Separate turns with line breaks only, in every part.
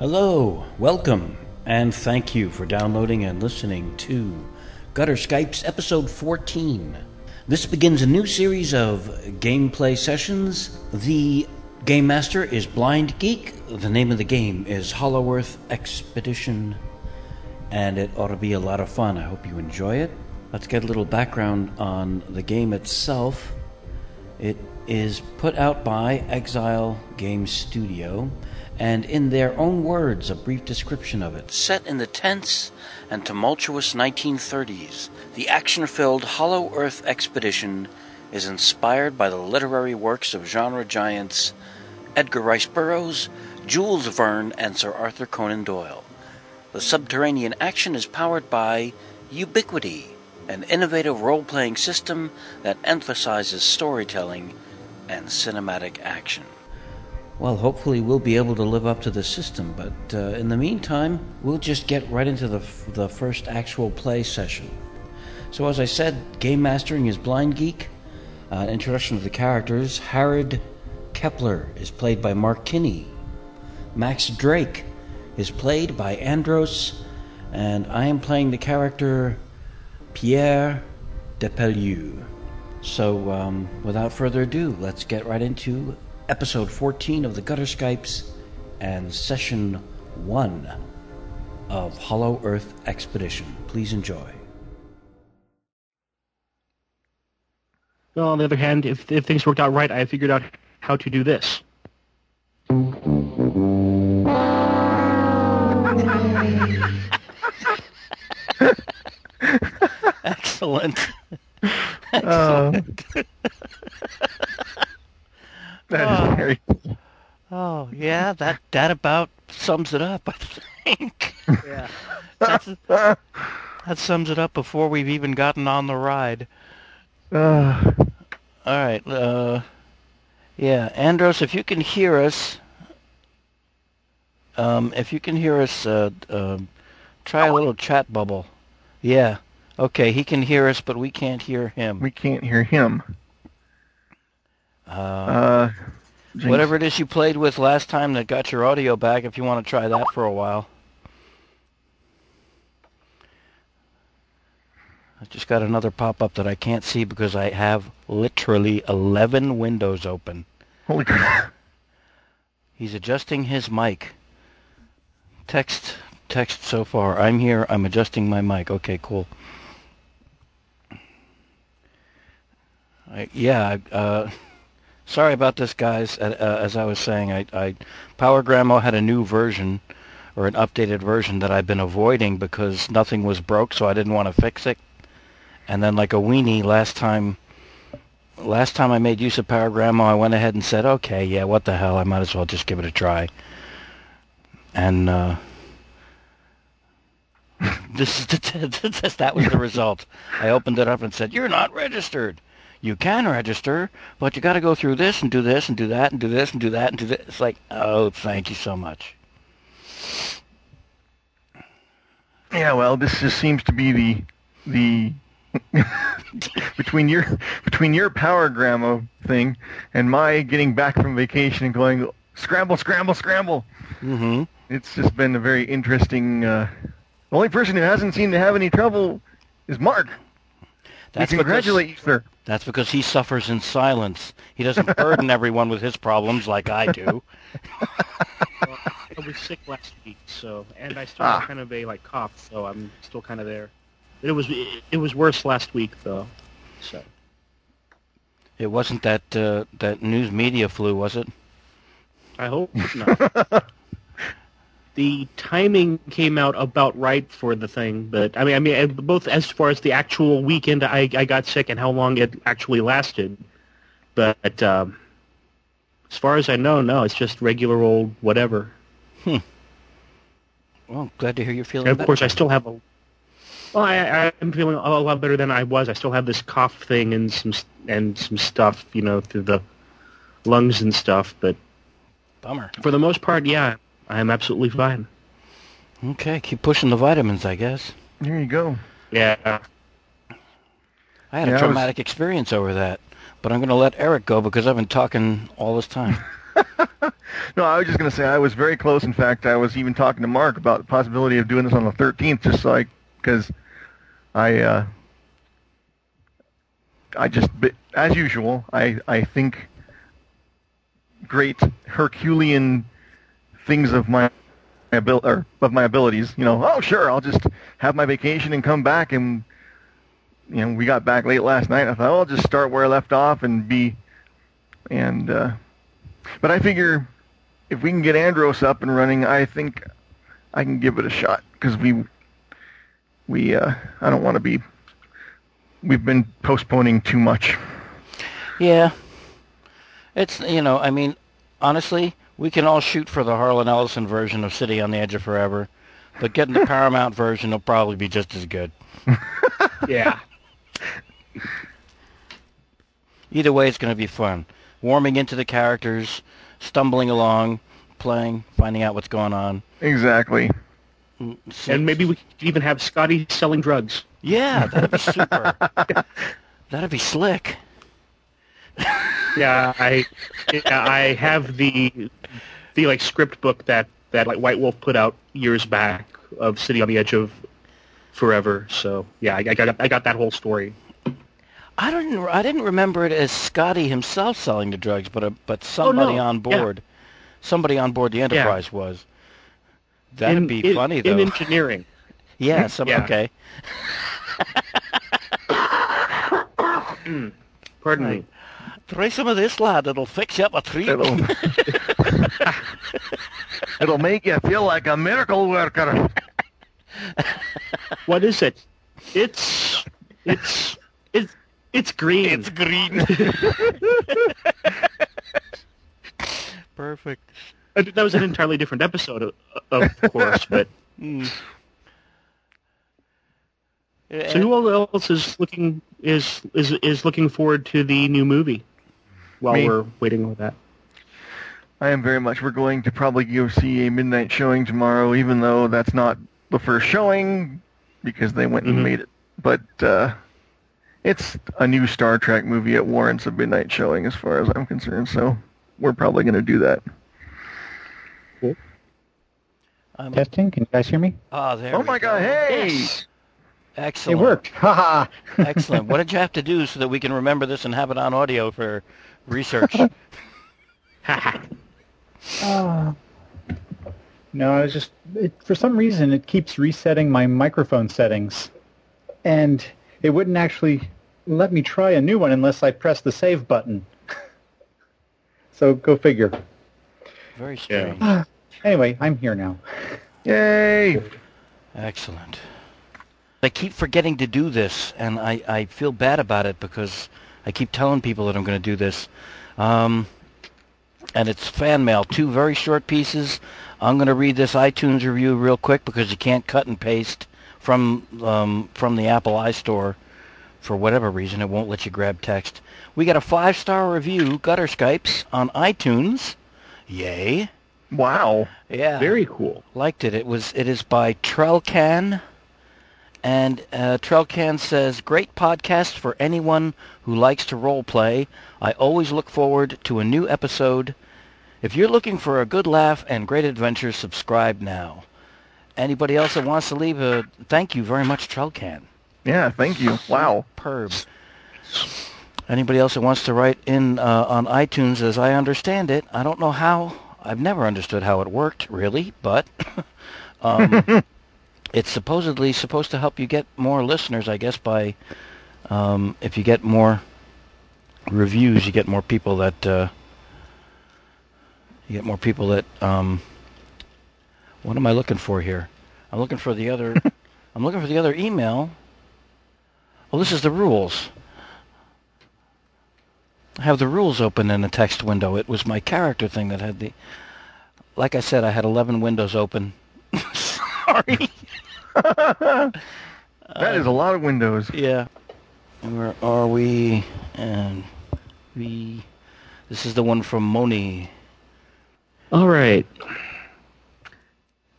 Hello, welcome, and thank you for downloading and listening to Gutter Skypes episode 14. This begins a new series of gameplay sessions. The game master is Blind Geek. The name of the game is Hollow Earth Expedition, and it ought to be a lot of fun. I hope you enjoy it. Let's get a little background on the game itself. It is put out by Exile Game Studio, and in their own words, a brief description of it. Set in the tense and tumultuous 1930s, the action filled Hollow Earth Expedition is inspired by the literary works of genre giants Edgar Rice Burroughs, Jules Verne, and Sir Arthur Conan Doyle. The subterranean action is powered by Ubiquity, an innovative role playing system that emphasizes storytelling and cinematic action. Well, hopefully, we'll be able to live up to the system, but uh, in the meantime, we'll just get right into the, f- the first actual play session. So, as I said, game mastering is Blind Geek. Uh, introduction of the characters Herod Kepler is played by Mark Kinney. Max Drake is played by Andros, and I am playing the character Pierre Depelieu. So, um, without further ado, let's get right into episode 14 of the Gutter Skypes and session 1 of Hollow Earth Expedition. Please enjoy.
Well, on the other hand, if, if things worked out right, I figured out how to do this.
Excellent.
Oh, that is
Oh.
very.
Oh, yeah, that, that about sums it up, I think.
Yeah.
That's, that sums it up before we've even gotten on the ride.
Uh,
All right. Uh, yeah, Andros, if you can hear us, um, if you can hear us, uh, um try a little chat bubble. Yeah. Okay, he can hear us, but we can't hear him.
we can't hear him.
Uh,
Uh,
whatever it is you played with last time that got your audio back, if you want to try that for a while. I just got another pop-up that I can't see because I have literally 11 windows open.
Holy crap!
He's adjusting his mic. Text text so far. I'm here. I'm adjusting my mic. Okay, cool. I, yeah, uh, sorry about this, guys. Uh, uh, as I was saying, I, I Power Gramo had a new version or an updated version that I've been avoiding because nothing was broke, so I didn't want to fix it. And then, like a weenie, last time last time I made use of Power Gramo, I went ahead and said, okay, yeah, what the hell, I might as well just give it a try. And uh, this is the, that was the result. I opened it up and said, you're not registered. You can register, but you got to go through this and do this and do that and do this and do that and do this. It's like, oh, thank you so much.
Yeah, well, this just seems to be the the between your between your power gramo thing and my getting back from vacation and going scramble, scramble, scramble.
Mm-hmm.
It's just been a very interesting. Uh, the only person who hasn't seemed to have any trouble is Mark.
That's
we congratulate you, sir.
That's because he suffers in silence. He doesn't burden everyone with his problems like I do.
Well, I was sick last week, so and I still
Ah.
kind of a like cough, so I'm still kind of there. It was it, it was worse last week though. So
It wasn't that uh, that news media flu, was it?
I hope not. The timing came out about right for the thing, but I mean, I mean, both as far as the actual weekend I, I got sick and how long it actually lasted, but um, As far as I know, no, it's just regular old whatever.
Well, glad to hear you're feeling
And of
better.
course, I still have a. Well, I, I'm feeling a lot better than I was. I still have this cough thing and some and some stuff, you know, through the lungs and stuff. But
Bummer.
for the most part, yeah, I'm absolutely fine.
Okay, keep pushing the vitamins, I guess.
There you go.
Yeah.
I had
Yeah,
a
I was-
traumatic experience over that, but I'm going to let Eric go because I've been talking all this time.
No, I was just going to say I was very close. In fact, I was even talking to Mark about the possibility of doing this on the 13th, just so I, because I, uh, I just, as usual, I, I think great Herculean things of my abil- or of my abilities. You know, oh sure, I'll just have my vacation and come back, and you know, we got back late last night. I thought, oh, I'll just start where I left off and be, and. uh but I figure if we can get Andros up and running, I think I can give it a shot because we we uh, I don't want to be we've been postponing too much.
yeah. It's, you know, I mean, honestly, we can all shoot for the Harlan Ellison version of City on the Edge of Forever, but getting the Paramount version will probably be just as good.
Yeah.
Either way, it's going to be fun. Warming into the characters, stumbling along, playing, finding out what's going on.
Exactly.
Mm, and maybe we could even have Scotty selling drugs.
Yeah, that'd be super. that'd be slick.
Yeah, I yeah, I have the the like script book that that like White Wolf put out years back of City on the Edge of Forever. So yeah, I, I got I got that whole story.
I don't I didn't remember it as Scotty himself selling the drugs, but a, but oh, somebody
no.
on
Yeah.
board, somebody on board the Enterprise was. That'd
in,
be
in-
funny though.
in engineering.
yeah. Mm, some,
Yeah.
Okay. Hmm.
Pardon me.
Try some of this, lad. It'll fix you up a treat.
It'll it'll make you feel like a miracle worker.
What is it? It's it's it's it's green.
It's green. Perfect.
Uh, that was an entirely different episode, of, of course. But
Mm.
so who else is looking is is is looking forward to the new movie while
Me.
we're waiting on that?
I am very much. We're going to probably go see a midnight showing tomorrow, even though that's not the first showing because they went and
Mhm.
made it. But uh, it's a new Star Trek movie. It warrants a midnight showing, as far as I'm concerned. So we're probably going to do that.
Um,
Testing. Can you guys hear me?
oh, there.
oh
we
my
go.
God! Hey,
Yes.
It worked. Ha ha.
Excellent. What did you have to do so that we can remember this and have it on audio for research?
Uh, no, I was just it, for some reason it keeps resetting my microphone settings, and it wouldn't actually let me try a new one unless I press the save button. so go figure.
Very strange.
Anyway, I'm here now.
yay!
Excellent. I keep forgetting to do this, and I, I feel bad about it because I keep telling people that I'm going to do this. Um, and it's fan mail, two very short pieces. I'm going to read this iTunes review real quick because you can't cut and paste from um, from the Apple iStore for whatever reason. It won't let you grab text. We got a five-star review, Gutter Skypes, on iTunes. Yay!
Wow.
Yeah,
Very cool.
liked it. It was it is by Trelcan, and uh, Trelcan says, "Great podcast for anyone who likes to role play. I always look forward to a new episode. If you're looking for a good laugh and great adventure, subscribe now." Anybody else that wants to leave a thank you very much, Trelcan.
Yeah. Thank you. Wow.
Perb. Anybody else that wants to write in uh, on iTunes, as I understand it, I don't know how. I've never understood how it worked, really, but um, it's supposedly supposed to help you get more listeners, I guess, by um, if you get more reviews, you get more people that uh, you get more people that. Um, what am I looking for here? I'm looking for the other. I'm looking for the other email. Well, this is the rules. I have the rules open in a text window. It was my character thing that had the. Like I said, I had 11 windows open. Sorry.
That is a lot of windows.
Yeah. And where are we? And we. This is the one from Moni.
All right.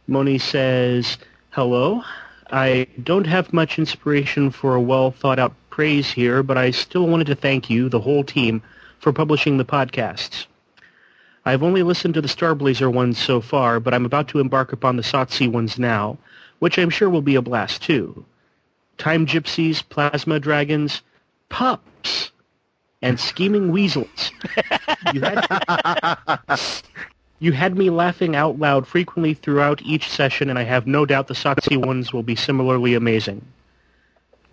Moni says, Hello. I don't have much inspiration for a well thought out praise here, but I still wanted to thank you, the whole team, for publishing the podcasts. I've only listened to the Starblazer ones so far, but I'm about to embark upon the Sotsy ones now, which I'm sure will be a blast too. Time gypsies, plasma dragons, pups, and scheming weasels. You had, you had me laughing out loud frequently throughout each session, and I have no doubt the Sotsy ones will be similarly amazing.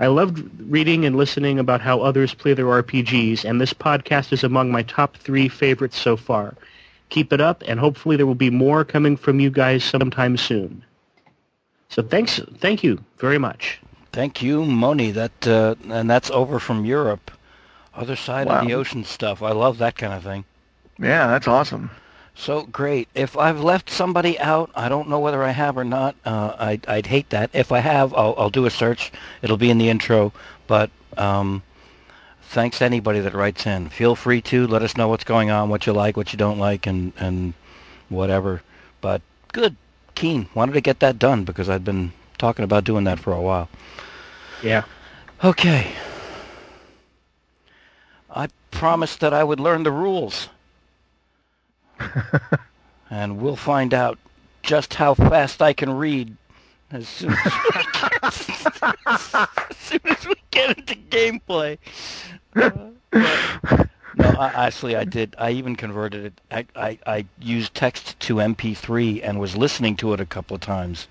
I loved reading and listening about how others play their RPGs, and this podcast is among my top three favorites so far. Keep it up, and hopefully there will be more coming from you guys sometime soon. So thanks, thank you very much.
Thank you, Moni. That uh, and that's over from Europe, other side of the ocean stuff. I love that kind of thing.
Yeah, that's awesome.
So great. If I've left somebody out, I don't know whether I have or not. Uh, I'd, I'd hate that. If I have, I'll, I'll do a search. It'll be in the intro. But um, thanks to anybody that writes in. Feel free to let us know what's going on, what you like, what you don't like, and and whatever. But good, keen. Wanted to get that done because I'd been talking about doing that for a while.
Yeah.
Okay. I promised that I would learn the rules. and we'll find out just how fast I can read as soon as we get, as soon as we get into gameplay. Uh, but- no, I, actually, I did. I even converted it. I, I, I used text to MP3 and was listening to it a couple of times.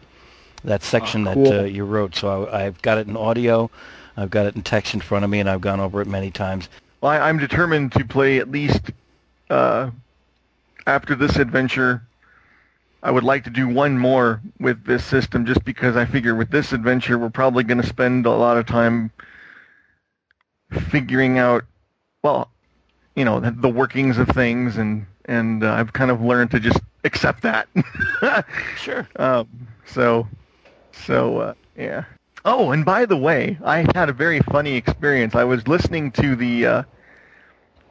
That section
cool.
that uh, you wrote. So I, I've got it in audio. I've got it in text in front of me, and I've gone over it many times.
Well, I, I'm determined to play at least uh, after this adventure. I would like to do one more with this system, just because I figure with this adventure we're probably going to spend a lot of time figuring out, well, you know, the, the workings of things, and and uh, I've kind of learned to just accept that.
Sure.
Um, so, so uh, yeah. Oh, and by the way, I had a very funny experience. I was listening to the uh,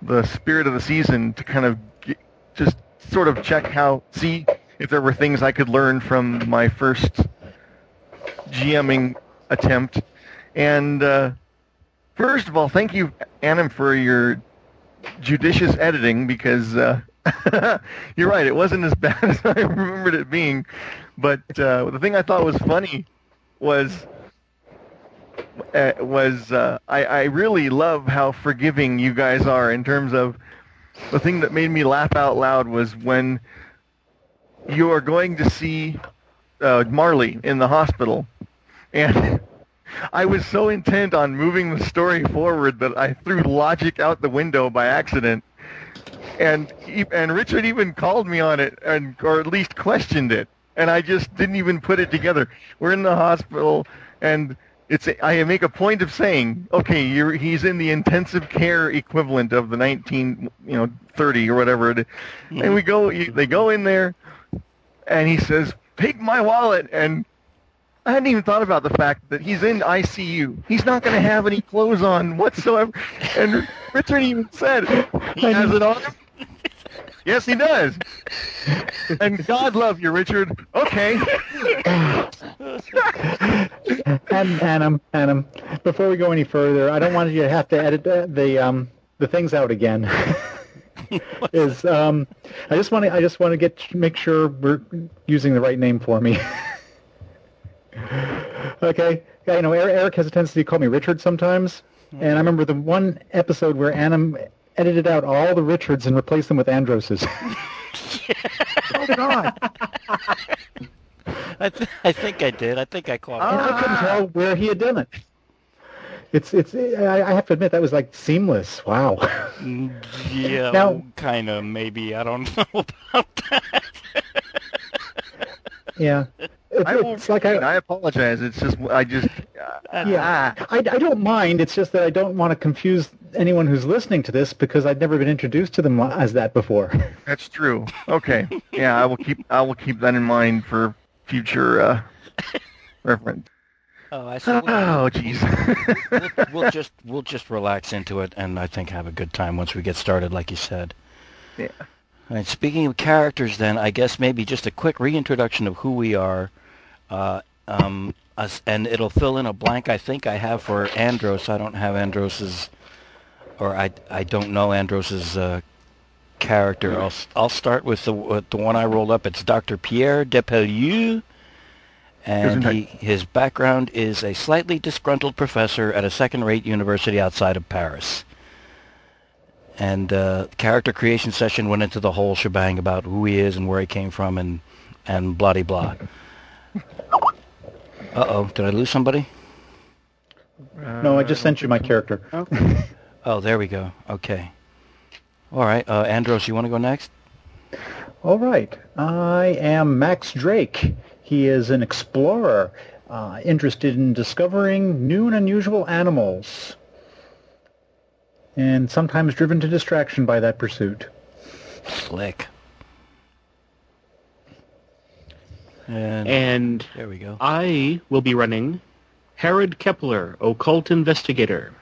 the Spirit of the Season to kind of get, just sort of check how see if there were things I could learn from my first GMing attempt. And uh, first of all, thank you, Annam, for your judicious editing because uh, you're right. It wasn't as bad as I remembered it being. But uh, the thing I thought was funny was uh, was uh, I, I really love how forgiving you guys are in terms of the thing that made me laugh out loud was when you are going to see uh, Marley in the hospital, and I was so intent on moving the story forward that I threw logic out the window by accident. And and Richard even called me on it, and or at least questioned it, and I just didn't even put it together. We're in the hospital, and it's I make a point of saying, okay, you're, he's in the intensive care equivalent of the 19, you know, 30 or whatever it is. And mm-hmm. we go, they go in there, and he says, take my wallet, and I hadn't even thought about the fact that he's in ICU. He's not going to have any clothes on whatsoever. And Richard even said, he has it on. Yes, he does. And God love you, Richard. Okay.
And Annam, Annam, before we go any further, I don't want you to have to edit the the, um, the things out again. Is um, I just want to I just want to get make sure we're using the right name for me. okay, yeah, you know Eric, has a tendency to call me Richard sometimes, and I remember the one episode where Annam edited out all the Richards and replaced them with Androses. oh God!
I, th- I think I did. I think I caught
And
it.
I couldn't tell where he had done it. It's it's. I, I have to admit that was like seamless. Wow.
Mm, Yeah,
Now-
kind of, maybe. I don't know about that.
Yeah. It's,
I will.
it's like
I,
I.
apologize. It's just I just. Uh,
Yeah, I, I don't mind. It's just that I don't want to confuse anyone who's listening to this because I'd never been introduced to them as that before.
That's true. Okay. Yeah, I will keep I will keep that in mind for future uh, reference.
Oh, I see.
Oh, jeez.
we'll, we'll just we'll just relax into it, and I think have a good time once we get started, like you said.
yeah.
Right, speaking of characters, then I guess maybe just a quick reintroduction of who we are, uh, um, us, and it'll fill in a blank I think I have for Andros. I don't have Andros's, or I I don't know Andros's uh, character. I'll I'll start with the with the one I rolled up. It's Dr. Pierre Depellieu. And he, his background is a slightly disgruntled professor at a second-rate university outside of Paris and uh, character creation session went into the whole shebang about who he is and where he came from and and blah blah. Uh oh, did I lose somebody?
no, I just sent you my character.
Oh, there we go. Okay. All right, uh, Andros, you want to go next?
All right. I am Max Drake. He is an explorer, uh, interested in discovering new and unusual animals, and sometimes driven to distraction by that pursuit.
Slick. And,
And
there we go.
I will be running Herod Kepler, occult investigator.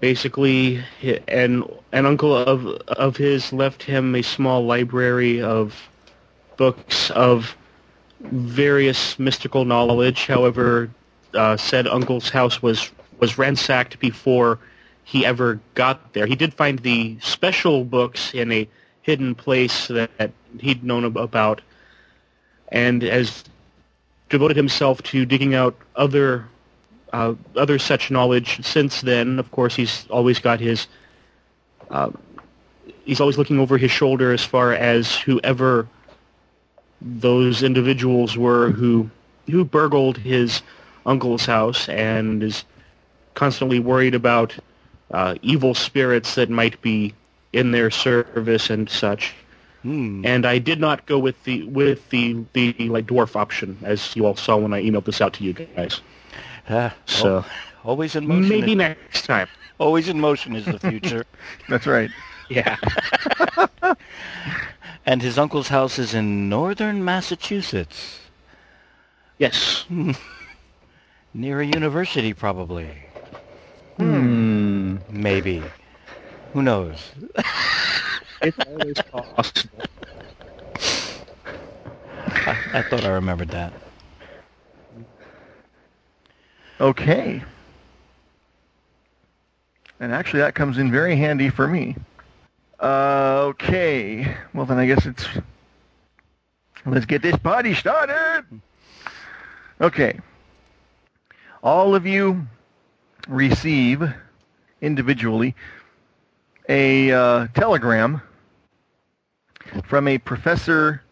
Basically, hi- an an uncle of of his left him a small library of books of various mystical knowledge. However, uh, said uncle's house was was ransacked before he ever got there. He did find the special books in a hidden place that he'd known about, and has devoted himself to digging out other uh, other such knowledge since then. Of course, he's always got his uh, he's always looking over his shoulder as far as whoever those individuals were who who burgled his uncle's house and is constantly worried about uh, evil spirits that might be in their service and such.
Hmm.
And I did not go with the with the the like dwarf option as you all saw when I emailed this out to you guys.
Ah,
So
al- always in motion.
maybe next time.
always in motion is the future.
That's right.
Yeah.
and his uncle's house is in northern Massachusetts,
yes.
near a university, probably.
Hmm.
Maybe. Who knows?
It's always possible.
I, I thought I remembered that.
Okay. And actually, that comes in very handy for me. Uh, okay. Well, then I guess it's... Let's get this party started! Okay. All of you receive individually a uh, telegram from a Professor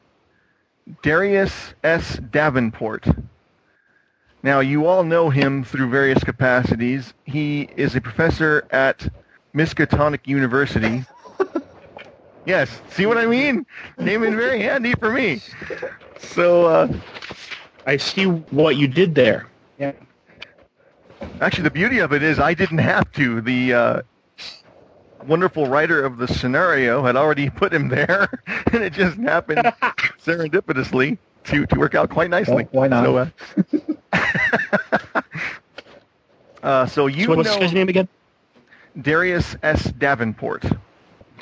Darius S. Davenport. Now, you all know him through various capacities. He is a professor at Miskatonic University. yes, see what I mean? Came in very handy for me. So, uh,
I see what you did there.
Yeah.
Actually, the beauty of it is I didn't have to. The uh, wonderful writer of the scenario had already put him there, and it just happened serendipitously to, to work out quite nicely.
Well, why not?
So, uh, uh, so you
so what's
know
his name again?
Darius S. Davenport.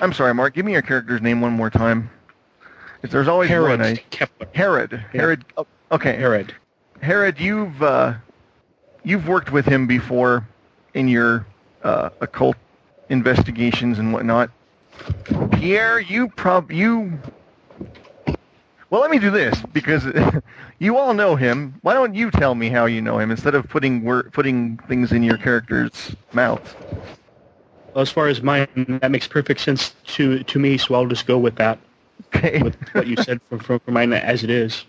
I'm sorry, Mark. Give me your character's name one more time. There's always
Herod
one.
Kepler.
Herod. Herod. oh, okay.
Herod.
Herod, you've uh, you've worked with him before in your uh, occult investigations and whatnot. Pierre, you prob you. Well, let me do this because you all know him. Why don't you tell me how you know him instead of putting wor- putting things in your character's mouth?
Well, as far as mine, that makes perfect sense to to me. So I'll just go with that,
Okay.
with what you said for, for, for mine as it is.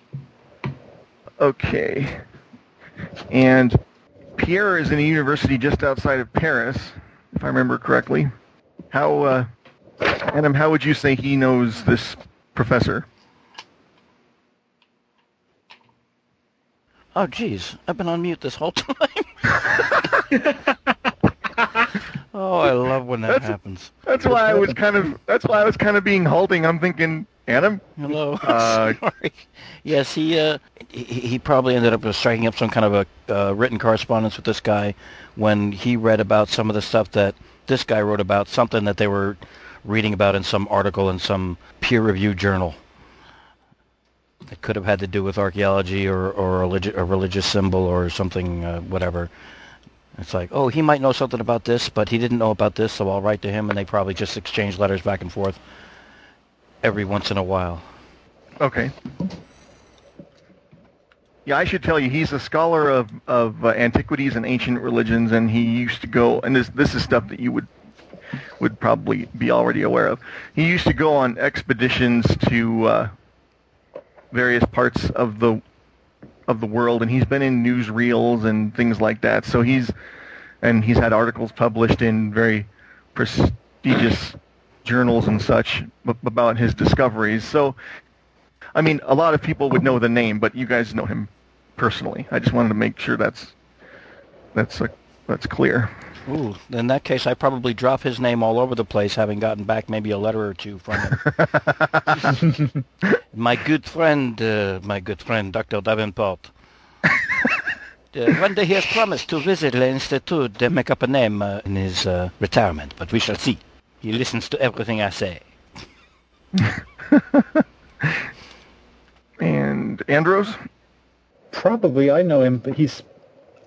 Okay. And Pierre is in a university just outside of Paris, if I remember correctly. How, uh, Adam, how would you say he knows this professor?
Oh, geez. I've been on mute this whole time. Oh, I love when that
That's-
happens.
That's why I was kind of. That's why I was kind of being halting. I'm thinking, Adam.
Hello.
Uh,
Sorry. Yes, he, uh, he he probably ended up striking up some kind of a uh, written correspondence with this guy when he read about some of the stuff that this guy wrote about, something that they were reading about in some article in some peer-reviewed journal. It could have had to do with archaeology or, or a, religi- a religious symbol or something, uh, whatever. It's like, oh, he might know something about this, but he didn't know about this, so I'll write to him, and they probably just exchange letters back and forth every once in a while.
Okay. Yeah, I should tell you, he's a scholar of of uh, antiquities and ancient religions, and he used to go. And this this is stuff that you would would probably be already aware of. He used to go on expeditions to uh, various parts of the of the world, and he's been in newsreels and things like that. So he's and he's had articles published in very prestigious journals and such about his discoveries. So, I mean, a lot of people would know the name, but you guys know him personally. I just wanted to make sure that's that's uh, that's clear.
Ooh, in that case, I probably drop his name all over the place, having gotten back maybe a letter or two from him. my good friend, uh, my good friend, Dr. Davenport. Uh, one day he has promised to visit the Institute and make up a name uh, in his uh, retirement, but we shall see. He listens to everything I say.
And Andros,
Probably I know him, but he's.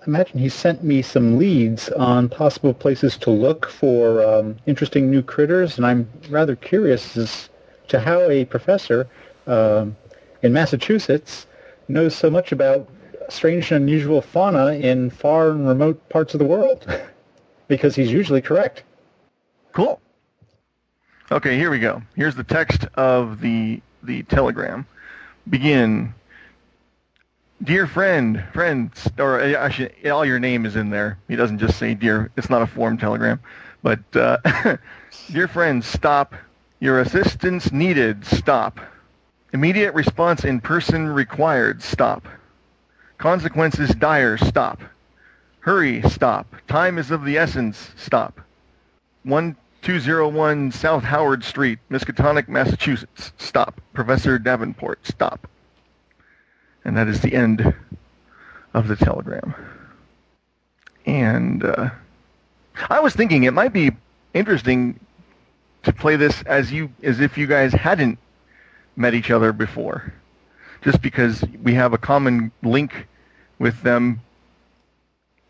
Imagine he sent me some leads on possible places to look for um, interesting new critters, and I'm rather curious as to how a professor um, in Massachusetts knows so much about strange and unusual fauna in far and remote parts of the world, because he's usually correct.
cool. Okay, here we go. Here's the text of the the telegram. Begin. Dear friend, friends, or uh, actually, all your name is in there. He doesn't just say dear. It's not a form telegram. But, uh, dear friends, stop. Your assistance needed. Stop. Immediate response in person required. Stop. Consequences dire. Stop. Hurry. Stop. Time is of the essence. Stop. 1201 South Howard Street, Miskatonic, Massachusetts. Stop. Professor Davenport. Stop. And that is the end of the telegram. And uh, I was thinking it might be interesting to play this as you as if you guys hadn't met each other before, just because we have a common link with them.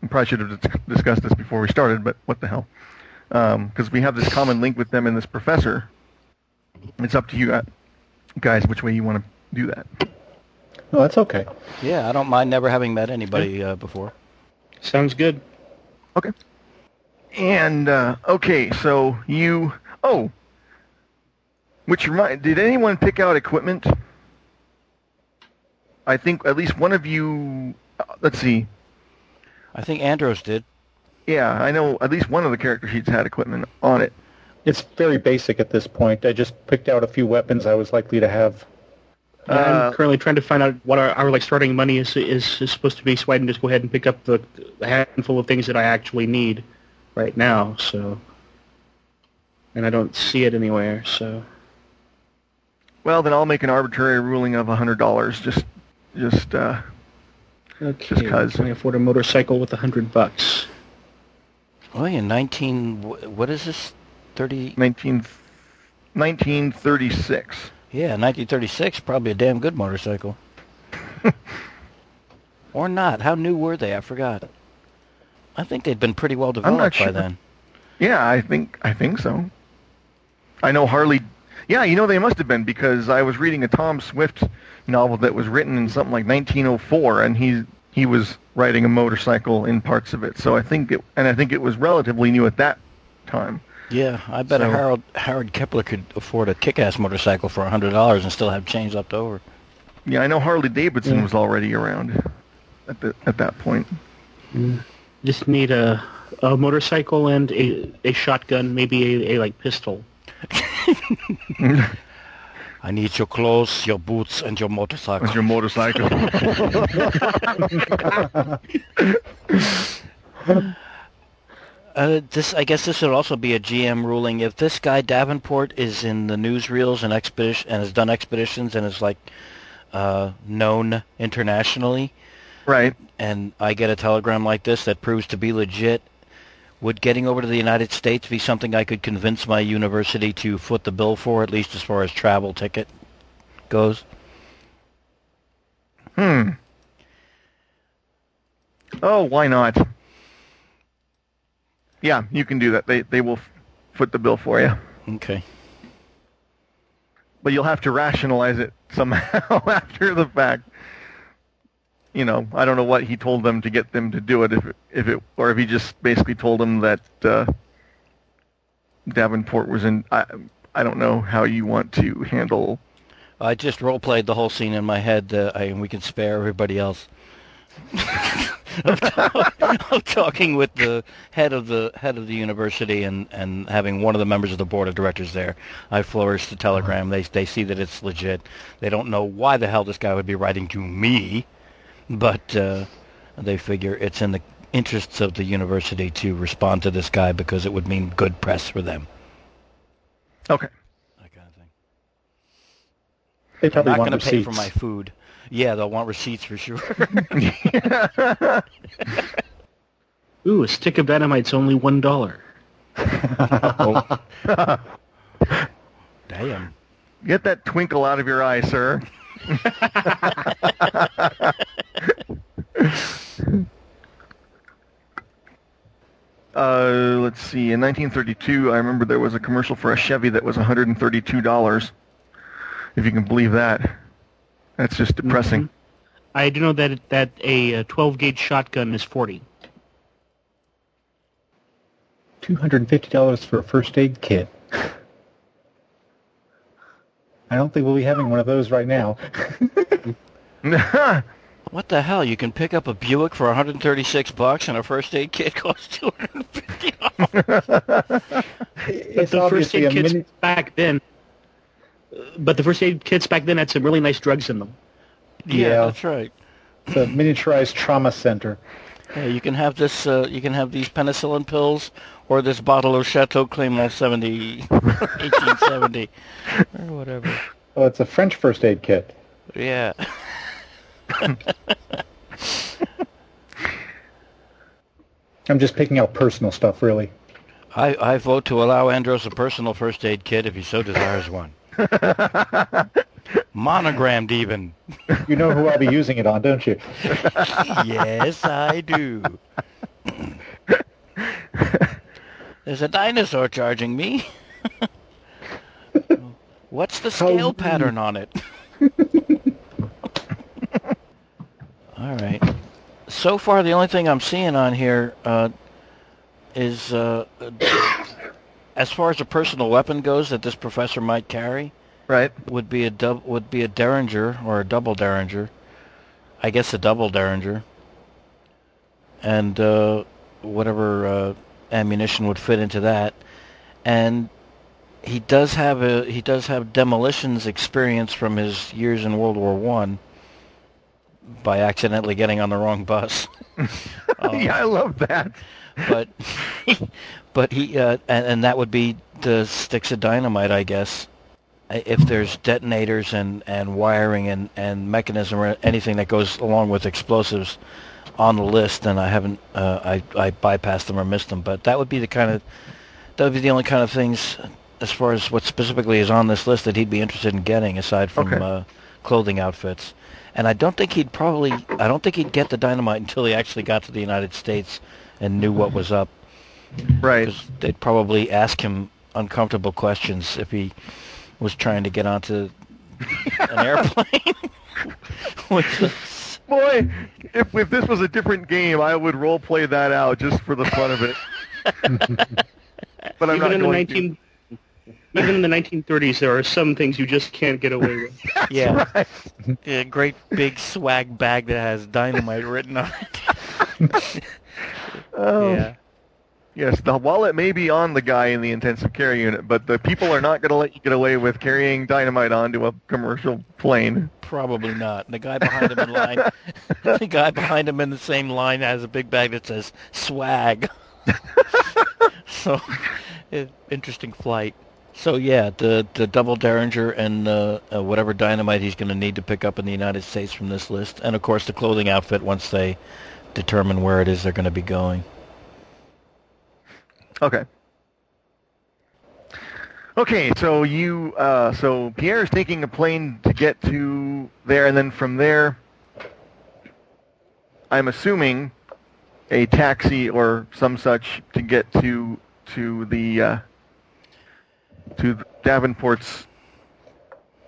I probably should have discussed this before we started, but what the hell? Because we have this common link with them and this professor. It's up to you uh, guys which way you want to do that.
No, that's okay.
Yeah, I don't mind never having met anybody uh, before.
Sounds good.
Okay. And uh, okay, so you oh, which remind did anyone pick out equipment? I think at least one of you. Uh, let's see.
I think Andros did.
Yeah, I know at least one of the character sheets had equipment on it.
It's very basic at this point. I just picked out a few weapons I was likely to have.
Yeah,
Uh,
I'm currently trying to find out what our, our like starting money is, is is supposed to be, so I can just go ahead and pick up the, the handful of things that I actually need right now. So, and I don't see it anywhere. So,
Well, then I'll make an arbitrary ruling of a hundred dollars. Just, just uh,
okay,
'cause.
can I afford a motorcycle with a hundred bucks?
Oh, yeah, 19, what is this? 30,
19, 1936.
Yeah, 1936, probably a damn good motorcycle. or not. How new were they? I forgot. I think they'd been pretty well developed by
sure.
then.
Yeah, I think I think so. I know Harley. Yeah, you know they must have been because I was reading a Tom Swift novel that was written in something like 1904, and he he was riding a motorcycle in parts of it. So I think it, and I think it was relatively new at that time.
Yeah, I bet a
So-
Harold Howard Kepler could afford a kick-ass motorcycle for a hundred dollars and still have change left over.
Yeah, I know Harley Davidson
Yeah.
was already around at the at that point.
Just need a a motorcycle and a a shotgun, maybe a, a like pistol.
I need your clothes, your boots, and your motorcycle.
Was your motorcycle?
Uh, this, I guess, this would also be a GM ruling. If this guy Davenport is in the newsreels and expedition and has done expeditions and is like uh, known internationally,
Right.
and I get a telegram like this that proves to be legit, would getting over to the United States be something I could convince my university to foot the bill for, at least as far as travel ticket goes?
Hmm. Oh, why not? Yeah, you can do that. They they will foot the bill for you,
Okay.
but you'll have to rationalize it somehow after the fact. You know, I don't know what he told them to get them to do it, if it, if it or if he just basically told them that uh, Davenport was in. I I don't know how you want to handle.
I just role played the whole scene in my head, uh, I, and we can spare everybody else. of, of talking with the head of the head of the university and, and having one of the members of the board of directors there. I flourished the telegram. They they see that it's legit. They don't know why the hell this guy would be writing to me, but uh, they figure it's in the interests of the university to respond to this guy because it would mean good press for them.
Okay.
That kind of thing.
They
I'm not
want
going to pay for my food. Yeah, they'll want receipts for sure.
Ooh, a stick of dynamite's only one dollar.
Damn.
Get that twinkle out of your eye, sir. uh, let's see. In 1932, I remember there was a commercial for a Chevy that was $132. If you can believe that. That's just depressing.
I do know that that a uh, 12 gauge shotgun is 40.
$250 for a first aid kit. I don't think we'll be having one of those right now.
What the hell? You can pick up a Buick for 136 bucks and a first aid kit costs 250
But
it's
the first
obviously
aid
a
kits
mini-
back then, but the first aid kits back then had some really nice drugs in them.
Yeah,
Yeah.
that's right.
it's a miniaturized trauma center.
Yeah, you can have this. Uh, you can have these penicillin pills or this bottle of Chateau Clément 70, 1870, or whatever.
Oh, it's a French first aid kit.
Yeah.
I'm just picking out personal stuff, really.
I, I vote to allow Andros a personal first aid kit if he so desires one. Monogrammed even.
You know who I'll be using it on, don't you?
yes, I do. There's a dinosaur charging me. What's the scale
rude.
pattern on it? All right. So far, the only thing I'm seeing on here uh, is, uh, as far as a personal weapon goes, that this professor might carry
right?
would be a dub would be a derringer or a double derringer. I guess a double derringer. And uh, whatever uh, ammunition would fit into that. And he does have a he does have demolitions experience from his years in World War One. By accidentally getting on the wrong bus. Um,
yeah, I love that.
But but he uh, and, and that would be the sticks of dynamite, I guess. If there's detonators and, and wiring and, and mechanism or anything that goes along with explosives on the list, then I haven't uh, I I bypassed them or missed them. But that would be the kind of that would be the only kind of things as far as what specifically is on this list that he'd be interested in getting, aside from
Okay.
uh, clothing outfits. And I don't think he'd probably I don't think he'd get the dynamite until he actually got to the United States and knew what was up
Right.
they'd probably ask him uncomfortable questions if he was trying to get onto an airplane. Which is,
Boy, if if this was a different game, I would role play that out just for the fun of it. but I'm
even
not
in the
going to.
even in the 1930s, there are some things you just can't get away with.
yeah,
Right.
a great big swag bag that has dynamite written on it.
Oh,
yeah,
Yes, the wallet may be on the guy in the intensive care unit, but the people are not going to let you get away with carrying dynamite onto a commercial plane.
probably not. The guy behind him in line, the guy behind him in the same line has a big bag that says swag so, interesting flight. So yeah, the the double derringer and uh, uh, whatever dynamite he's going to need to pick up in the United States from this list, and of course the clothing outfit once they determine where it is they're going to be going.
Okay. Okay, so you, uh, so is taking a plane to get to there, and then from there, I'm assuming a taxi or some such to get to to the uh, to Davenport's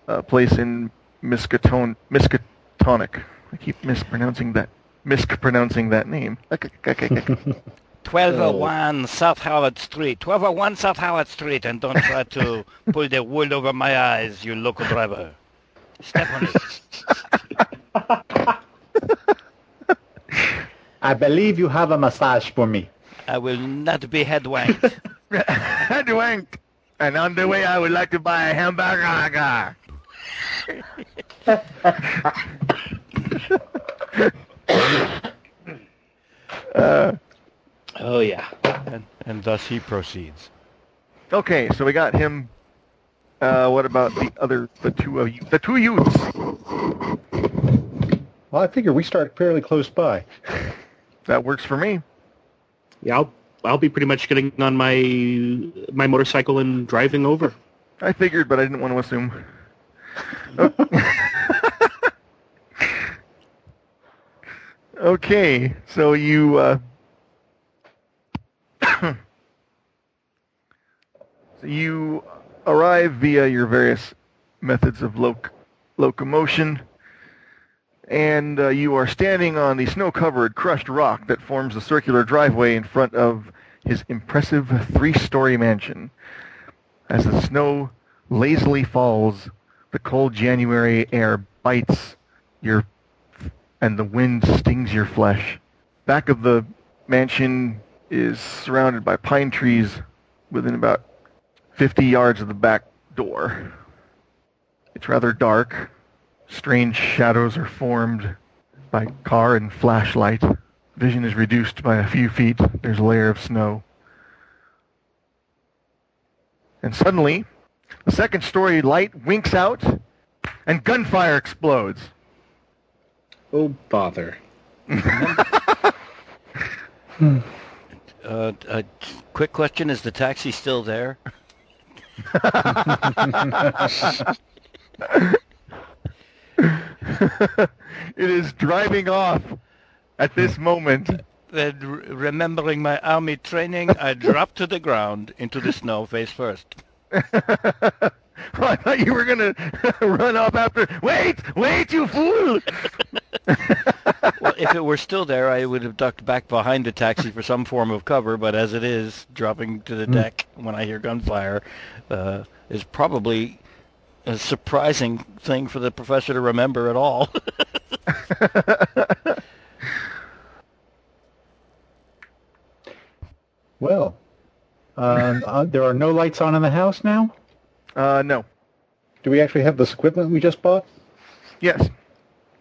uh, place in Miskatonic. Miskatonic. I keep mispronouncing that mispronouncing that name.
1201 South Howard Street. 1201 South Howard Street, and don't try to pull the wool over my eyes, you local driver. Step on
it. I believe you have a massage for me.
I will not be headwanked.
headwanked. And on the way, I would like to buy a hamburger.
Uh, Oh yeah, and, and thus he proceeds.
Okay, so we got him. Uh, what about the other, the two of you, the two youths?
Well, I figure we start fairly close by.
that works for me.
Yeah, I'll I'll be pretty much getting on my my motorcycle and driving over.
I figured, but I didn't want to assume. okay, so you uh, you arrive via your various methods of loc- locomotion, and uh, you are standing on the snow-covered crushed rock that forms a circular driveway in front of his impressive three-story mansion. As the snow lazily falls, the cold January air bites your and the wind stings your flesh. Back of the mansion is surrounded by pine trees within about 50 yards of the back door. It's rather dark. Strange shadows are formed by car and flashlight. Vision is reduced by a few feet. There's a layer of snow. And suddenly, the second story light winks out and gunfire explodes.
Oh, bother.
hmm. Uh, a quick question: Is the taxi still there?
it is driving off at this moment.
Then, remembering my army training, I drop to the ground into the snow face first.
Oh, I thought you were gonna run off after. Wait, wait, you fool!
well, if it were still there, I would have ducked back behind the taxi for some form of cover. But as it is, dropping to the mm. deck when I hear gunfire uh, is probably a surprising thing for the professor to remember at all.
well, um, uh, there are no lights on in the house now.
Uh, no.
Do we actually have this equipment we just bought?
Yes.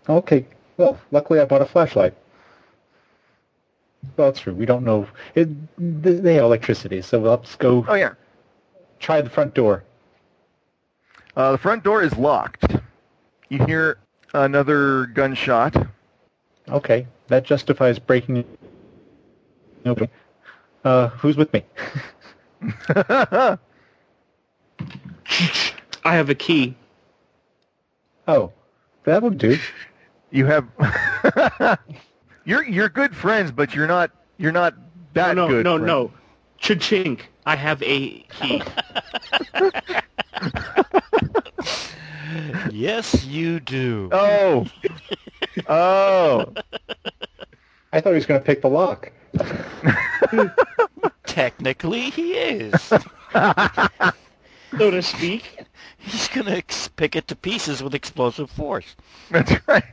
Okay. Well, luckily I bought a flashlight. Well, it's true. We don't know. It, they have electricity, so let's go.
Oh yeah.
Try the front door.
Uh, the front door is locked. You hear another gunshot.
Okay, that justifies breaking. Okay. Uh, who's with me?
I have a key.
Oh, that'll do.
You have. you're you're good friends, but you're not you're not that
no, no,
good.
No, no, no. Cha-chink. I have a key.
yes, you do.
Oh. oh.
I thought he was going to pick the lock.
Technically, he is.
so to speak.
He's going to ex- pick it to pieces with explosive force.
That's right.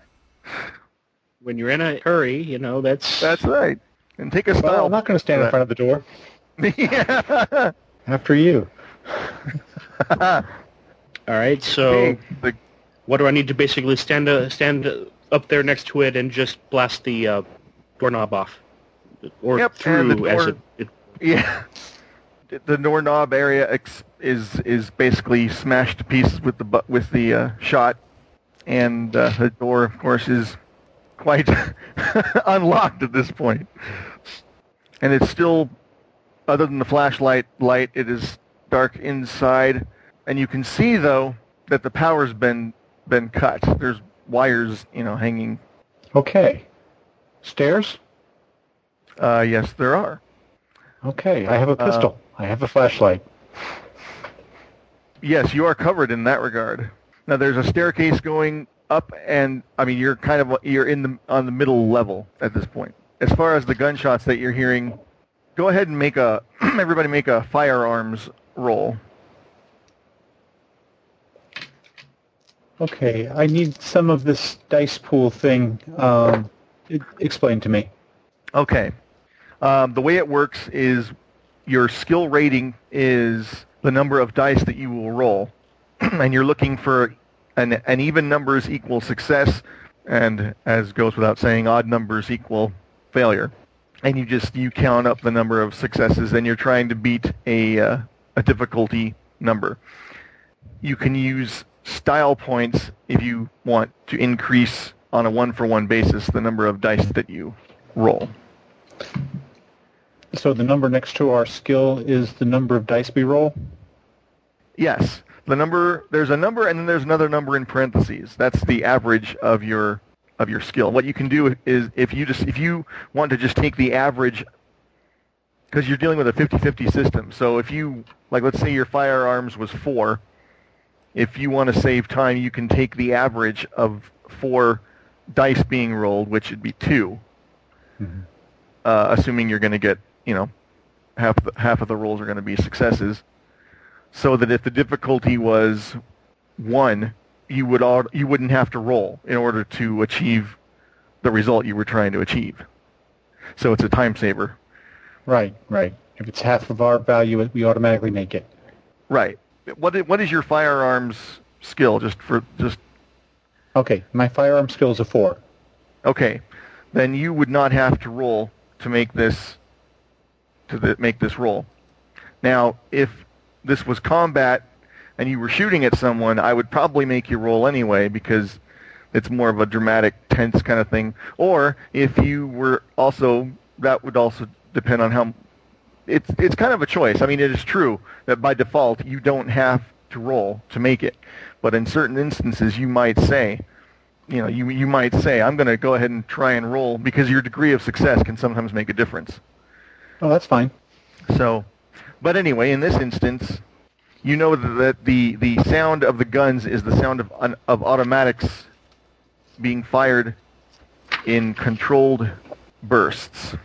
When you're in a hurry, you know, that's...
That's right. And take a style. Well,
I'm not going to stand in front of the door.
yeah.
After you.
All right, so the... what do I need to basically stand uh, stand up there next to it and just blast the uh, doorknob off? Or
Yep,
through
and the
as
door-
it, it
Yeah. The doorknob area ex- is is basically smashed to pieces with the bu- with the uh, shot, and uh, the door, of course, is quite unlocked at this point. And it's still, other than the flashlight light, it is dark inside, and you can see though that the power's been been cut. There's wires, you know, hanging.
Okay. Stairs?
Uh, yes, there are.
Okay. I have a pistol. I have a flashlight.
Yes, you are covered in that regard. Now there's a staircase going up, and I mean you're kind of you're in the on the middle level at this point. As far as the gunshots that you're hearing, go ahead and make a everybody make a firearms roll.
Okay. I need some of this dice pool thing um, explained to me.
Okay. Um, the way it works is your skill rating is the number of dice that you will roll, and you're looking for an, an even numbers equal success, and as goes without saying, odd numbers equal failure. And you just you count up the number of successes, and you're trying to beat a uh, a difficulty number. You can use style points if you want to increase on a one for one basis the number of dice that you roll.
So the number next to our skill is the number of dice we roll?
Yes. The number there's a number and then there's another number in parentheses. That's the average of your of your skill. What you can do is if you just if you want to just take the average because you're dealing with a 50-50 system. So if you like let's say your firearms was 4, if you want to save time, you can take the average of 4 dice being rolled, which would be 2.
Mhm.
Uh, assuming you're going to get, you know, half the, half of the rolls are going to be successes so that if the difficulty was one, you would all, you wouldn't have to roll in order to achieve the result you were trying to achieve. So it's a time saver.
Right, right. If it's half of our value, we automatically make it.
Right. What is, what is your firearms skill? Just for just
Okay, my firearm skill is a four.
okay, then you would not have to roll to make this to the, make this roll. Now, if this was combat and you were shooting at someone, I would probably make you roll anyway because it's more of a dramatic, tense kind of thing. Or if you were also, that would also depend on how. It's it's kind of a choice. I mean, it is true that by default you don't have to roll to make it, but in certain instances you might say, you know, you you might say, I'm going to go ahead and try and roll because your degree of success can sometimes make a difference.
Oh, that's fine.
So, but anyway, in this instance, you know that the the sound of the guns is the sound of of automatics being fired in controlled bursts.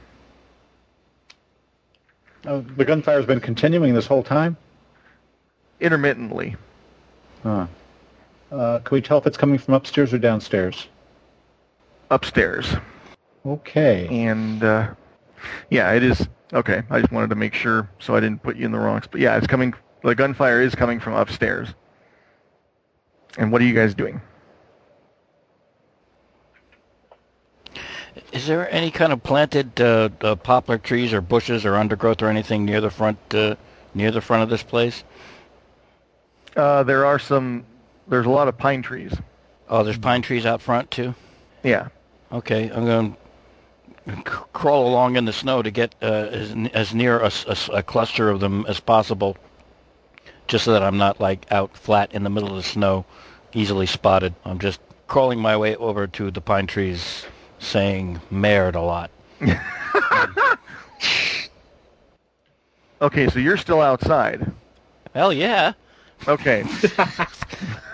Oh, the gunfire's been continuing this whole time?
intermittently.
Huh. Uh, can we tell if it's coming from upstairs or downstairs?
upstairs.
Okay.
And uh, yeah, it is okay. I just wanted to make sure so I didn't put you in the wrong spot. Yeah, it's coming. The gunfire is coming from upstairs. And what are you guys doing?
Is there any kind of planted uh, uh, poplar trees or bushes or undergrowth or anything near the front uh, near the front of this place?
Uh, there are some. There's a lot of pine trees.
Oh, there's pine trees out front too.
Yeah.
Okay, I'm going to crawl along in the snow to get uh, as, as near a cluster of them as possible, just so that I'm not like out flat in the middle of the snow, easily spotted. I'm just crawling my way over to the pine trees, saying "merde" a lot.
Okay, so you're still outside.
Hell yeah!
Okay.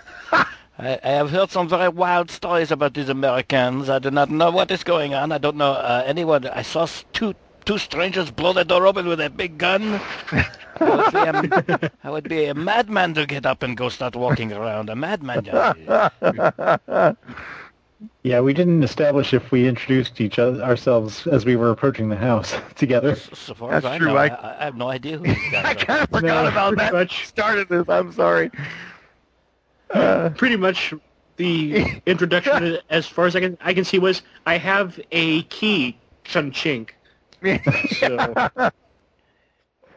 I, I have heard some very wild stories about these Americans. I do not know what is going on. I don't know uh, anyone. I saw two two strangers blow the door open with a big gun. I would, be a, I would be a madman to get up and go start walking around. A madman. yeah.
Yeah, we didn't establish if we introduced each other ourselves as we were approaching the house together.
So far as
That's
I
true,
know, I,
I-
I have no idea who
I kind of forgot
No,
about that.
much.
Started this. I'm sorry. Uh,
Pretty much the introduction, as far as I can I can see, was I have a key, Chun Chink. So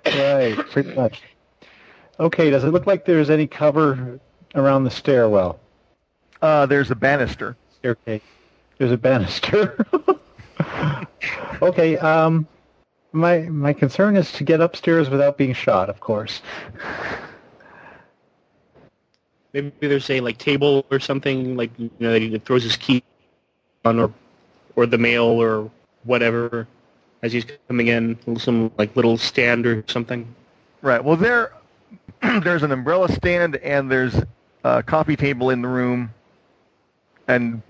Right, pretty much. Okay, does it look like there's any cover around the stairwell?
uh, there's a banister.
Staircase. There's a banister. okay, um, my my concern is to get upstairs without being shot, of course.
Maybe there's a like table or something like you know that he throws his key on or or the mail or whatever as he's coming in, some like little stand or something.
Right. Well, there, there's an umbrella stand and there's a coffee table in the room, and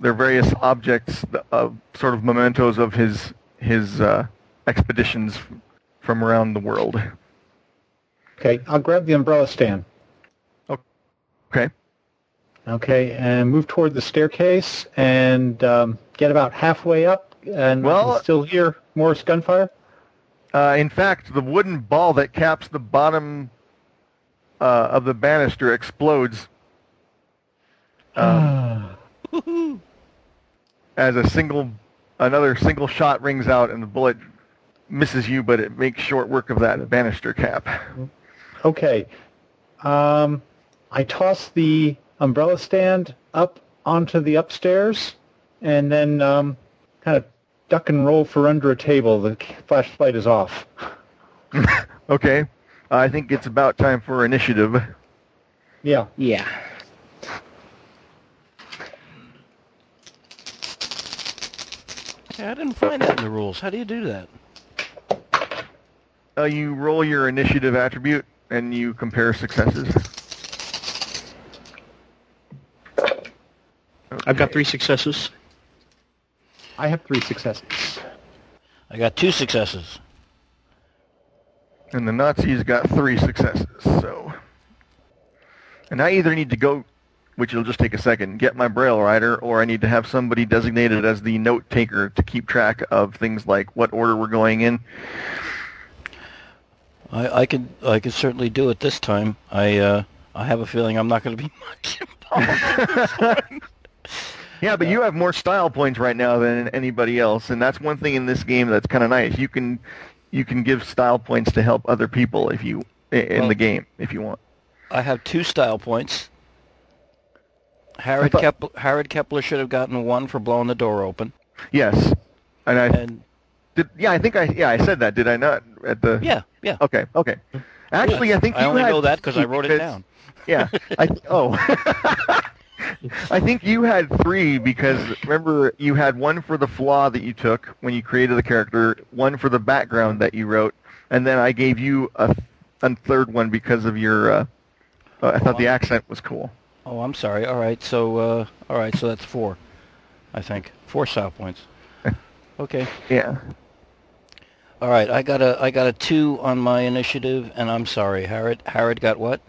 there are various objects, of sort of mementos of his his uh, expeditions from around the world.
Okay, I'll grab the umbrella stand.
Okay.
Okay, and move toward the staircase and um, get about halfway up, and
Well-
still hear Morse gunfire.
Uh, in fact, the wooden ball that caps the bottom uh, of the banister explodes um, as a single, another single shot rings out, and the bullet misses you, but it makes short work of that banister cap.
Okay. Um, I toss the umbrella stand up onto the upstairs and then um, kind of duck and roll for under a table. The flashlight is off.
Okay. I think it's about time for initiative.
Yeah.
Yeah.
Yeah, I didn't find that in the rules. How do you do that?
Uh, you roll your initiative attribute, and you compare successes.
I've got three successes.
I have three successes.
I got two successes.
And the Nazis got three successes, so. And I either need to go, which will just take a second, get my Braille writer, or I need to have somebody designated as the note taker to keep track of things like what order we're going in.
I, I could I could certainly do it this time. I uh, I have a feeling I'm not going to be much involved.
Yeah, but you have more style points right now than anybody else, and that's one thing in this game that's kind of nice. You can you can give style points to help other people if you in
Well-
the game if you want.
I have two style points. Herod
thought-
Kepler, Herod Kepler should have gotten one for blowing the door open.
Yes, and I
And
did. Yeah, I think I yeah I said that. Did I not at the?
yeah, yeah.
Okay. Okay. Actually, I think
I only
had
know that because I wrote it down.
Yeah. I oh. I think you had three because remember you had one for the flaw that you took when you created the character, one for the background that you wrote, and then I gave you a, a third one because of your. Uh, uh, I thought the accent was cool.
Oh, I'm sorry. All right, so uh, all right, so that's four. I think four style points. Okay.
Yeah.
All right, I got a I got a two on my initiative, and I'm sorry, Herod. Herod got what?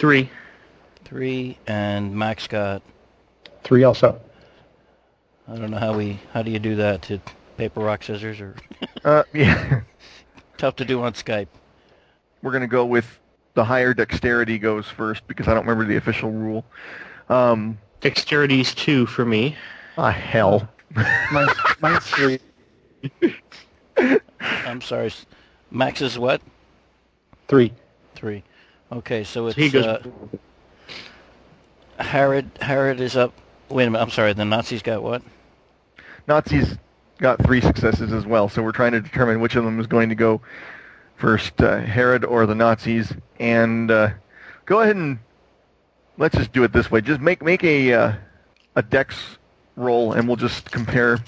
Three.
Three, and Max got.
Three also.
I don't know how we how do you do that to paper rock scissors or
Uh, yeah.
tough to do on Skype.
We're gonna go with the higher dexterity goes first because I don't remember the official rule. Um,
Dexterity's two for me.
ah, hell.
Mine's, mine's three.
I'm sorry, Max is what?
Three.
Three. Okay, so it's
So he goes.
uh, Herod. Herod is up. Wait a minute. I'm sorry. The Nazis got what?
Nazis got three successes as well, so we're trying to determine which of them is going to go first, uh, Herod or the Nazis. And uh, go ahead and let's just do it this way. Just make make a uh, a dex roll, and we'll just compare.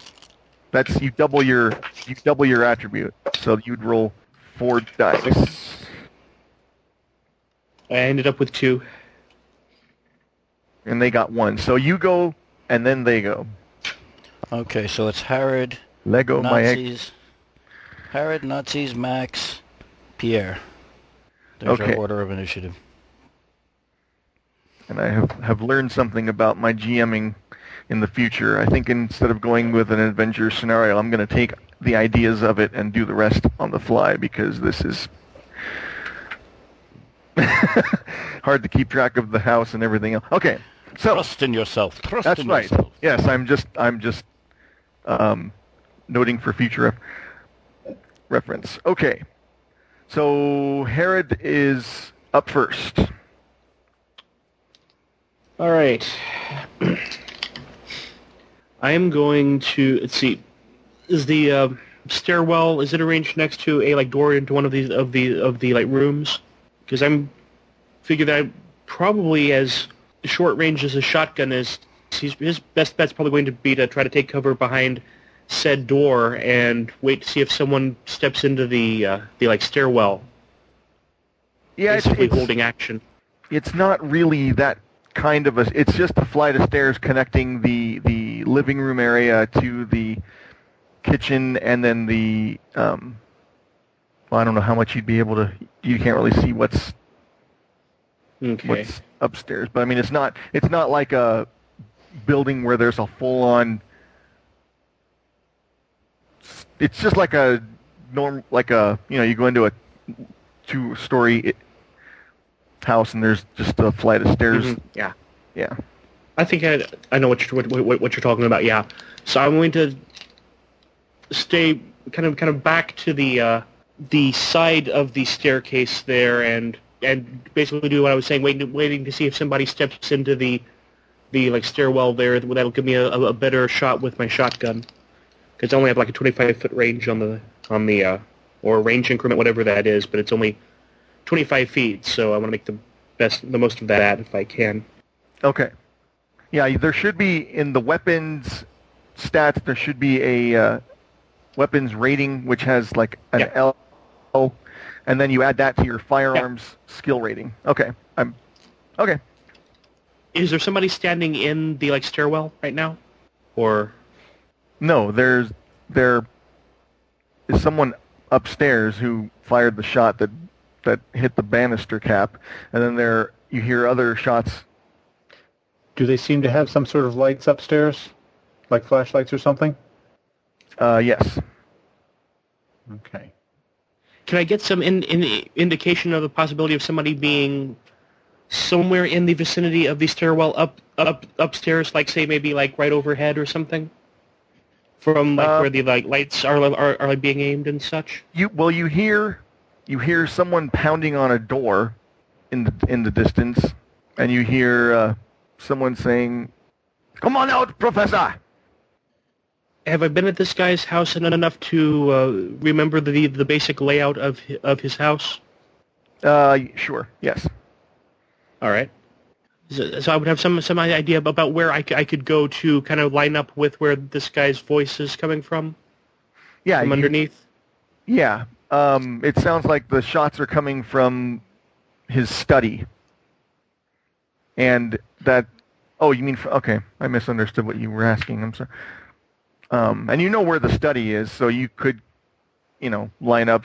That's you double your you double your attribute, so you'd roll four dice.
I ended up with two.
and they got one. So you go, and then they go.
Okay, so it's Herod,
Lego my egg.
Nazis, Herod, Nazis, Max, Pierre. There's
Okay.
our order of initiative.
and I have, have learned something about my GMing in the future. I think instead of going with an adventure scenario, I'm going to take the ideas of it and do the rest on the fly because this is hard to keep track of the house and everything else. Okay, so
Trust in yourself. Trust
that's
in
right.
yourself.
Yes, I'm just I'm just um, noting for future ref- reference. Okay. So Herod is up first.
All right. I am going to let's see. Is the uh, stairwell is it arranged next to a like door into one of these of the of the like rooms? Because I'm figure that probably as short range as a shotgun is. He's, his best bet's probably going to be to try to take cover behind said door and wait to see if someone steps into the uh, the like stairwell.
Yeah, it's,
basically
it's,
holding action.
it's not really that kind of a. It's just a flight of stairs connecting the the living room area to the kitchen, and then the. Um, well, I don't know how much you'd be able to. You can't really see what's
Okay.
what's upstairs, but I mean, it's not. It's not like a building where there's a full on. It's just like a norm, like a you know, you go into a two story house and there's just a flight of stairs.
Mhm, Yeah.
Yeah.
I think I, I know what you're, what, what, what you're talking about. Yeah. So I'm going to stay kind of kind of back to the uh, the side of the staircase there, and and basically do what I was saying, waiting waiting to see if somebody steps into the the like stairwell there. That'll give me a, a better shot with my shotgun because I only have like a 25 foot range on the on the uh, or range increment, whatever that is, but it's only 25 feet. So I want to make the best the most of that if I can.
Okay. Yeah, there should be in the weapons stats. There should be a uh, weapons rating which has like an
Yeah.
L, and then you add that to your firearms skill rating. Okay. I'm okay.
Is there somebody standing in the like stairwell right now, or
No, there's there is someone upstairs who fired the shot that that hit the banister cap, and then there you hear other shots.
Do they seem to have some sort of lights upstairs, like flashlights or something?
Uh, yes.
Okay.
Can I get some in, in, indication of the possibility of somebody being somewhere in the vicinity of the stairwell up up upstairs, like say maybe like right overhead or something, from like
Uh,
where the like lights are are, are like, being aimed and such?
You well, you hear you hear someone pounding on a door in the in the distance, and you hear uh, someone saying, "Come on out, Professor."
Have I been at this guy's house en- enough to uh, remember the the basic layout of hi- of his house?
Uh, sure. Yes.
All right. So, so I would have some some idea about where I, I could go to kind of line up with where this guy's voice is coming from
Yeah.
from
you-
underneath.
Yeah. Um, it sounds like the shots are coming from his study. And that, oh, you mean, okay, I misunderstood what you were asking. I'm sorry. Um, and you know where the study is, so you could, you know, line up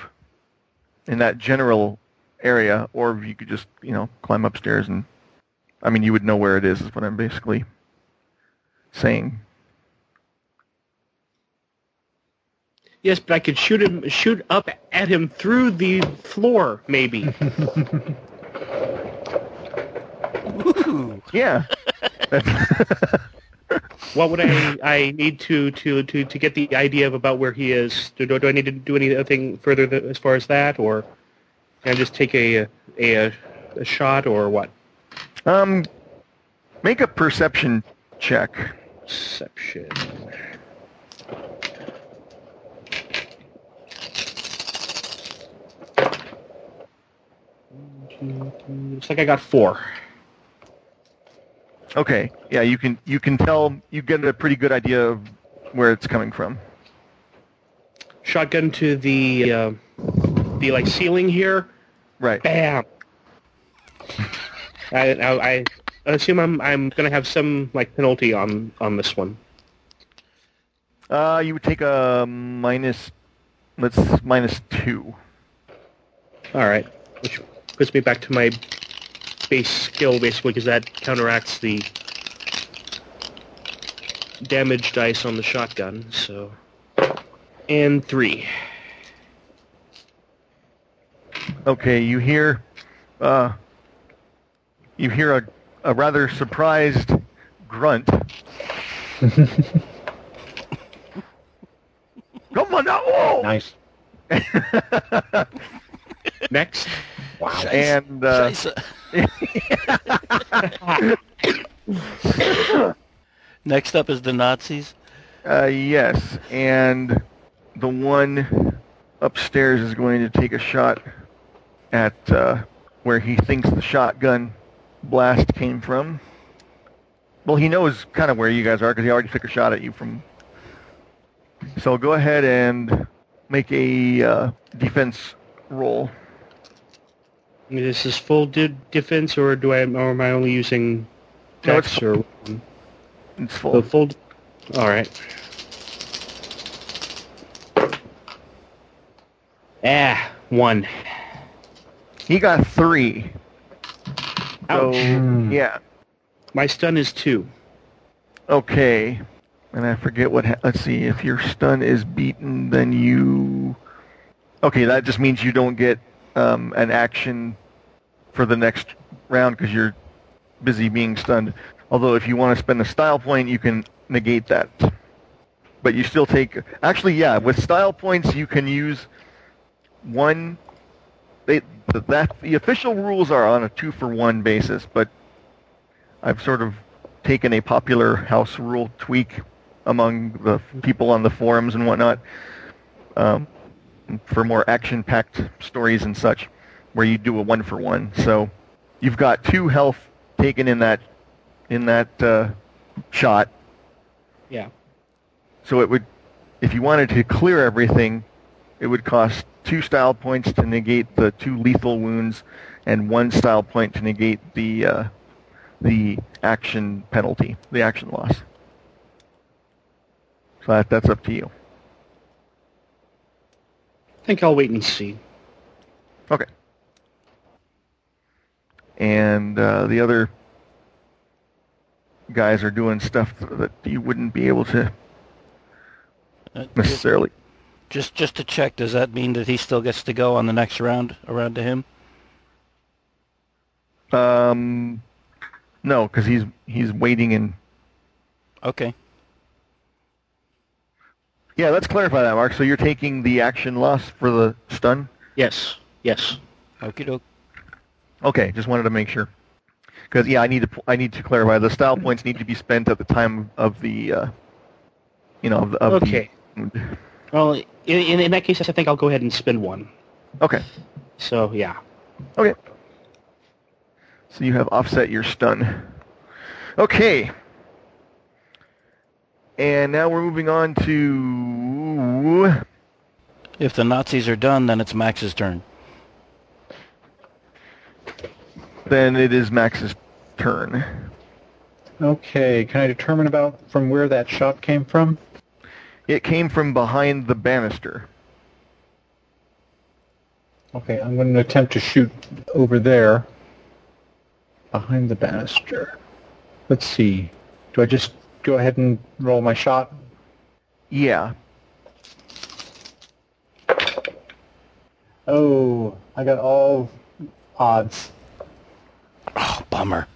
in that general area, or you could just, you know, climb upstairs and, I mean, you would know where it is, is what I'm basically saying.
Yes, but I could shoot him shoot up at him through the floor, maybe.
Yeah.
what would I I need to, to, to, to get the idea of about where he is? Do, do, do I need to do anything further th- as far as that, or can I just take a a, a shot, or what?
um, make a perception check.
Perception. Looks like I got four.
Okay. Yeah, you can you can tell you get a pretty good idea of where it's coming from.
Shotgun to the uh, the like ceiling here.
Right.
Bam. I, I, I assume I'm I'm gonna have some like penalty on on this one.
Uh, you would take a minus. Let's minus two.
All right, which puts me back to my base skill basically because that counteracts the damage dice on the shotgun. So and three.
Okay. You hear. Uh. You hear a a rather surprised grunt. Come on now! Whoa!
Nice.
Next.
Wow.
And uh,
Scheiße. Next up is the Nazis.
uh, yes, and the one upstairs is going to take a shot at uh, where he thinks the shotgun blast came from. Well, he knows kind of where you guys are because he already took a shot at you from. So go ahead and make a uh, defense roll.
This is full de- defense, or do I? Or am I only using
No, it's
dex or
It's
the
full.
full? All right. Ah, one.
He got three. So
Ouch.
Mm.
yeah,
My stun is two.
okay. And I forget what. Ha- let's see. If your stun is beaten, then you. Okay, that just means you don't get um, an action for the next round because you're busy being stunned. Although if you want to spend a style point, you can negate that. But you still take. Actually, yeah, with style points, you can use one. They th- that the official rules are on a two for one basis, but I've sort of taken a popular house rule tweak among the people on the forums and whatnot um, for more action-packed stories and such, where you do a one for one. So you've got two health taken in that in that uh, shot.
Yeah.
So it would, if you wanted to clear everything, it would cost two style points to negate the two lethal wounds, and one style point to negate the uh, the action penalty, the action loss. So that, that's up to you.
I think I'll wait and see.
Okay. And uh, the other guys are doing stuff that you wouldn't be able to
Uh,
necessarily.
just just to check, does that mean that he still gets to go on the next round around to him?
Um, no, because he's he's waiting and
Okay.
Yeah, let's clarify that, Mark. So you're taking the action loss for the stun?
Yes. Yes.
Okie doke.
Okay, just wanted to make sure. Because yeah, I need to I need to clarify the style points need to be spent at the time of the, uh, you know, of, the- of
Okay.
the.
Well, in, in in that case, I think I'll go ahead and spend one.
Okay,
So yeah.
okay. So you have offset your stun. Okay. And now we're moving on to
If the Nazis are done, then it's Max's turn.
then it is Max's turn.
Okay, can I determine about from where that shot came from?
It came from behind the banister.
Okay, I'm going to attempt to shoot over there, behind the banister. Let's see. Do I just go ahead and roll my shot?
Yeah.
Oh, I got all odds.
Oh, bummer.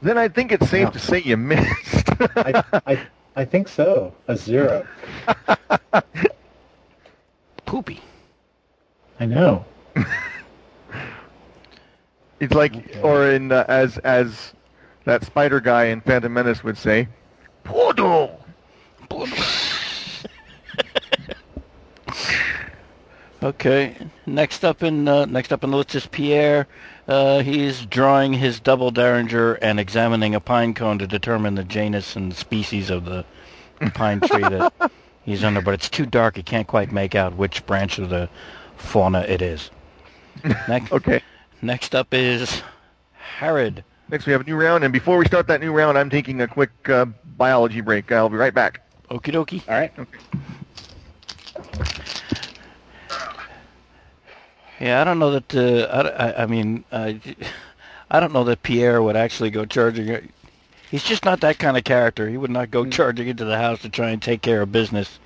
Then I think it's safe
Yeah.
to say you missed.
I, I, I think so. A zero.
Poopy.
I know.
it's like,
Okay.
or in uh, as as that spider guy in Phantom Menace would say, Poodle.
Okay. Next up in uh, next up in the list is Pierre. Uh, he's drawing his double derringer and examining a pine cone to determine the genus and species of the pine tree that he's under. But it's too dark; he can't quite make out which branch of the fauna it is. Next,
Okay.
next up is Herod.
Next we have a new round, and before we start that new round, I'm taking a quick uh, biology break. I'll be right back.
Okie dokie.
All right.
Yeah, I don't know that. Uh, I, I, I mean, uh, I don't know that Pierre would actually go charging. He's just not that kind of character. He would not go charging into the house to try and take care of business.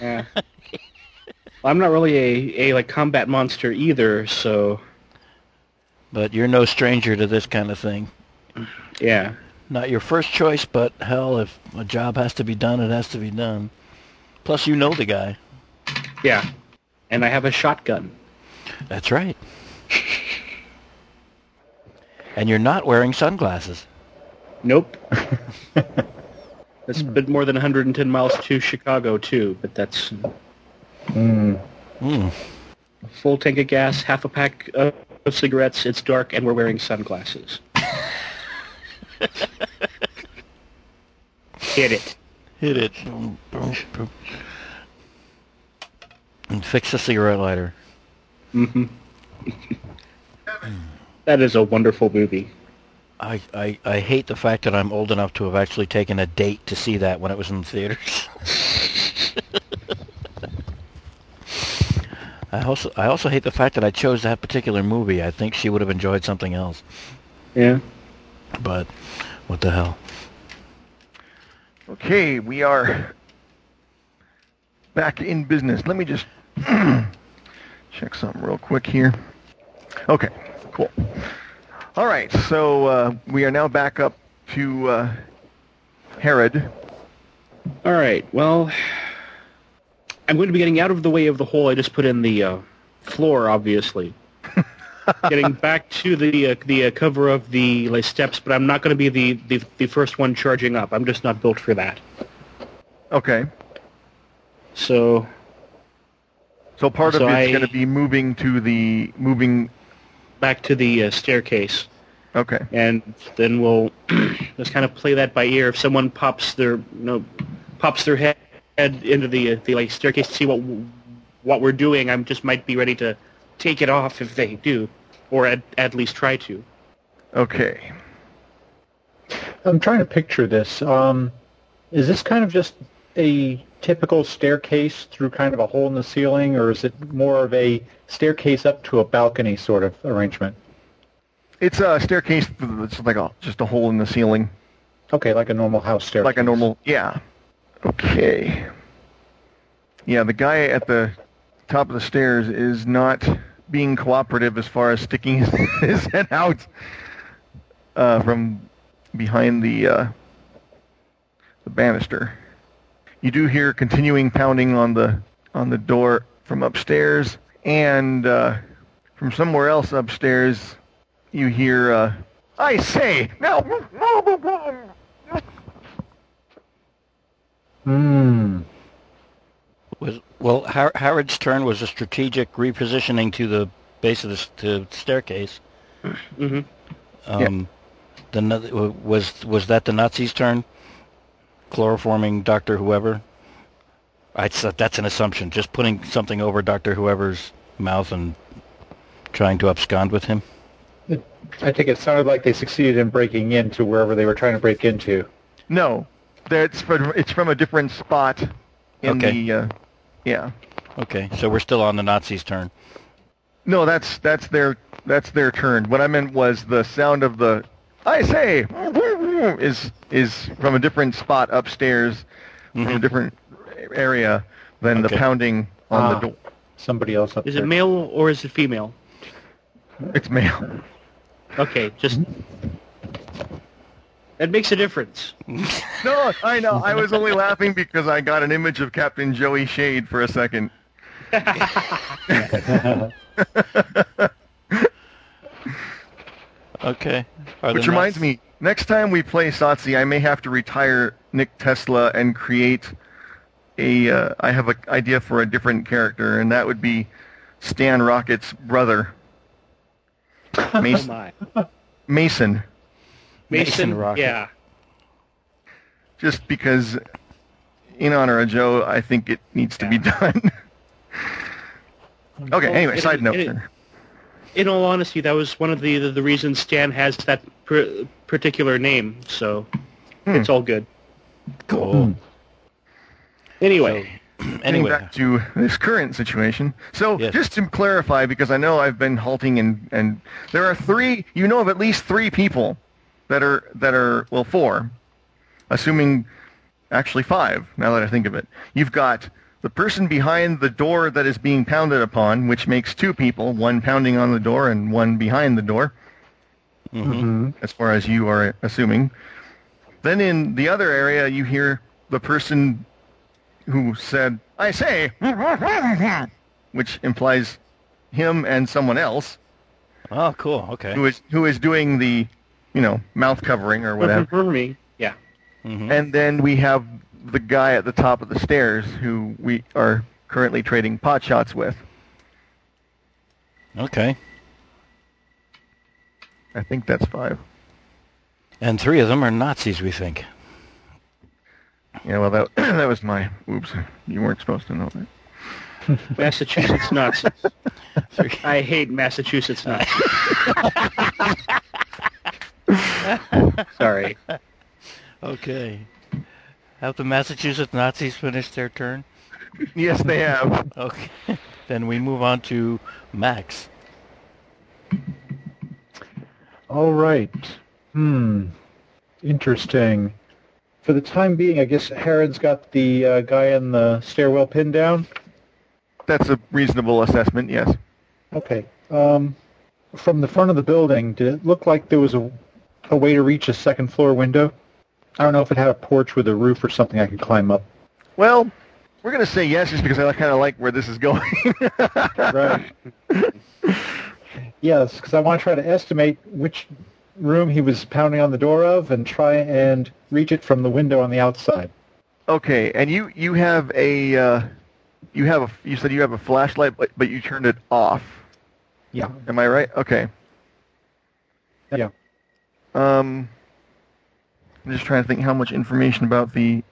Yeah. I'm not really a, a like combat monster either, so
But you're no stranger to this kind of thing.
yeah.
Not your first choice, but hell, if a job has to be done, it has to be done. Plus, you know the guy.
Yeah. And I have a shotgun.
That's right. and you're not wearing sunglasses.
Nope. That's a bit more than 110 miles to Chicago, too, but that's
Mm.
Hmm.
full tank of gas, half a pack of, of cigarettes, it's dark, and we're wearing sunglasses. Hit it.
Hit it. And fix the cigarette lighter.
Mm-hmm. that is a wonderful movie.
I, I, I hate the fact that I'm old enough to have actually taken a date to see that when it was in the theaters. I also I also hate the fact that I chose that particular movie. I think she would have enjoyed something else.
Yeah.
But what the hell?
Okay, we are back in business. Let me just check something real quick here. Okay, cool. All right, so uh, we are now back up to uh, Herod.
All right. Well, I'm going to be getting out of the way of the hole I just put in the uh, floor, obviously. getting back to the uh, the uh, cover of the like, steps, but I'm not going to be the, the the first one charging up. I'm just not built for that.
Okay,
So
so part
So
of it's
I-
going to be moving to the moving.
back to the uh, staircase,
Okay,
and then we'll just kind of play that by ear. If someone pops their you know pops their head into the uh, the like staircase to see what what we're doing, I just might be ready to take it off if they do, or at at least try to.
okay.
I'm trying to picture this. Um, is this kind of just a typical staircase through kind of a hole in the ceiling, or is it more of a staircase up to a balcony sort of arrangement?
It's a staircase. It's like a just a hole in the ceiling,
Okay, like a normal house staircase.
like a normal. Yeah. Okay. Yeah, the guy at the top of the stairs is not being cooperative as far as sticking his, head out uh, from behind the uh, the banister. You do hear continuing pounding on the on the door from upstairs, and uh, from somewhere else upstairs, you hear, uh, "I say, now."
Hmm.
Was well, Har- Herod's turn was a strategic repositioning to the base of the, s- to the staircase.
hmm
Um, the was was that the Nazis' turn? Chloroforming Doctor Whoever. I'd say that's an assumption. Just putting something over Doctor Whoever's mouth and trying to abscond with him.
I think it sounded like they succeeded in breaking into wherever they were trying to break into.
No, that's from, it's from a different spot in
Okay.
the. Uh, yeah.
Okay, so we're still on the Nazis' turn.
No, that's that's their that's their turn. What I meant was the sound of the I say is is from a different spot upstairs, from a
Mhm.
different area than the pounding on
Ah.
the door.
Somebody else up
Is
there.
it male or is it female?
It's male.
Okay, just that makes a difference.
No, I know. I was only laughing because I got an image of Captain Joey Shade for a second.
Okay. Are
Which reminds
Naz-
me, next time we play Satsi, I may have to retire Nick Tesla and create a. Uh, I have an idea for a different character, and that would be Stan Rocket's brother,
Oh
Mason.
My,
Mason.
Mason Rocket.
Yeah,
Just because, in honor of Joe, I think it needs to be done. okay.
Well,
Anyway,
it-
side note.
it- in all honesty, that was one of the the, the reasons Stan has that per, particular name. So
Hmm.
it's all good.
Cool.
Anyway,
Getting
Anyway,
back to this current situation. So
Yes.
just to clarify, because I know I've been halting and, and there are three, you know of at least three people that are, that are, well, four, assuming actually five, now that I think of it. You've got the person behind the door that is being pounded upon, which makes two people, one pounding on the door and one behind the door,
mhm.
as far as you are assuming. Then in the other area, you hear the person who said, "I say," which implies him and someone else
Oh, cool. Okay.
who is who is doing the, you know, mouth covering or whatever.
For me, yeah.
Mhm.
And then we have the guy at the top of the stairs who we are currently trading pot shots with.
Okay.
I think that's five.
And three of them are Nazis, we think.
Yeah, well, that that was my. Oops, you weren't supposed to know that.
Massachusetts nuts. I hate Massachusetts nuts. Sorry.
Okay. Have the Massachusetts Nazis finished their turn?
Yes, they have.
Okay. then we move on to Max.
All right. Hmm. Interesting. For the time being, I guess Herod's got the uh, guy in the stairwell pinned down.
That's a reasonable assessment. Yes.
Okay. Um, from the front of the building, did it look like there was a, a way to reach a second floor window? I don't know if it had a porch with a roof or something I could climb up.
Well, we're gonna say yes just because I kind of like where this is going.
Right. yes, because I want to try to estimate which room he was pounding on the door of and try and reach it from the window on the outside.
okay, and you you have a uh, you have a you said you have a flashlight, but but you turned it off.
Yeah.
Am I right? Okay.
Yeah.
Um, I'm just trying to think how much information about the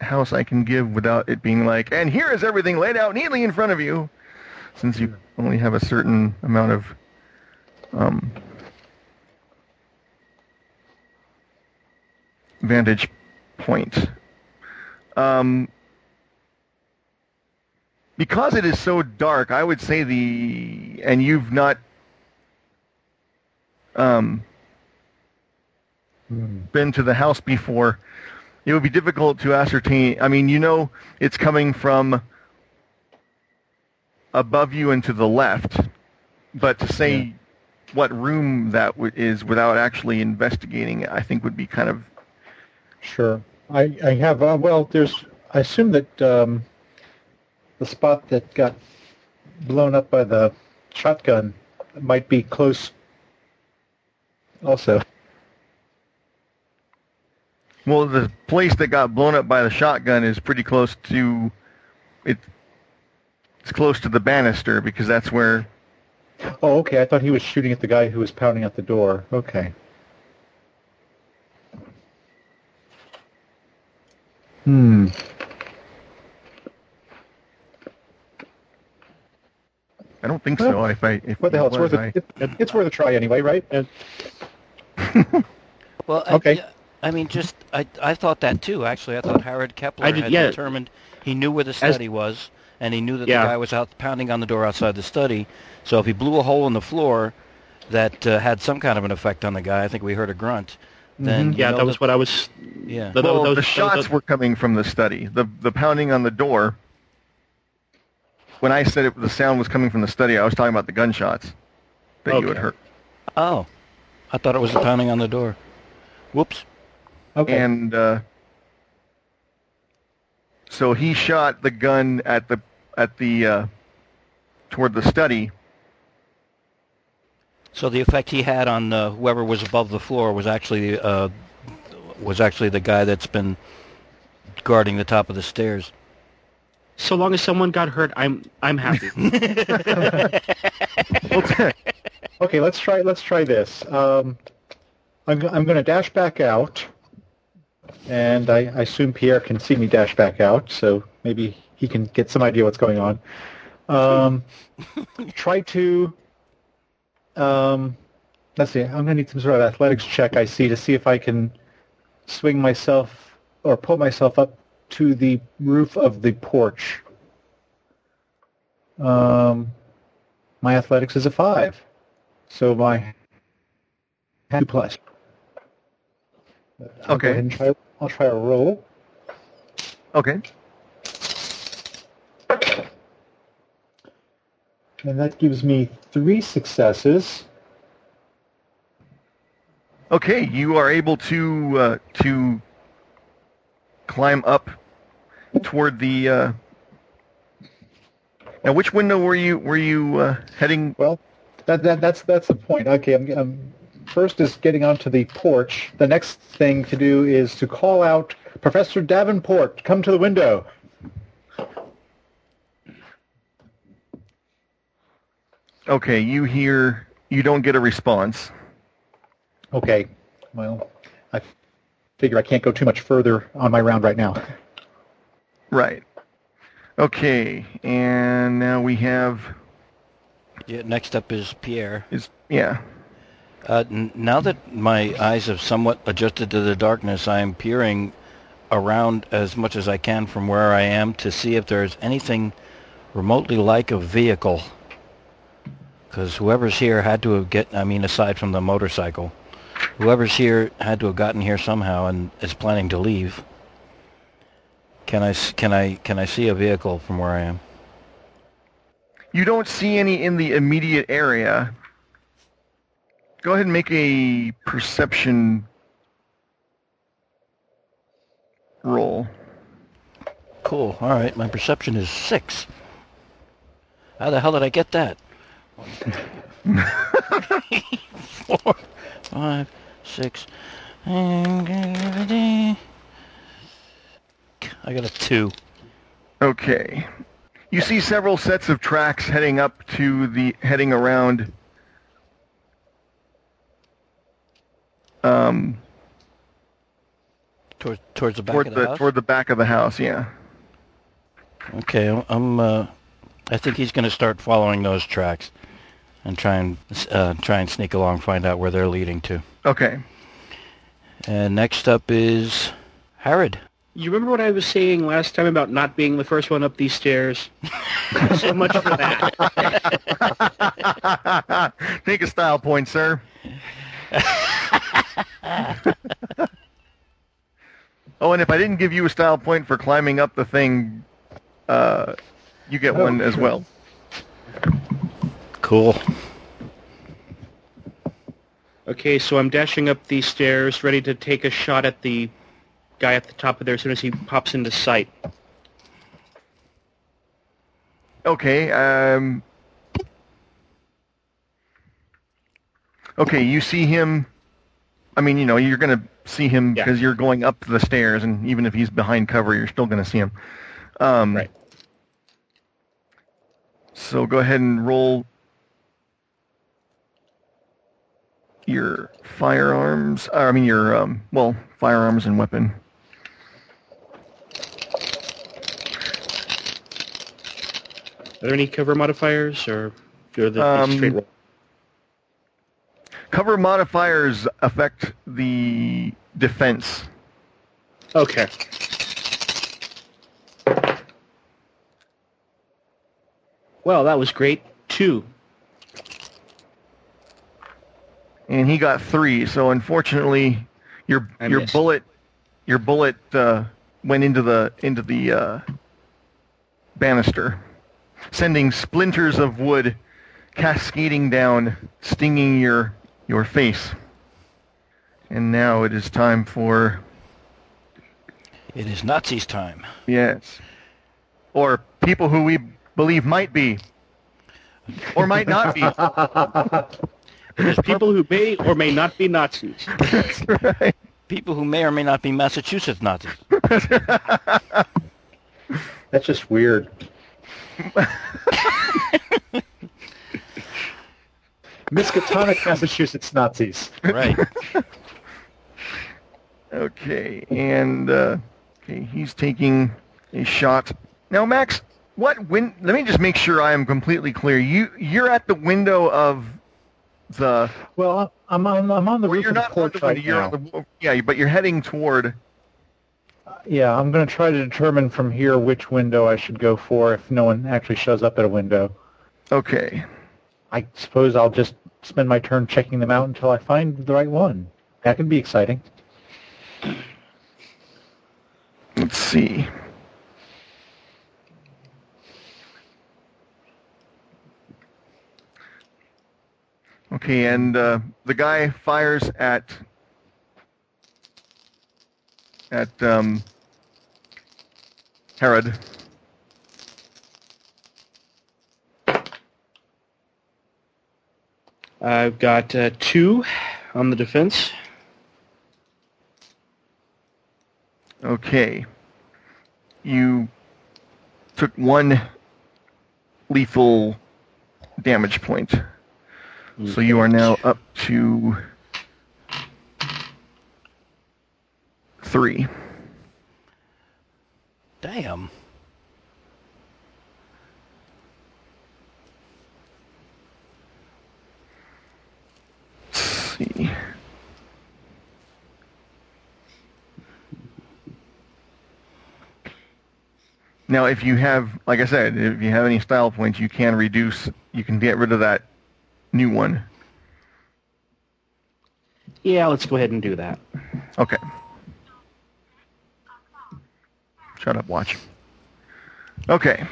house I can give without it being like, and here is everything laid out neatly in front of you, since you only have a certain amount of um, vantage point. Um, because it is so dark, I would say the and you've not um. Been to the house before, it would be difficult to ascertain. I mean, you know, it's coming from above you and to the left, but to say
Yeah.
what room that w- is without actually investigating, it, I think would be kind of
Sure. I, I have, uh, well, there's, I assume that um, the spot that got blown up by the shotgun might be close also.
Well. The place that got blown up by the shotgun is pretty close to it. It's close to the banister because that's where
Oh, okay. I thought he was shooting at the guy who was pounding at the door. Okay. Hmm.
I don't think so. If I if
What the hell? It's worth
was,
a, it, it's worth a try anyway, right?
Well,
Okay.
I, I mean, just I, I thought that too. Actually, I thought Howard Kepler
I did-
had
yeah.
determined he knew where the study was, and he knew that
Yeah.
the guy was out pounding on the door outside the study. So if he blew a hole in the floor that uh, had some kind of an effect on the guy, I think we heard a grunt. Then you
Yeah,
know
that was what I was.
Yeah.
But
well,
those-
the shots
those-
were coming from the study. The the pounding on the door. When I said it, the sound was coming from the study, I was talking about the gunshots that you had heard.
Oh, I thought it was the pounding on the door. Whoops.
Okay.
And uh, so he shot the gun at the at the uh, toward the study.
So the effect he had on uh, whoever was above the floor was actually uh, was actually the guy that's been guarding the top of the stairs.
So long as someone got hurt, I'm I'm happy.
Okay, let's try. Let's try this. Um, I'm I'm going to dash back out, and I, I assume Pierre can see me dash back out, so maybe he can get some idea what's going on. Um, try to. Um, let's see. I'm going to need some sort of athletics check. I see to see if I can swing myself or pull myself up to the roof of the porch. Um, my athletics is a five. So my two plus. I'll
Okay.
And try, I'll try a roll.
Okay.
And that gives me three successes.
Okay, you are able to uh, to climb up toward the. Uh... Now, which window were you were you uh, heading?
Well, that, that that's that's the point. Okay, I'm, I'm first is getting onto the porch. The next thing to do is to call out Professor Davenport. Come to the window.
Okay, you hear. You don't get a response.
Okay, well, I figure I can't go too much further on my round right now.
Right. Okay, and now we have
Yeah, next up is Pierre.
is yeah.
Uh, n- now that my eyes have somewhat adjusted to the darkness, I am peering around as much as I can from where I am to see if there's anything remotely like a vehicle. Because whoever's here had to have get, I mean, aside from the motorcycle, whoever's here had to have gotten here somehow and is planning to leave. Can I, can I, can I see a vehicle from where I am?
You don't see any in the immediate area. Go ahead and make a perception roll.
Cool. All right. My perception is six. How the hell did I get that? Four, five, six. I got a two.
Okay. You see several sets of tracks heading up to the heading around um
Towards towards the back
toward
of the,
the
house.
toward the back of the house, yeah.
Okay. I'm- I'm. Uh, I think he's going to start following those tracks, and try and uh, try and sneak along, find out where they're leading to.
Okay.
And next up is Herod.
You remember what I was saying last time about not being the first one up these stairs? so much for that.
Take a style point, sir. oh, and if I didn't give you a style point for climbing up the thing, uh, you get
Oh,
one as
sure.
well.
Cool.
Okay, so I'm dashing up these stairs, ready to take a shot at the guy at the top of there as soon as he pops into sight.
Okay. Um, okay, you see him. I mean, you know, you're going to see him
Yeah.
because you're going up the stairs, and even if he's behind cover, you're still going to see him. Um,
Right.
So go ahead and roll your firearms. uh, I mean, your um, well, firearms and weapon.
Are there any cover modifiers, or the, the
Um,
straight roll?
Cover modifiers affect the defense.
Okay. Well, that was great. Two.
and he got three. So unfortunately, your
I
your
missed.
bullet your bullet uh, went into the into the uh, banister, sending splinters of wood cascading down, stinging your your face. And now it is time for
It is Nazis time.
yes, or people who we believe might be, or might not be.
There's
People who may or may not be Nazis.
That's right.
people who may or may not be Massachusetts Nazis.
That's just weird. Miskatonic, Massachusetts Nazis.
Right.
Okay, and uh, okay, he's taking a shot. Now, Max, what win? Let me just make sure I am completely clear. You you're at the window of the.
Well, I'm on, I'm on the
Well,
roof
you're
of the
not on
porch
the window.
right
You're
now.
on the. Yeah, but you're heading toward.
Yeah, I'm going to try to determine from here which window I should go for if no one actually shows up at a window.
Okay.
I suppose I'll just spend my turn checking them out until I find the right one. That could be exciting.
Let's see. Okay, and uh, the guy fires at at um, Herod.
I've got uh, two on the defense.
Okay. You took one lethal damage point. So you are now up to three.
Damn.
Let's see. Now, if you have, like I said, if you have any style points, you can reduce, you can get rid of that new one.
Yeah, let's go ahead and do that.
Okay. Shut up, watch. Okay.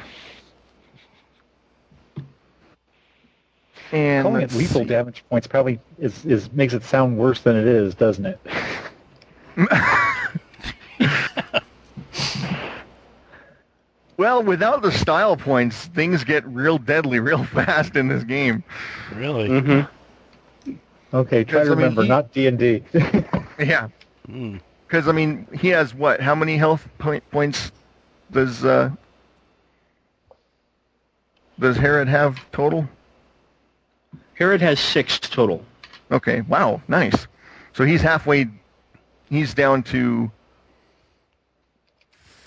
And
Calling it lethal
see.
damage points probably is, is makes it sound worse than it is, doesn't it?
Well, without the style points, things get real deadly real fast in this game.
Really?
Mm-hmm.
Okay, try
Because,
to
I mean,
remember,
he-
not D and D.
Yeah.
Mm.
Because I mean, he has what? How many health point points does uh, does Herod have total?
Herod has six total.
Okay. Wow. Nice. So he's halfway. He's down to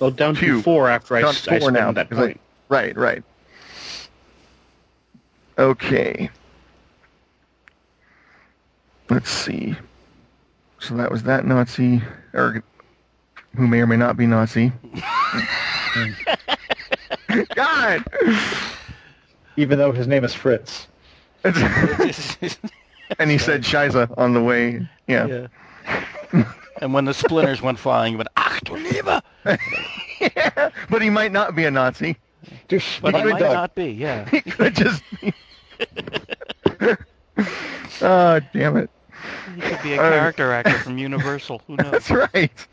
Well, down
Two.
to four after I,
down
s-
to
I
four
spend
now.
that
'cause I- right. Right. Okay. Let's see. So that was that Nazi, or who may or may not be Nazi. God.
Even though his name is Fritz.
and he said Shiza on the way. Yeah.
yeah. And when the splinters went flying, he went, Ach du Lieber!
yeah. But he might not be a Nazi.
Just
But he might
dog.
not be, yeah.
He could just. oh, damn it.
He could be a
All right.
character actor from Universal. Who knows?
That's right.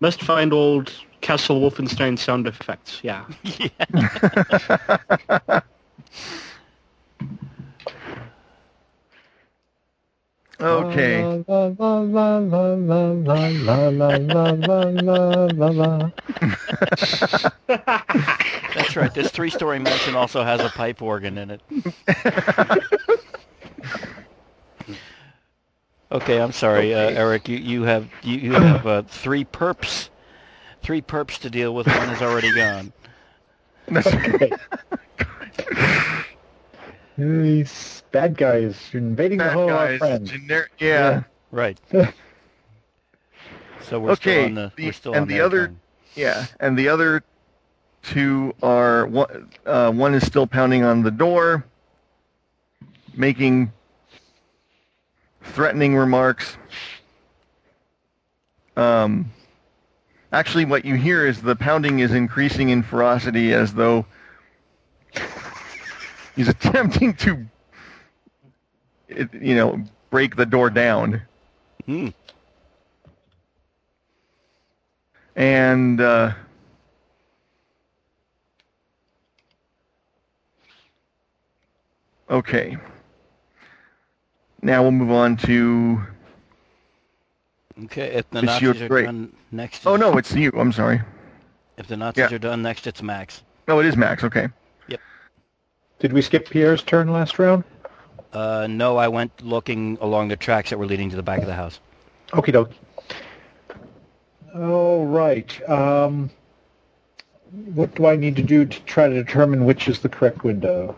Must find old Castle Wolfenstein sound effects. yeah.
Yeah.
la.
That's right. This three-story mansion also has a pipe organ in it. Okay, I'm sorry, uh, Eric. You, you have you, you have uh, three perps, three perps to deal with. One is already gone.
That's okay. These bad guys invading the
whole
home of our
guys.
friends.
Gener- yeah.
Right. So we're
Okay,
still on the,
the-
we're still
and
on
the other-
turn.
Yeah. And the other two are one. Uh, one is still pounding on the door, making threatening remarks. Um, actually, what you hear is the pounding is increasing in ferocity, as though he's attempting to, you know, break the door down.
Hmm.
And uh, okay. Now we'll move on to.
Okay, if the Nazis are
great-
done next.
Oh no, it's you. I'm sorry.
If the Nazis
Yeah.
are done next, it's Max.
No, it is Max. Okay.
Did we skip Pierre's turn last round?
Uh, no, I went looking along the tracks that were leading to the back of the house.
Okie doke. All right. Um, what do I need to do to try to determine which is the correct window?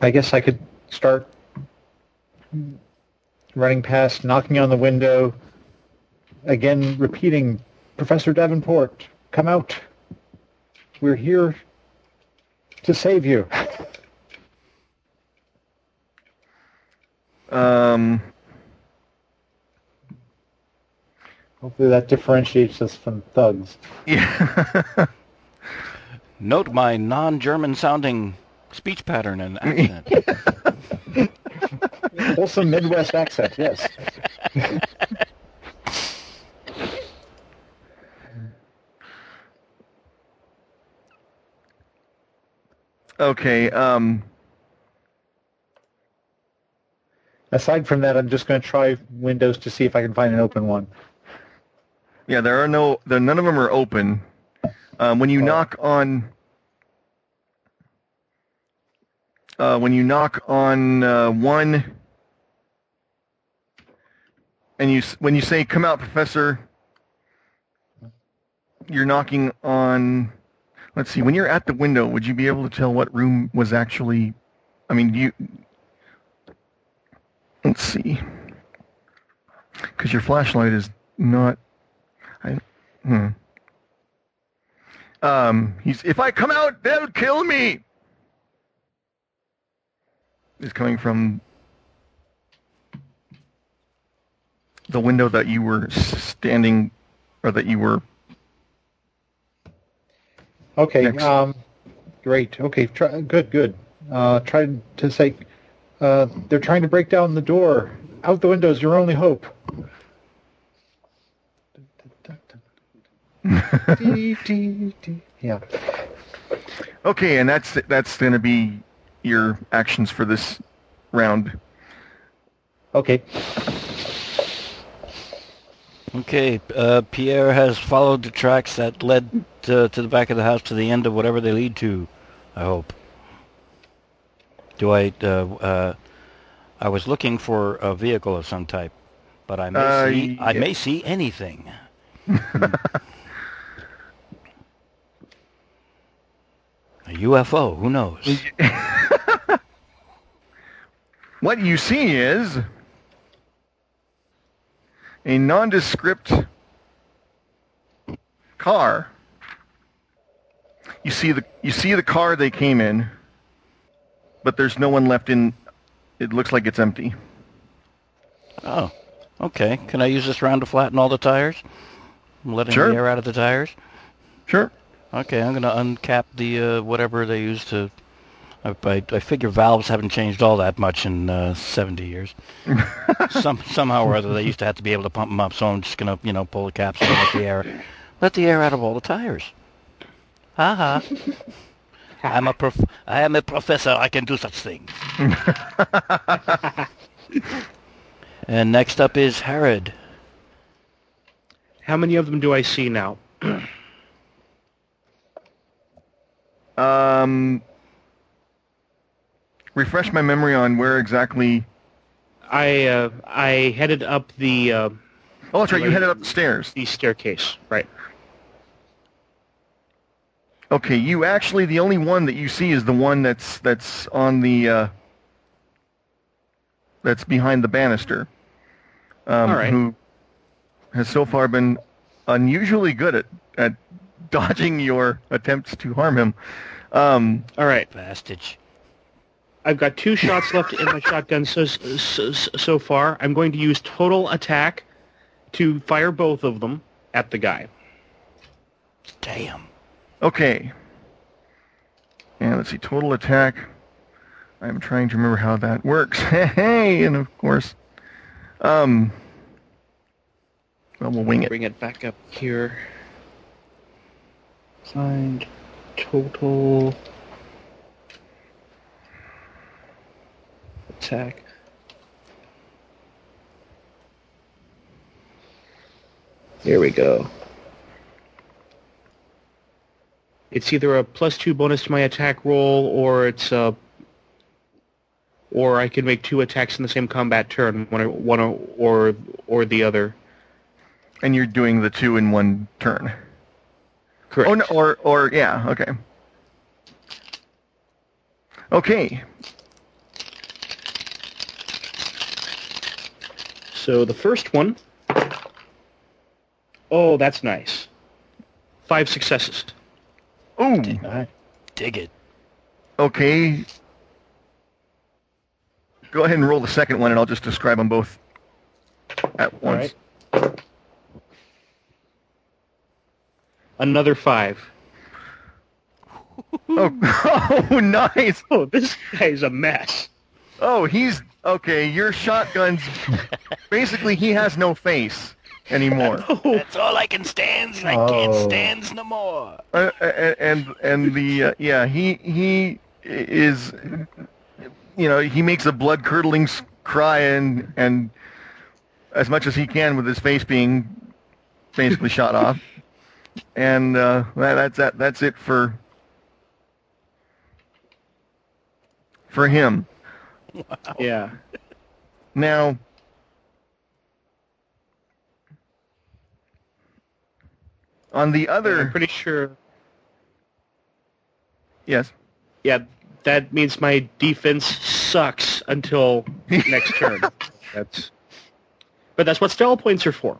I guess I could start running past, knocking on the window, again repeating, Professor Davenport, come out. We're here to save you.
Um,
Hopefully that differentiates us from thugs.
yeah.
Note my non-German sounding speech pattern and accent.
Wholesome Midwest accent, yes.
Okay. Um.
Aside from that, I'm just going to try Windows to see if I can find an open one.
Yeah, there are no. There, none of them are open. Um, when you
Oh.
knock on. Uh, when you knock on uh, one, and you when you say "Come out, Professor," you're knocking on. Let's see. When you're at the window, would you be able to tell what room was actually? I mean, you. Let's see. Because your flashlight is not. I. Hmm. Um. He's. If I come out, they'll kill me. Is coming from the window that you were standing, or that you were.
Okay. Um, great. Okay. Try, good. Good. Uh, try to say. Uh, they're trying to break down the door. Out the window is your only hope. yeah.
Okay, and that's that's going to be your actions for this round.
Okay.
Okay, uh, Pierre has followed the tracks that led to, to the back of the house to the end of whatever they lead to. I hope. Do I? Uh, uh, I was looking for a vehicle of some type, but I may
Uh,
see. I may see anything. a UFO. Who knows?
What you see is a nondescript car. You see the you see the car they came in, but there's no one left in. It looks like it's empty.
Oh, okay. Can I use this round to flatten all the tires? I'm letting
Sure.
the air out of the tires.
Sure.
Okay, I'm gonna uncap the uh, whatever they use to. I, I, I figure valves haven't changed all that much in uh, 70 years. Some somehow or other they used to have to be able to pump them up, so I'm just gonna you know pull the caps and let the air, let the air out of all the tires. Ha ha. I'm a prof- I am a professor. I can do such things. and next up is Herod.
How many of them do I see now?
Um. Refresh my memory on where exactly.
I uh, I headed up the uh,
Oh, that's right. You headed up the stairs.
the staircase. Right.
Okay, you actually the only one that you see is the one that's that's on the uh, that's behind the banister. Um,
All right.
Who has so far been unusually good at at dodging your attempts to harm him. Um,
All right.
Bastage.
I've got two shots left in my shotgun so, so so far. I'm going to use total attack to fire both of them at the guy.
Damn.
okay. And let's see, total attack. I'm trying to remember how that works. Hey, and of course, um, well, we'll wing it.
Bring it back up here. Find total attack. There we go. It's either a plus two bonus to my attack roll, or it's a, or I can make two attacks in the same combat turn, one or one or or, or the other.
And you're doing the two in one turn.
Correct.
Oh, no, or, or, yeah, okay. Okay,
So the first one, oh, that's nice. Five successes.
ooh,
right.
Dig it.
okay. Go ahead and roll the second one, and I'll just describe them both at once.
right.
Another five.
Oh, oh, nice.
Oh, this guy's a mess.
Oh, he's, okay, your shotgun's, basically he has no face anymore.
That's all I can stand. I can't
Oh.
stand no more.
Uh, and, and the, uh, yeah, he, he is, you know, he makes a blood curdling cry and and as much as he can with his face being basically shot off. And uh, that, that's that. That's it for for him.
Yeah.
Now, on the
I'm
other,
pretty sure.
yes,
Yeah, that means my defense sucks until next turn. That's. But that's what style points are for.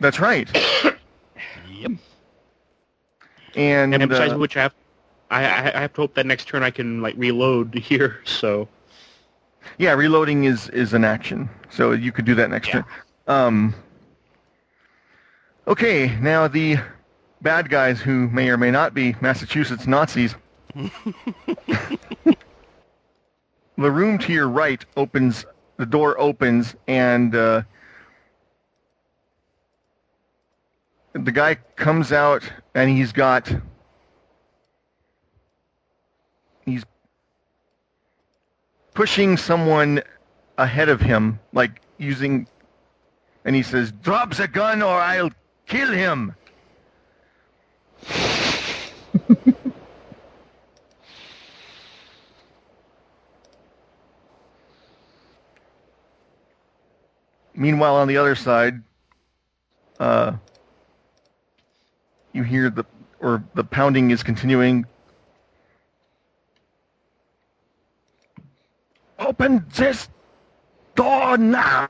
that's right.
Yep.
And,
And besides
uh,
which, I have, I, I I have to hope that next turn I can like reload here. So
yeah, reloading is is an action, so you could do that next
Yeah.
turn. Um, okay, now the bad guys who may or may not be Massachusetts Nazis. the room to your right opens. The door opens, and uh, the guy comes out, and he's got. He's pushing someone ahead of him, like using, and he says, "Drop the gun, or I'll kill him." Meanwhile, on the other side, uh, you hear the or the pounding is continuing. Open this door now!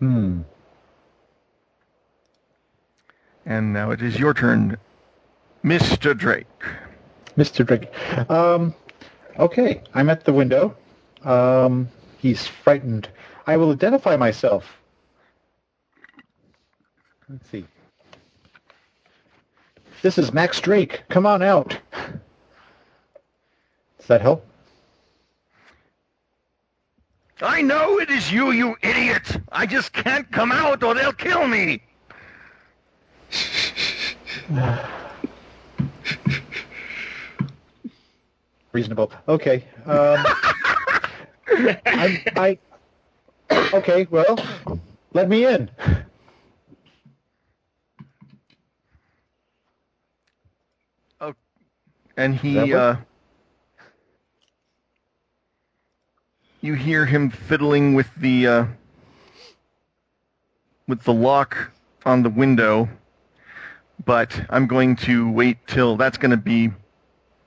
Hmm.
And now it is your turn, Mr. Drake.
Mr. Drake. Um, okay, I'm at the window. Um, he's frightened. I will identify myself. Let's see. This is Max Drake. Come on out. Does that help?
I know it is you, you idiot! I just can't come out or they'll kill me!
Reasonable. Okay. Um, I, I. Okay. Well, let me in.
And he, uh, you hear him fiddling with the, uh, with the lock on the window, but I'm going to wait till that's going to be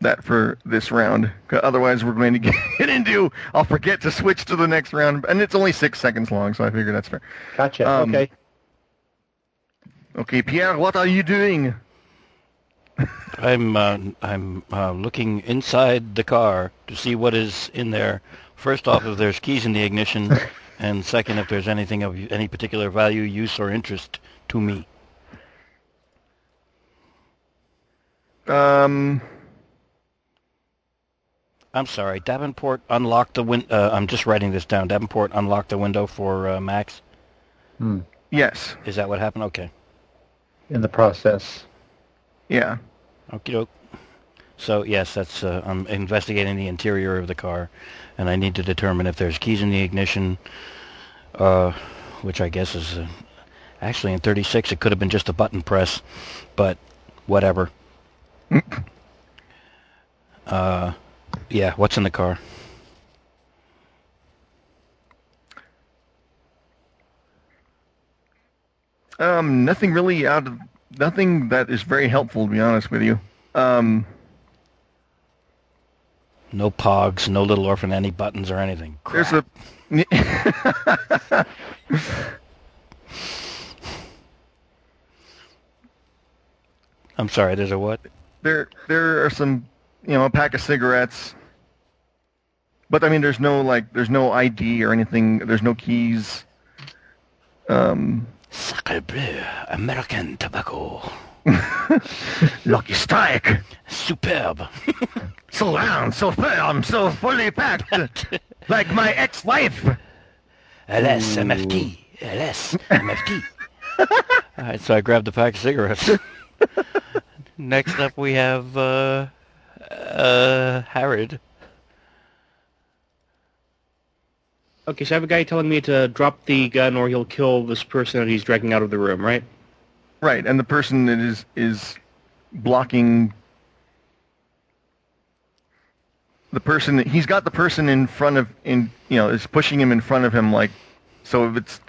that for this round. Otherwise, we're going to get into. I'll forget to switch to the next round, and it's only six seconds long, so I figure that's fair.
Gotcha.
Um,
okay.
Okay, Pierre, what are you doing?
I'm uh, I'm uh, looking inside the car to see what is in there. First off, if there's keys in the ignition, and second, if there's anything of any particular value, use, or interest to me.
Um,
I'm sorry, Davenport unlocked the win. Uh, I'm just writing this down. Davenport unlocked the window for uh, Max.
Hmm.
yes,
Is that what happened? Okay.
In the process.
Yeah.
Okie doke. So yes, that's uh, I'm investigating the interior of the car, and I need to determine if there's keys in the ignition, uh, which I guess is uh, actually in 36. It could have been just a button press, but whatever. uh, yeah. What's in the car?
Um, nothing really out of nothing that is very helpful to be honest with you. Um,
No pogs, no little orphan Annie buttons or anything.
there's a
I'm sorry. There's a what?
there there are some you know a pack of cigarettes, but I mean there's no like there's no ID or anything. There's no keys. Um,
Sacre bleu, American tobacco.
Lucky Strike,
Superb.
so round, so firm, so fully packed, like my ex-wife.
Alas, MFT. LS, MFT. All right, so I grabbed a pack of cigarettes. Next up, we have uh, uh, Herod.
Okay, so I have a guy telling me to drop the gun or he'll kill this person that he's dragging out of the room, right?
Right, and the person that is is blocking the person that he's got the person in front of in you know is pushing him in front of him like so if it's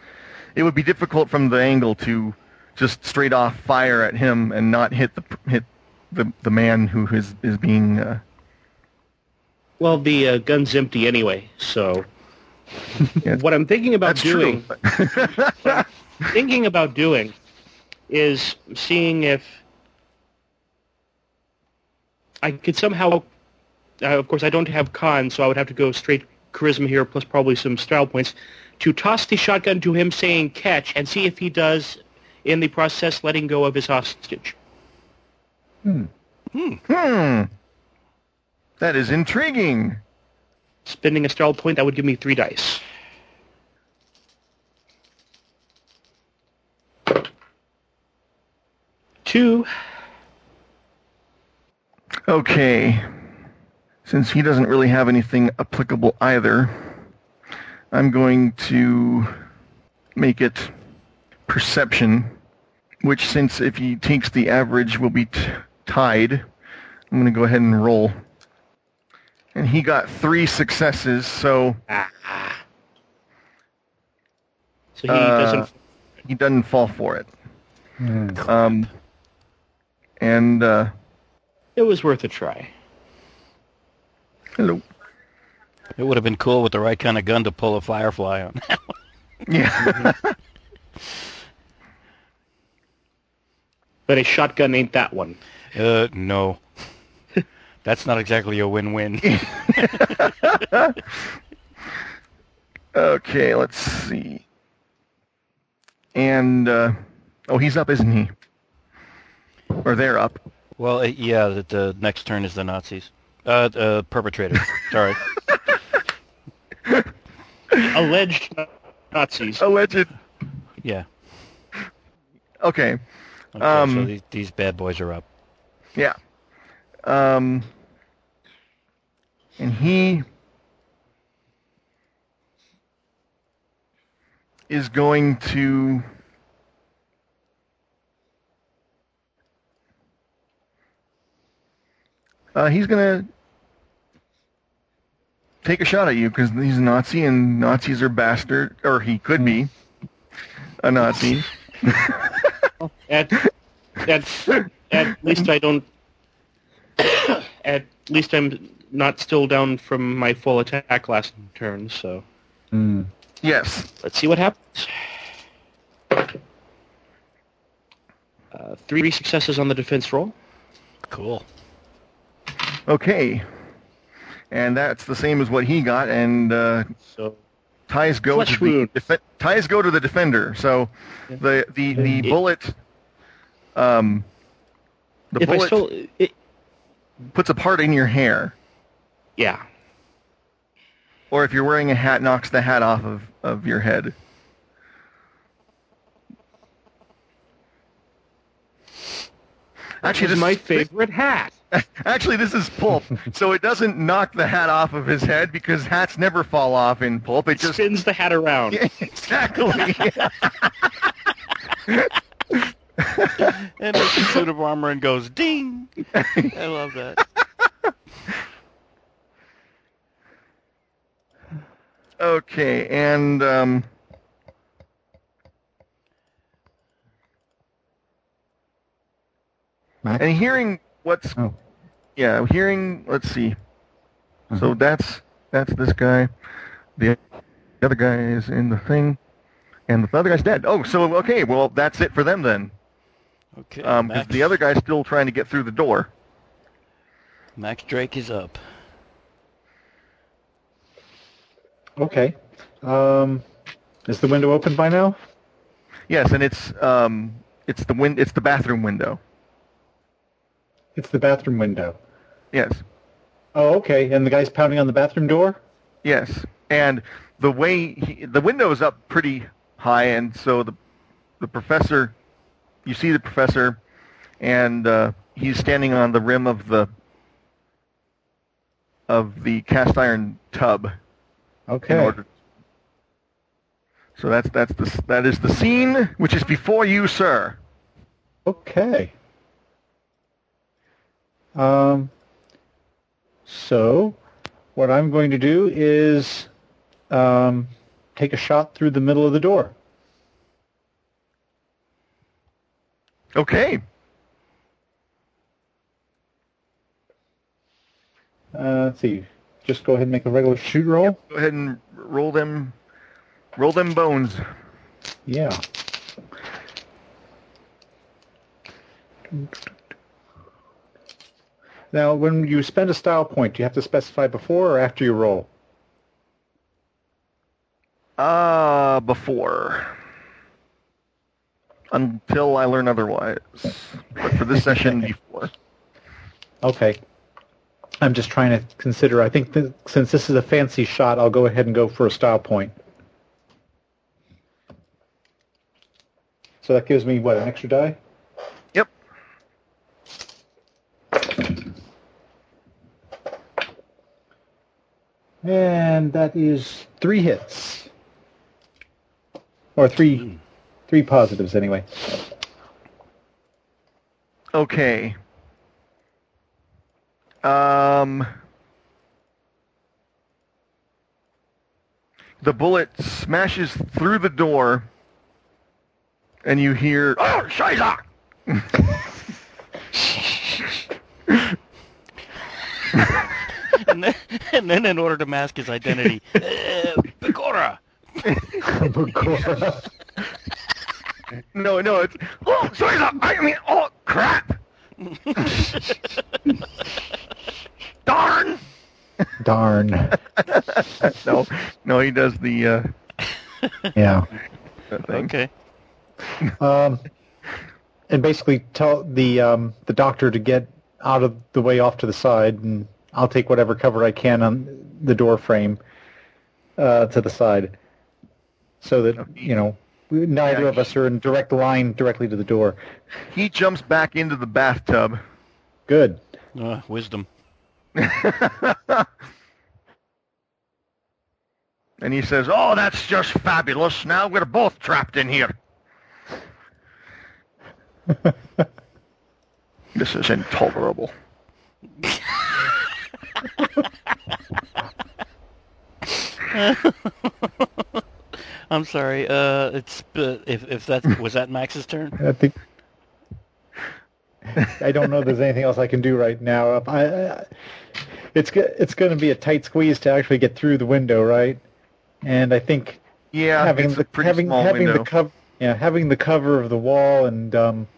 it would be difficult from the angle to just straight off fire at him and not hit the hit the the man who is is being uh,
Well, the uh, gun's empty anyway, so
Yeah.
what I'm thinking about
that's
doing,
true.
thinking about doing, is seeing if I could somehow. Uh, of course, I don't have con, so I would have to go straight charisma here, plus probably some style points, to toss the shotgun to him, saying "catch," and see if he does, in the process, letting go of his hostage.
Hmm. Hmm. hmm. That is intriguing.
Spending a style point, that would give me three dice. Two.
Okay. Since he doesn't really have anything applicable either, I'm going to make it perception, which since if he takes the average will be t- tied, I'm going to go ahead and roll. And he got three successes, so
Ah. So he
Uh,
doesn't.
he doesn't fall for it.
Hmm.
Um, and, uh,
It was worth a try.
hello.
It would have been cool with the right kind of gun to pull a firefly on.
Yeah.
But a shotgun ain't that one.
uh, no. That's not exactly a win-win.
Okay, let's see. And uh, oh, he's up, isn't he? Or they're up.
well, uh, yeah, the, the next turn is the Nazis. Uh, uh perpetrator. Sorry.
Alleged Nazis.
Alleged.
Yeah.
Okay.
Okay,
Um,
so these, these bad boys are up.
Yeah. Um. And he is going to. Uh, he's gonna take a shot at you because he's a Nazi and Nazis are bastard, or he could be a Nazi.
At, at, at least I don't. At least I'm not still down from my full attack last turn. So
Hmm.
Yes.
let's see what happens. Uh, three successes on the defense roll.
Cool.
Okay. And that's the same as what he got, and uh,
So
ties go to the
wound.
defe- ties go to the defender. So the the the
It-
bullet, um, the
if I
bullet
still, it,
puts a part in your hair,
yeah.
or if you're wearing a hat, knocks the hat off of of your head. Actually,
this is my favorite hat.
Actually, this is pulp, so it doesn't knock the hat off of his head because hats never fall off in pulp. It just
Spins the hat around.
Yeah, exactly.
And makes a suit of armor and goes ding. I love that.
okay, and um, and hearing what's
Oh.
yeah, hearing. Let's see. So
Mhm.
that's that's this guy. The other guy is in the thing, and the other guy's dead. Oh, so okay, well that's it for them then.
Okay.
Um, 'cause
Max,
the other guy's still trying to get through the door.
Max Drake is up.
Okay. Um, is the window open by now?
Yes, and it's um, it's the win- it's the bathroom window.
It's the bathroom window.
Yes.
Oh, okay. And the guy's pounding on the bathroom door?
Yes, and the way he, the window is up pretty high, and so the the professor, you see the professor, and uh, he's standing on the rim of the of the cast iron tub.
Okay.
order. So that's that's the that is the scene which is before you, sir.
Okay. Um, so, what I'm going to do is um, take a shot through the middle of the door.
Okay.
Uh, let's see. Just go ahead and make a regular shoot roll.
Go ahead and roll them roll them bones.
Yeah. Now, when you spend a style point, do you have to specify before or after you roll?
Uh before. Until I learn otherwise. But for this session before.
Okay. I'm just trying to consider. I think that since this is a fancy shot, I'll go ahead and go for a style point. So that gives me, what, an extra die?
Yep.
And that is three hits. Or three, three positives anyway.
Okay. Um The bullet smashes through the door and you hear Oh Scheiße!
and, then, and then, in order to mask his identity, uh, Pecora.
No, no, it's Oh Scheiße! I mean oh crap! Darn!
Darn.
no, no, he does the uh,
Yeah.
thing.
Okay.
Um, and basically tell the um, the doctor to get out of the way off to the side, and I'll take whatever cover I can on the door frame uh, to the side, so that you know we- neither
Yeah,
of us are in direct line directly to the door.
He jumps back into the bathtub.
Good.
Uh, wisdom.
And he says, "Oh, that's just fabulous. Now we're both trapped in here." this is intolerable.
I'm sorry. Uh, it's uh, if if that was that Max's turn.
I think. I don't know if there's anything else I can do right now. I, I, it's it's going to be a tight squeeze to actually get through the window, right? And I think
Yeah,
having
it's
the
a
having
small
having
window.
the cover yeah having the cover of the wall and um,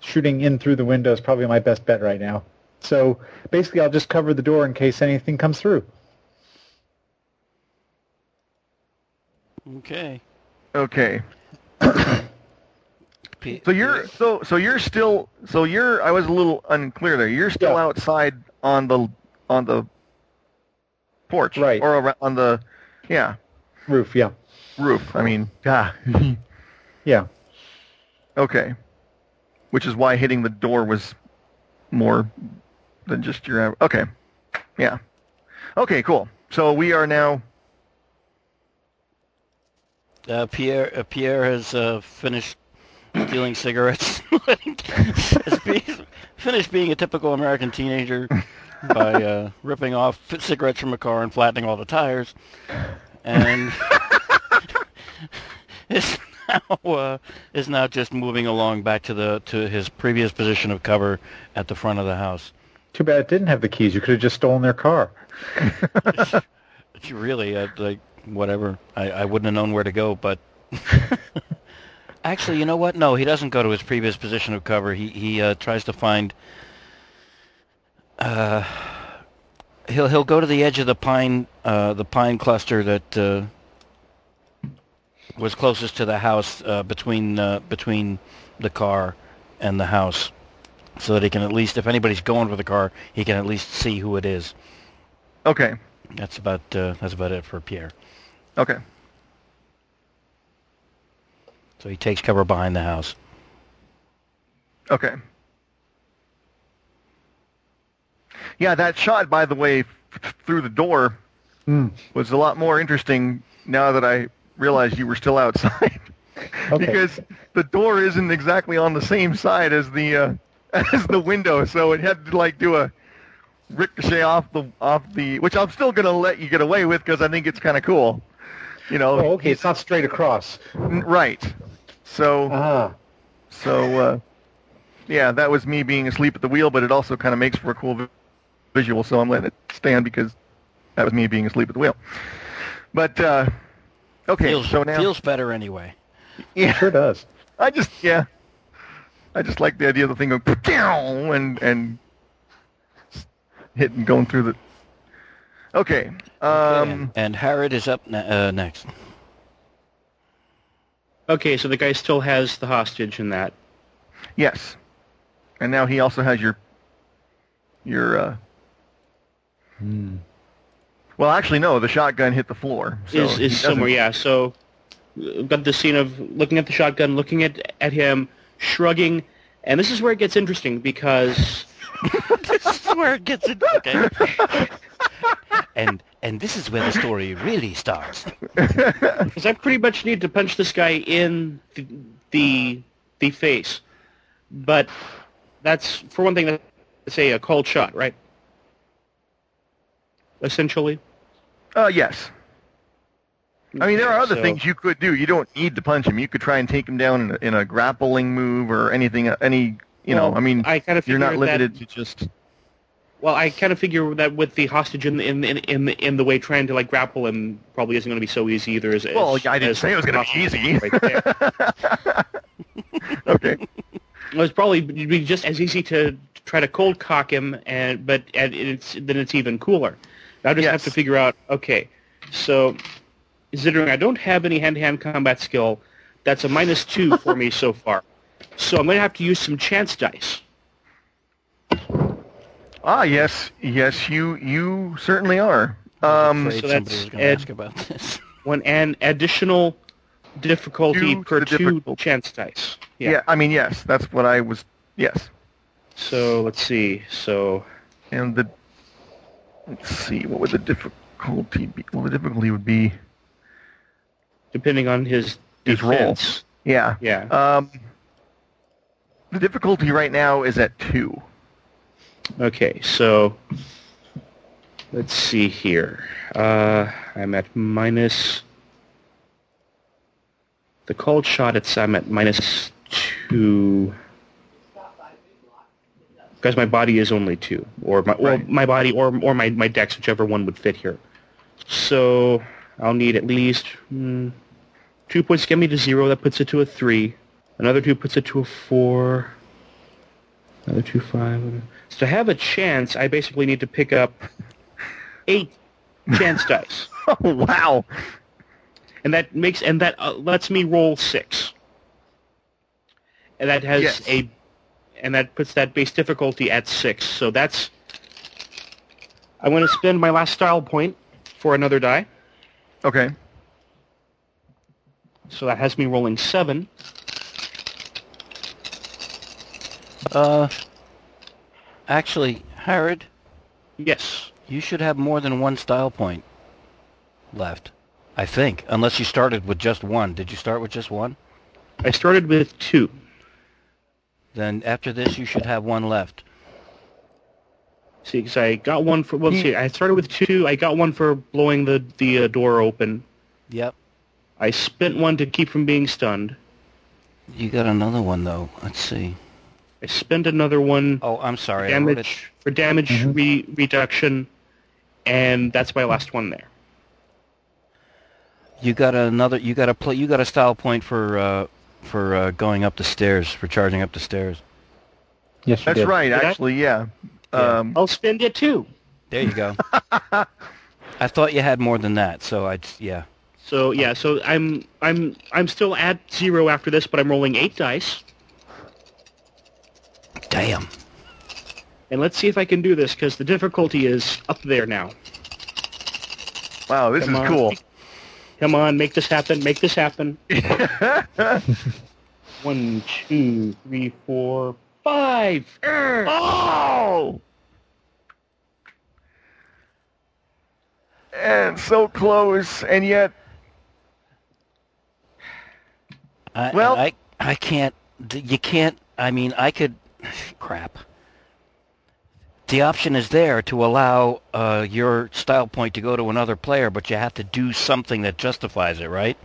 shooting in through the window is probably my best bet right now. So basically, I'll just cover the door in case anything comes through.
Okay.
okay, so you're so so you're still so you're I was a little unclear there. You're still
Yeah.
outside on the on the porch,
Right.
Or on the yeah
Roof, yeah,
roof. I mean, ah,
yeah.
okay. Which is why hitting the door was more than just your okay. Yeah. Okay, cool. So we are now
Uh, Pierre uh, Pierre has uh, finished stealing cigarettes. has be, finished being a typical American teenager by uh, ripping off cigarettes from a car and flattening all the tires, and is now uh, is now just moving along back to the to his previous position of cover at the front of the house.
Too bad it didn't have the keys. You could have just stolen their car.
Really, uh, like whatever. I, I wouldn't have known where to go, but actually, you know what? No, he doesn't go to his previous position of cover. He he uh, tries to find. Uh, he'll he'll go to the edge of the pine uh, the pine cluster that uh, was closest to the house uh, between uh, between the car and the house, so that he can at least, if anybody's going for the car, he can at least see who it is.
okay.
That's about uh, that's about it for Pierre.
Okay.
So he takes cover behind the house.
Okay. Yeah, that shot, by the way, f- through the door
Hmm.
was a lot more interesting now that I realized you were still outside.
Okay.
because the door isn't exactly on the same side as the uh, as the window, so it had to like do a ricochet off the off the, which I'm still gonna let you get away with because I think it's kind of cool. You know,
Oh, okay. It's not straight across.
Right. So
Ah.
so uh, yeah, that was me being asleep at the wheel, but it also kind of makes for a cool vi- visual. So I'm letting it stand because that was me being asleep at the wheel. But uh, okay,
Feels,
so now
feels better anyway.
yeah,
Sure does.
I just yeah, I just like the idea of the thing going "Pow!" and and hitting going through the. Okay. Um,
and, and Herod is up ne- uh, next.
Okay, so the guy still has the hostage in that.
Yes. And now he also has your your uh
Hmm.
well actually no, the shotgun hit the floor. So
is is somewhere, yeah. So we've got the scene of looking at the shotgun, looking at at him, shrugging, and this is where it gets interesting because
this is where it gets it. Okay. and and this is where the story really starts.
because I pretty much need to punch this guy in the the, the face, but that's for one thing. That's a, a called shot, right? Essentially.
Uh yes. I mean there are other
So-
things you could do. You don't need to punch him. You could try and take him down in a, in a grappling move or anything any you know, I mean
I kind of
you're not limited
That,
to just
well, I kind of figure that with the hostage in in in in the, in the way, trying to like grapple him probably isn't going to be so easy either. As,
Well,
as,
I didn't say it was gonna be easy.
Right
okay.
It was probably it'd be just as easy to try to cold cock him, and but and it's then it's even cooler. Now I just have to figure out. Okay, so considering I don't have any hand-to-hand combat skill, that's a minus two for me so far. So I'm going to have to use some chance dice.
Ah yes, yes you you certainly are. Um
so that's Ed-
ask about this.
One an additional difficulty
Two
per two
difficulty.
chance dice.
yeah. I mean yes, that's what I was yes.
So let's see. So
And the let's see, what would the difficulty be? Well, the difficulty would be
depending on his
His
defense,
yeah.
yeah.
Um, the difficulty right now is at two.
Okay, so let's see here. Uh, I'm at minus the called shot. It's I'm at minus two because my body is only two, or my well,
Right.
my body or or my my dex, whichever one would fit here. So I'll need at least mm, two points to get me to zero. That puts it to a three. Another two puts it to a four. Another two five. So to have a chance, I basically need to pick up eight chance dice,
Oh wow!
and that makes and that uh, lets me roll six. And that has
Yes.
a, and that puts that base difficulty at six. So that's. I'm going to spend my last style point for another die.
Okay.
So that has me rolling seven.
Uh, actually, Herod,
Yes.
you should have more than one style point left. I think, unless you started with just one. Did you start with just one?
I started with two.
Then after this, you should have one left.
See, because I got one for. Well, see, I started with two. I got one for blowing the the uh, door open.
Yep.
I spent one to keep from being stunned.
You got another one though. Let's see.
I spend another one
Oh, I'm sorry. I wrote it-
damage for damage
Mhm.
re- reduction, and that's my last one there.
You got another. You got a play. You got a style point for uh, for uh, going up the stairs for charging up the stairs.
Yes,
That's
did.
right.
Did
Actually, yeah.
Yeah.
Um,
I'll spend it too.
There you go. I thought you had more than that, so I yeah.
So yeah, so I'm I'm I'm still at zero after this, but I'm rolling eight dice,
Damn.
and let's see if I can do this because the difficulty is up there now.
wow, this
Come
is
on.
cool.
Come on, make this happen. Make this happen. One, two, three, four, five.
oh! And so close, and yet
I,
Well-
I, I can't. You can't. I mean, I could. Crap. The option is there to allow uh, your style point to go to another player, but you have to do something that justifies it, right?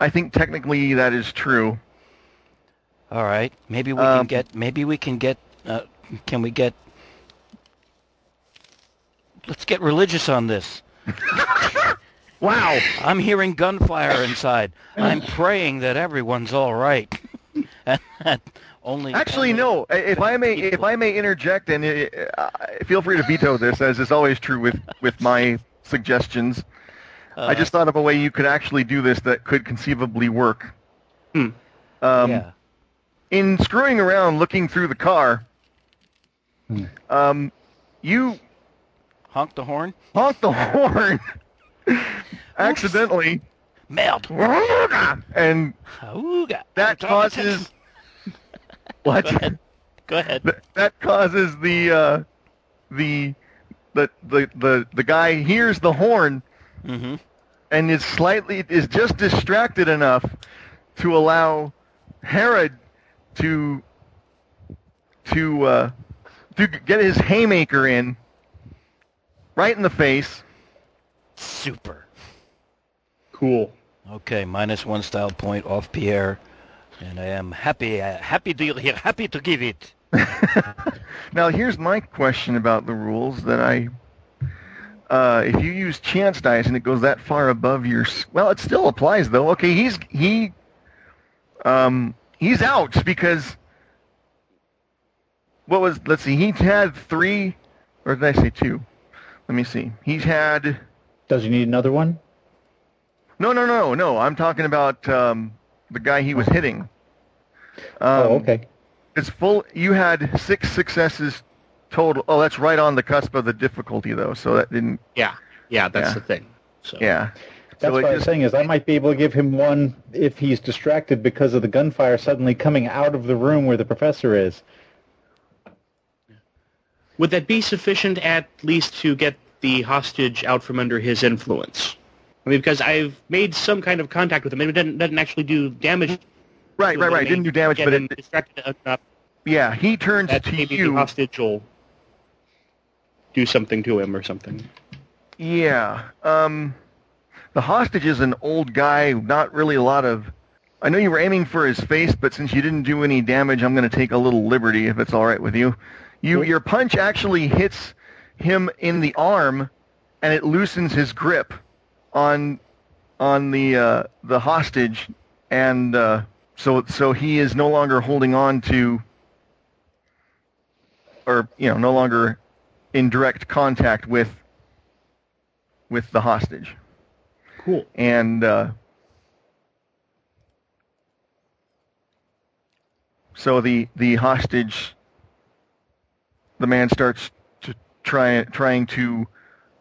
I think technically that is true.
All right. Maybe we can
Um,
get. Maybe we can get. Uh, can we get? Let's get religious on this.
Wow.
I'm hearing gunfire inside. I'm praying that everyone's all right. only
Actually, no. If I may, if I may interject, and uh, uh, feel free to veto this, as is always true with with my suggestions. I
Uh,
just thought of a way you could actually do this that could conceivably work.
Hmm.
Um,
yeah.
In screwing around, looking through the car,
Hmm.
um, you
Honk the horn.
honk the horn accidentally,
Melt.
and
Ooga.
that causes what?
Go ahead. Go ahead.
Th- that causes the uh, the the the the the guy hears the horn
Mm-hmm.
and is slightly is just distracted enough to allow Herod to to uh, to get his haymaker in right in the face.
Super.
Cool.
Okay, minus one style point off Pierre, and I am happy. Uh, happy deal here. Happy to give it.
Now here's my question about the rules that I. Uh, if you use chance dice and it goes that far above your, well, it still applies though. Okay, he's he, um, he's out because. What was? Let's see. He had three, or did I say two? Let me see. He's had.
Does he need another one?
No, no, no, no. I'm talking about um, the guy he was hitting. Um,
oh, okay.
It's full. You had six successes total. Oh, that's right on the cusp of the difficulty, though. So that didn't.
Yeah. Yeah, that's
Yeah.
the thing. So
Yeah.
That's
so
what
it I'm
saying is I might be able to give him one if he's distracted because of the gunfire suddenly coming out of the room where the professor is.
would that be sufficient at least to get the hostage out from under his influence? I mean, because I've made some kind of contact with him. It doesn't, doesn't actually do damage.
right, right, right.
it
Didn't do damage, but it.
distracted enough
Yeah, he turns
that
to
maybe the hostage will do something to him or something.
Yeah. Um, the hostage is an old guy. Not really a lot of. I know you were aiming for his face, but since you didn't do any damage, I'm going to take a little liberty if it's all right with you. You, your punch actually hits him in the arm, and it loosens his grip on on the uh, the hostage, and uh, so so he is no longer holding on to, or you know, no longer in direct contact with with the hostage,
Cool.
and uh, so the the hostage, the man starts try trying to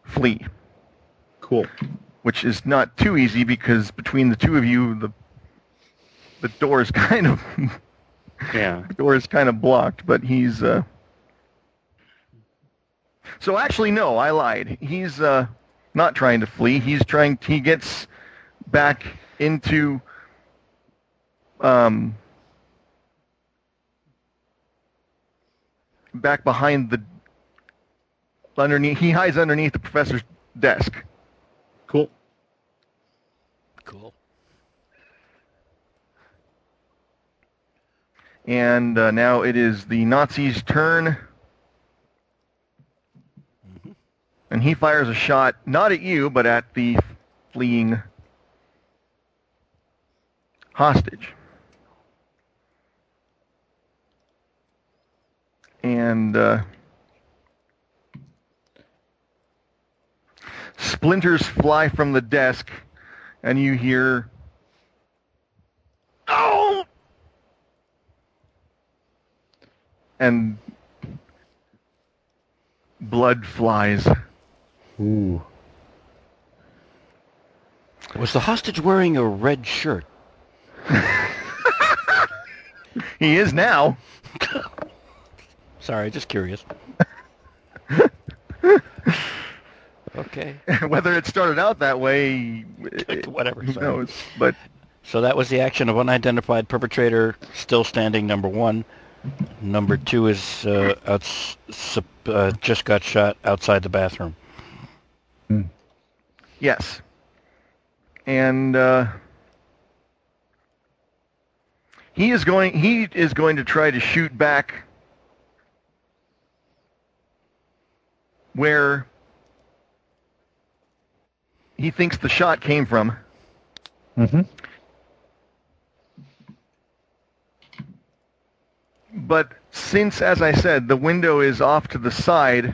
flee,
Cool.
which is not too easy because between the two of you, the the door is kind of
Yeah.
the door is kind of blocked, but he's. Uh... So actually, no, I lied. He's uh, not trying to flee. He's trying. He gets back into. Um, back behind the. Underneath, he hides underneath the professor's desk.
Cool.
Cool.
And uh, now it is the Nazis' turn. And he fires a shot, not at you, but at the fleeing hostage. And uh, splinters fly from the desk, and you hear, "Oh!" and blood flies.
Ooh.
Was the hostage wearing a red shirt?
He is now.
Sorry, just curious. okay.
Whether it started out that way,
Whatever.
who
sorry.
knows? But
So that was the action of unidentified perpetrator still standing, number one. Number two is uh, sup- uh, just got shot outside the bathroom.
yes, and uh, he is going. He is going to try to shoot back where he thinks the shot came from.
Mm-hmm.
But since, as I said, the window is off to the side,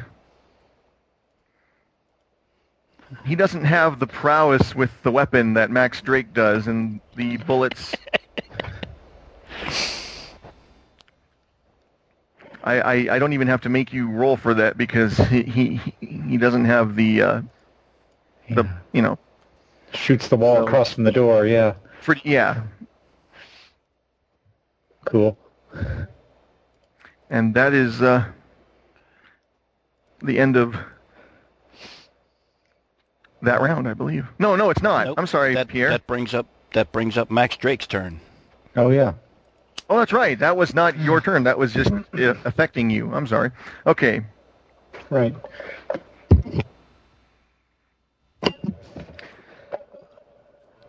he doesn't have the prowess with the weapon that Max Drake does, and the bullets. I, I, I don't even have to make you roll for that because he he, he doesn't have the uh, the
Yeah.
you know
Shoots the wall
So-
across from the door. Yeah.
for yeah
Cool.
and that is uh, the end of that round, I believe. No, no, it's not.
Nope.
I'm sorry,
that,
Pierre.
That brings up that brings up Max Drake's turn.
Oh yeah.
Oh, that's right. That was not your turn. That was just uh, affecting you. I'm sorry. Okay.
Right.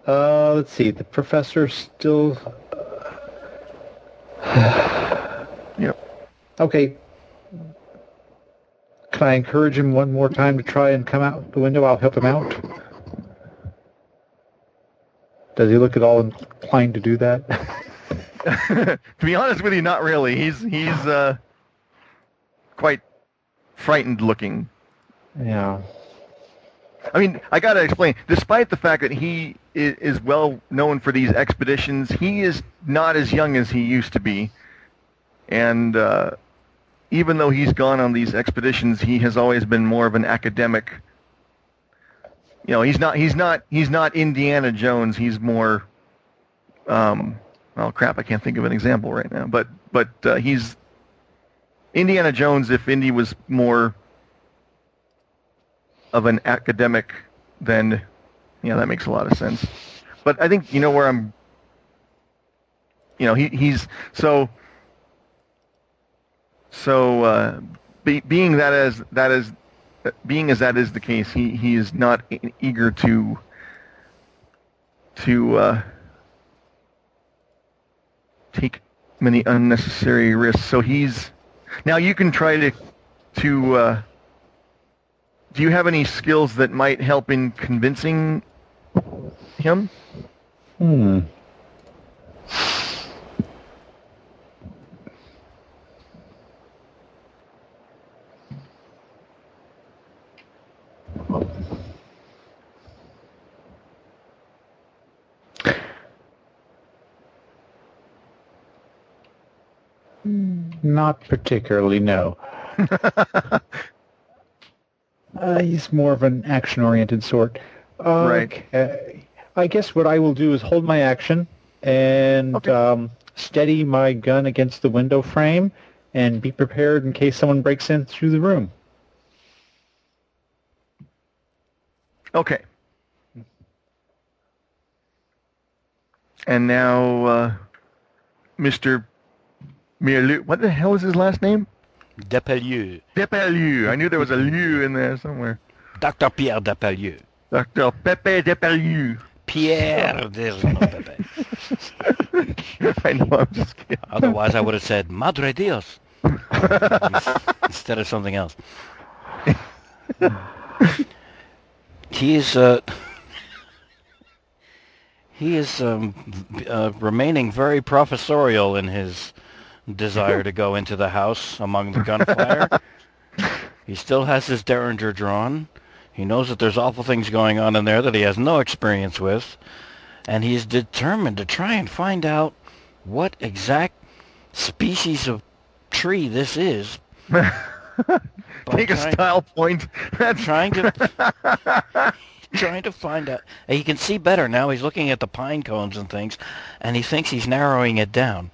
Uh, let's see. The professor still.
Yep.
Okay. Can I encourage him one more time to try and come out the window? I'll help him out. Does he look at all inclined to do that?
to be honest with you, not really. He's he's uh, quite frightened looking.
yeah.
I mean, I gotta explain. Despite the fact that he is well known for these expeditions, he is not as young as he used to be. And uh, even though he's gone on these expeditions, he has always been more of an academic. You know, he's not he's not he's not Indiana Jones. He's more. Um, oh crap! I can't think of an example right now. But but uh, he's Indiana Jones. If Indy was more of an academic, then yeah, that makes a lot of sense. But I think you know where I'm. You know, he he's so. So, uh, be, being that as that is, being as that is the case, he he is not eager to. To uh, take many unnecessary risks. So he's now you can try to to. Uh, do you have any skills that might help in convincing him?
Hmm. Not particularly, no. Uh, he's more of an action-oriented sort.
Right.
Okay. I guess what I will do is hold my action and
Okay.
um, steady my gun against the window frame and be prepared in case someone breaks in through the room.
Okay. And now, uh, Mr. Mirlu, what the hell is his last name?
Depelieu.
Depelieu. I knew there was a lieu in there somewhere.
Dr. Pierre Depelieu.
Dr. Pepe Depelieu.
Pierre, there's no Pepe.
I know, I'm just kidding.
Otherwise, I would have said Madre Dios instead of something else. he is uh, he is um, uh, remaining very professorial in his desire to go into the house among the gunfire. he still has his derringer drawn. He knows that there's awful things going on in there that he has no experience with, and he's determined to try and find out what exact species of tree this is.
Take a style point. That's
trying to trying to find out. He can see better now. He's looking at the pine cones and things, and he thinks he's narrowing it down.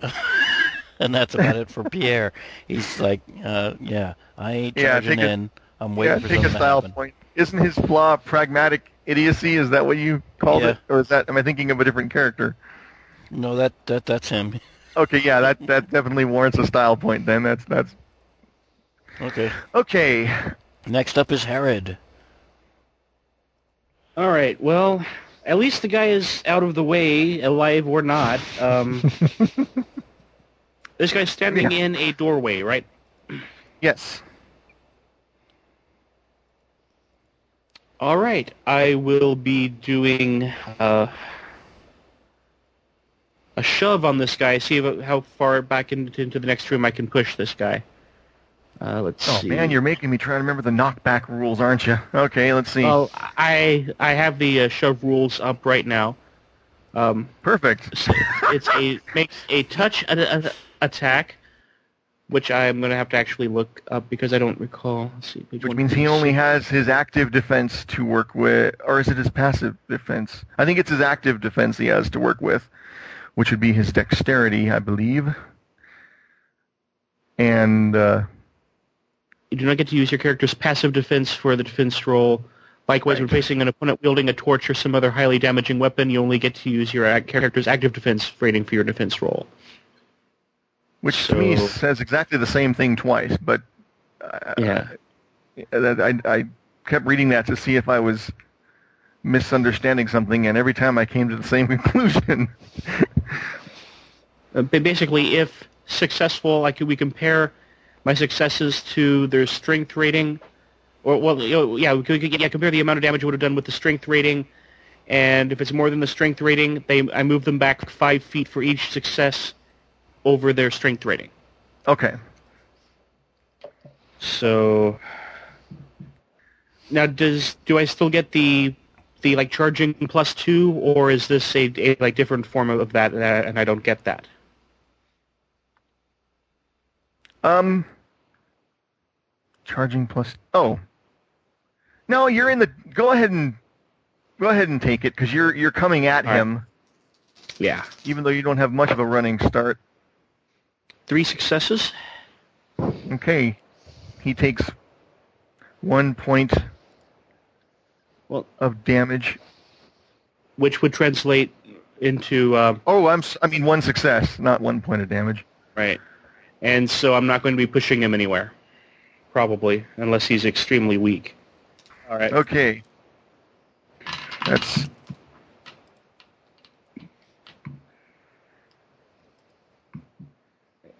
and that's about it for Pierre. He's like, uh, yeah, I ain't
Yeah,
charging
a-
in. I'm waiting
yeah,
for
take a
something to
style
happen.
point. Isn't his flaw pragmatic idiocy? Is that what you called
Yeah.
it, or is that? Am I thinking of a different character?
No, that that that's him.
Okay, yeah, that that definitely warrants a style point. Then that's that's
Okay.
okay.
Next up is Herod.
All right. Well, at least the guy is out of the way, alive or not. Um, this guy's standing
Yeah.
in a doorway, right?
Yes.
All right. I will be doing uh, a shove on this guy. See how far back into, into the next room I can push this guy. Uh, let's see.
Oh
see.
man, you're making me try to remember the knockback rules, aren't you? Okay, let's see.
Well, I I have the uh, shove rules up right now. Um,
Perfect.
So it's a makes a touch a, a, attack, which I'm going to have to actually look up because I don't recall. See,
Which means he only has his active defense to work with, or is it his passive defense? I think it's his active defense he has to work with, which would be his dexterity, I believe. And uh,
You do not get to use your character's passive defense for the defense roll. Likewise, when facing an opponent wielding a torch or some other highly damaging weapon, you only get to use your character's active defense rating for your defense roll.
Which to me says exactly the same thing twice, but uh,
Yeah.
that I, I kept reading that to see if I was misunderstanding something, and every time I came to the same conclusion.
Uh, ba- basically, if successful, like we compare my successes to their strength rating, or well, yeah, we could yeah compare the amount of damage it would have done with the strength rating, and if it's more than the strength rating, they I move them back five feet for each success over their strength rating.
okay.
So now, does do I still get the the like charging plus two, or is this a, a like different form of that, uh, and I don't get that?
Um, charging plus. Oh, no, you're in the. Go ahead and go ahead and take it because you're you're coming at
All right.
him,
Yeah,
even though you don't have much of a running start.
Three successes.
Okay, he takes one point
Well,
of damage.
which would translate into uh,
Oh, I'm. I mean, one success, not one point of damage.
right, and so I'm not going to be pushing him anywhere, probably, unless he's extremely weak. All right.
Okay. That's.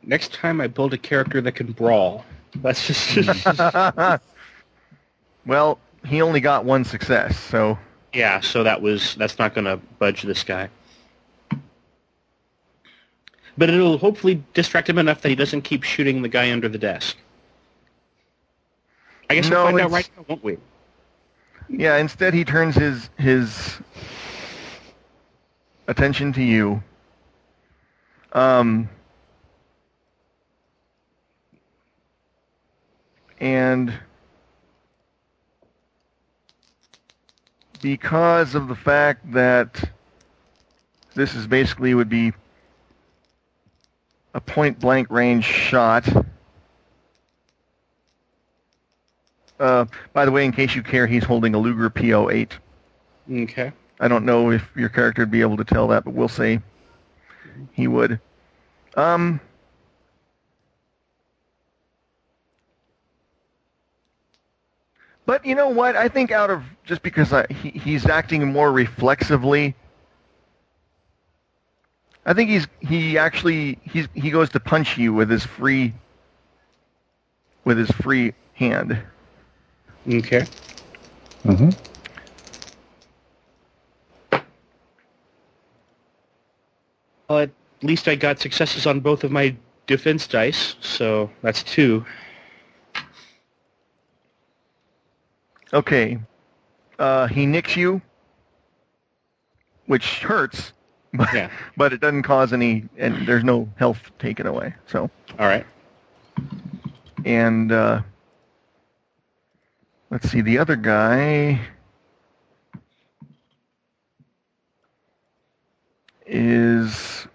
Next time I build a character that can brawl. That's just
Well, he only got one success, so
yeah. So that was that's not going to budge this guy. But it'll hopefully distract him enough that he doesn't keep shooting the guy under the desk. I guess
No,
we'll find out right now, won't we?
yeah. Instead, he turns his his attention to you. Um. And because of the fact that this is basically would be a point blank range shot. Uh, by the way, in case you care, he's holding a Luger P08.
Okay.
I don't know if your character would be able to tell that, but we'll say he would. Um, but you know what? I think out of just because I, he, he's acting more reflexively, I think he's he actually he's he goes to punch you with his free with his free hand.
Okay.
Mm-hmm.
Well, at least I got successes on both of my defense dice, so that's two.
Okay. Uh, he nicks you, which hurts, but,
Yeah.
but it doesn't cause any, and there's no health taken away. So,
All right.
and uh, let's see, the other guy is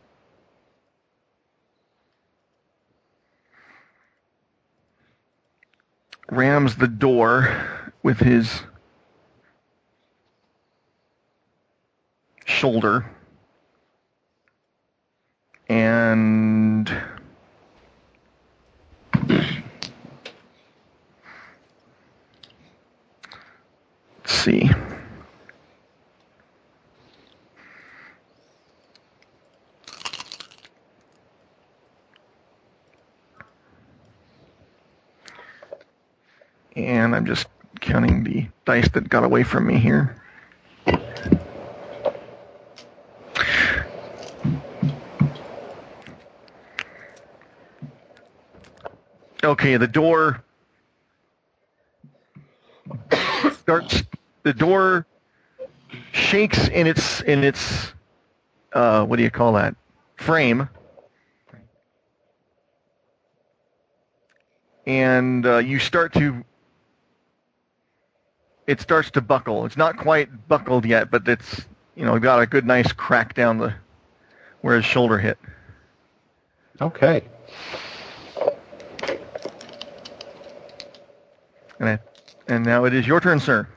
rams the door with his shoulder and let's see. And I'm just counting the dice that got away from me here. Okay, the door starts. The door shakes in its in its uh, what do you call that frame, and uh, you start to. It starts to buckle. It's not quite buckled yet, but it's you know got a good nice crack down the where his shoulder hit.
Okay.
And, I, and now it is your turn, sir.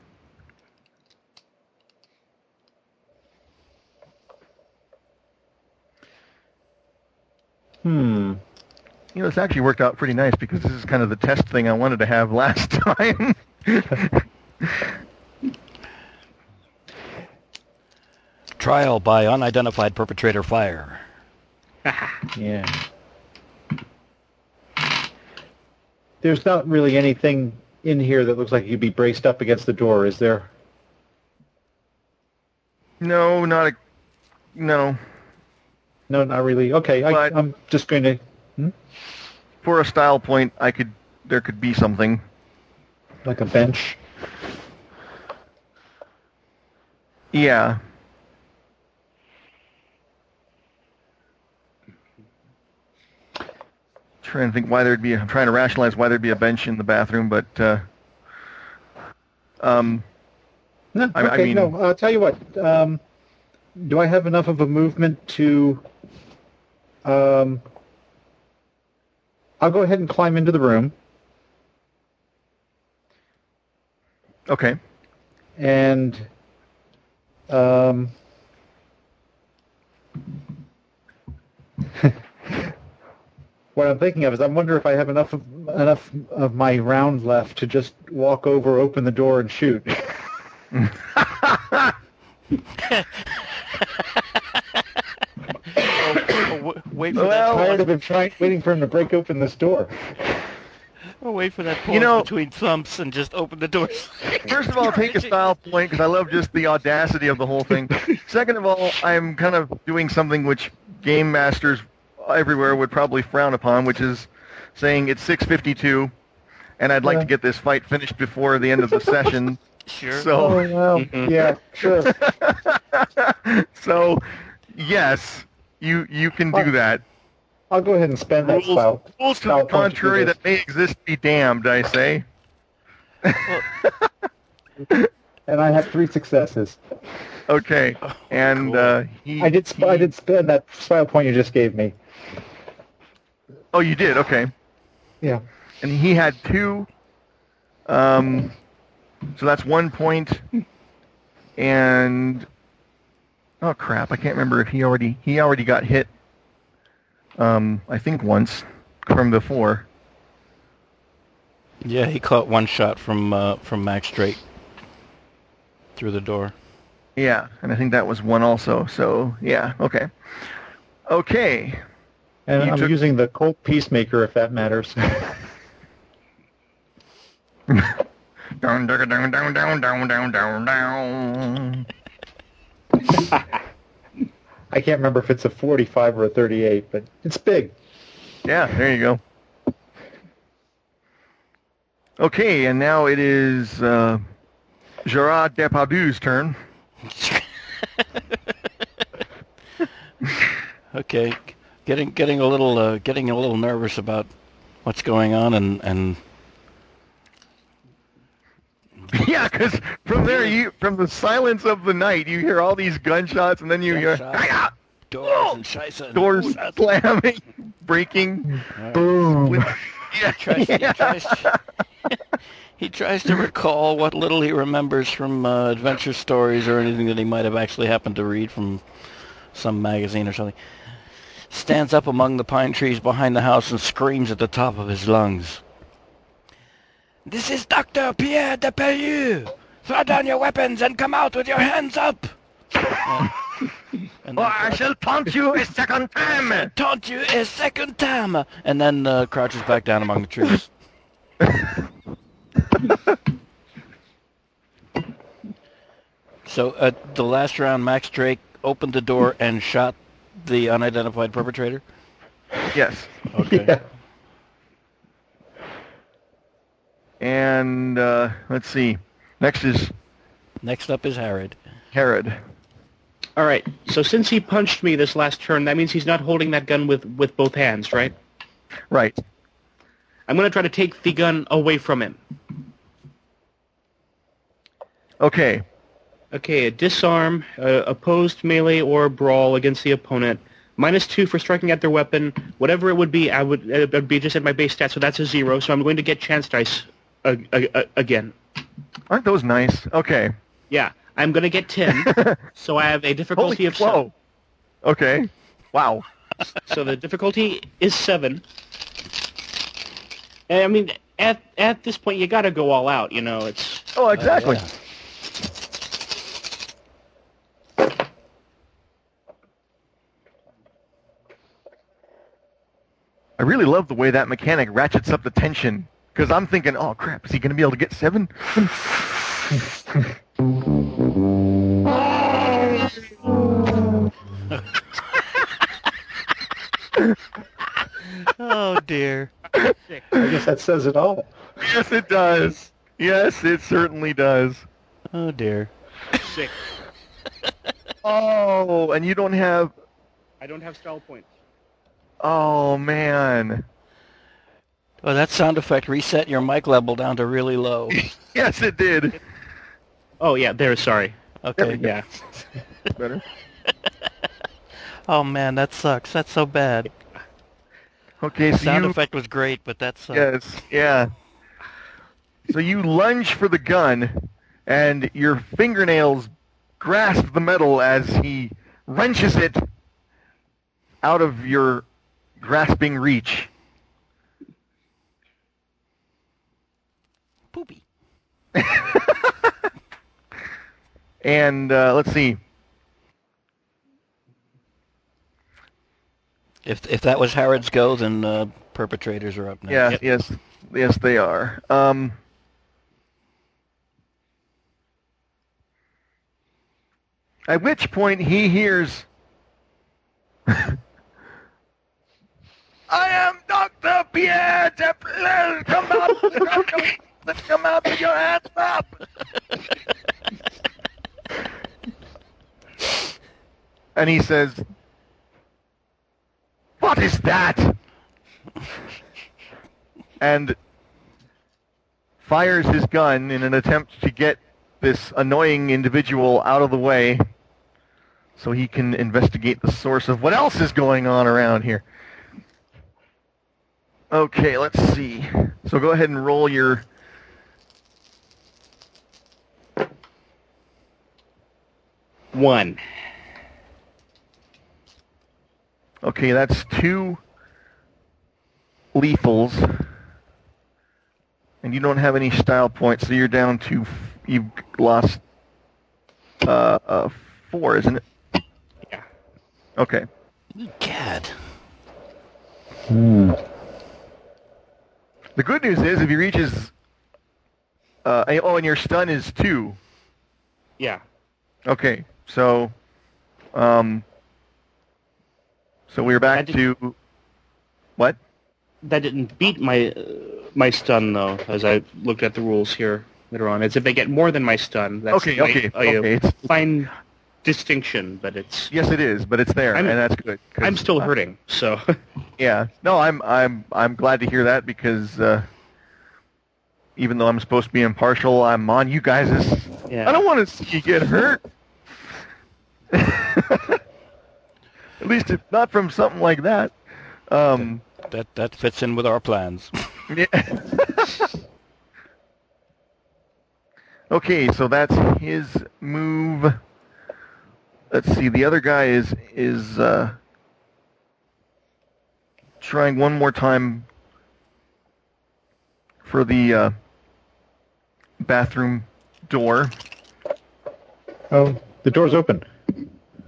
Hmm.
You know, this actually worked out pretty nice because this is kind of the test thing I wanted to have last time.
Trial by unidentified perpetrator fire.
Yeah. There's not really anything in here that looks like you'd be braced up against the door, is there?
no, not a. No.
No, not really. Okay, I,
But-
I'm just going to hmm?
For a style point, I could. There could be something.
like a bench.
Yeah. Trying to think why there'd be. I'm trying to rationalize why there'd be a bench in the bathroom, but. Uh, um,
No,
I- I
okay,
mean-
no. I'll tell you what. Um, do I have enough of a movement to? Um, I'll go ahead and climb into the room,
okay.
and um, what I'm thinking of is I wonder if I have enough of, enough of my round left to just walk over, open the door, and shoot.
Oh, w- wait for
Well-
tired of him trying, waiting for him to break open this door.
That. Oh, wait for that pause
You know-
between thumps and just open the door.
First of all, take a style point because I love just the audacity of the whole thing. Second of all, I'm kind of doing something which game masters everywhere would probably frown upon, which is saying it's 6:52, and I'd like
Yeah.
to get this fight finished before the end of the session.
Sure.
So,
Oh well,
Mhm.
yeah, sure.
so yes, you you can do that.
I'll go ahead and spend that
Rules,
spell.
rules to the
point to
contrary that may exist be damned, I say.
And I have three successes.
Okay, and
cool.
uh, he.
I did. Sp- I did spend that spell point you just gave me.
Oh, you did. Okay.
Yeah.
and he had two. Um, so that's one point, and oh crap, I can't remember if he already he already got hit. Um, I think once from before.
Yeah, he caught one shot from uh, from Max Drake through the door.
Yeah, and I think that was one also. So yeah, okay, okay.
And
you
I'm
took...
using the Colt Peacemaker if that matters.
down, down, down, down, down, down, down, down.
I can't remember if it's a 45 or a 38, but it's big.
Yeah, there you go. Okay, and now it is uh, Gerard Depardieu's turn.
Okay, getting getting a little uh, getting a little nervous about what's going on, and and Yeah,
because from there, you from the silence of the night, you hear all these gunshots, and then you hear.
Doors and scheisse. and-
doors
Ooh,
slamming, breaking.
Boom.
With, yeah,
He tries, he, tries, he tries to recall what little he remembers from uh, adventure stories or anything that he might have actually happened to read from some magazine or something. Stands up among the pine trees behind the house and screams at the top of his lungs. This is Dr. Pierre de Pellieu. Throw down your weapons and come out with your hands up. And, and
Oh,
then
I shall taunt you a second time.
taunt you a second time. And then uh, crouches back down among the trees. so at the last round, Max Drake opened the door and shot the unidentified perpetrator.
Yes.
Okay.
Yeah.
And uh, let's see. Next is
Next up is Harrod.
Herod.
All right. So since he punched me this last turn, that means he's not holding that gun with with both hands, right?
Right.
I'm going to try to take the gun away from him.
Okay.
Okay, a disarm, uh, opposed melee or brawl against the opponent. Minus two for striking at their weapon. Whatever it would be, I would it would be just at my base stat, so that's a zero. So I'm going to get chance dice uh, uh, uh, again.
Aren't those nice? Okay.
Yeah, I'm going to get ten. so I have a difficulty
Holy
of
whoa. Okay. Wow.
So the difficulty is seven. And I mean, at at this point, you got to go all out. You know, it's
Oh, exactly.
yeah.
I really love the way that mechanic ratchets up the tension. Because I'm thinking, oh crap, is he going to be able to get seven?
Oh dear.
I guess that says it all.
yes, it does. Yes, it certainly does.
Oh dear.
six.
Oh, and you don't have.
I don't have style points.
Oh man.
Well, that sound effect reset your mic level down to really low.
Yes, it did.
Oh yeah, there. Sorry.
Okay.
Yeah.
Better.
Oh man, that sucks. That's so bad.
Okay, so
Sound
you.
effect was great, but that sucks.
Yes, yeah. So you lunge for the gun, and your fingernails grasp the metal as he wrenches it out of your grasping reach. And uh, let's see.
If if that was Herod's go, then uh, perpetrators are up now.
Yeah, yes, yes, they are. Um, at which point he hears, "I am Doctor Pierre Deplin. Come out, come, come out with your hands up." and he says, "What is that?" and fires his gun in an attempt to get this annoying individual out of the way so he can investigate the source of what else is going on around here. Okay, let's see. So go ahead and roll your
One.
Okay, that's two lethals. And you don't have any style points, so you're down to you've lost uh, uh four, isn't it?
Yeah.
Okay.
Gad.
Hmm.
The good news is if he reaches uh oh and your stun is two.
Yeah.
Okay. So um so we're back to what?
That didn't beat my uh, my stun though, as I looked at the rules here later on. It's if they get more than my stun. That's
Okay, okay,
a
okay. It's,
fine distinction, but it's
yes it is, but it's there
I'm-
and that's good.
I'm still
uh,
hurting. So
Yeah. No, I'm I'm I'm glad to hear that because uh, even though I'm supposed to be impartial, I'm on you guys.
Yeah.
I don't want to see you get hurt. At least if not from something like that. Um,
That that fits in with our plans.
yeah. okay, so that's his move. Let's see. The other guy is is uh, trying one more time for the uh, bathroom door.
Oh, the door's open.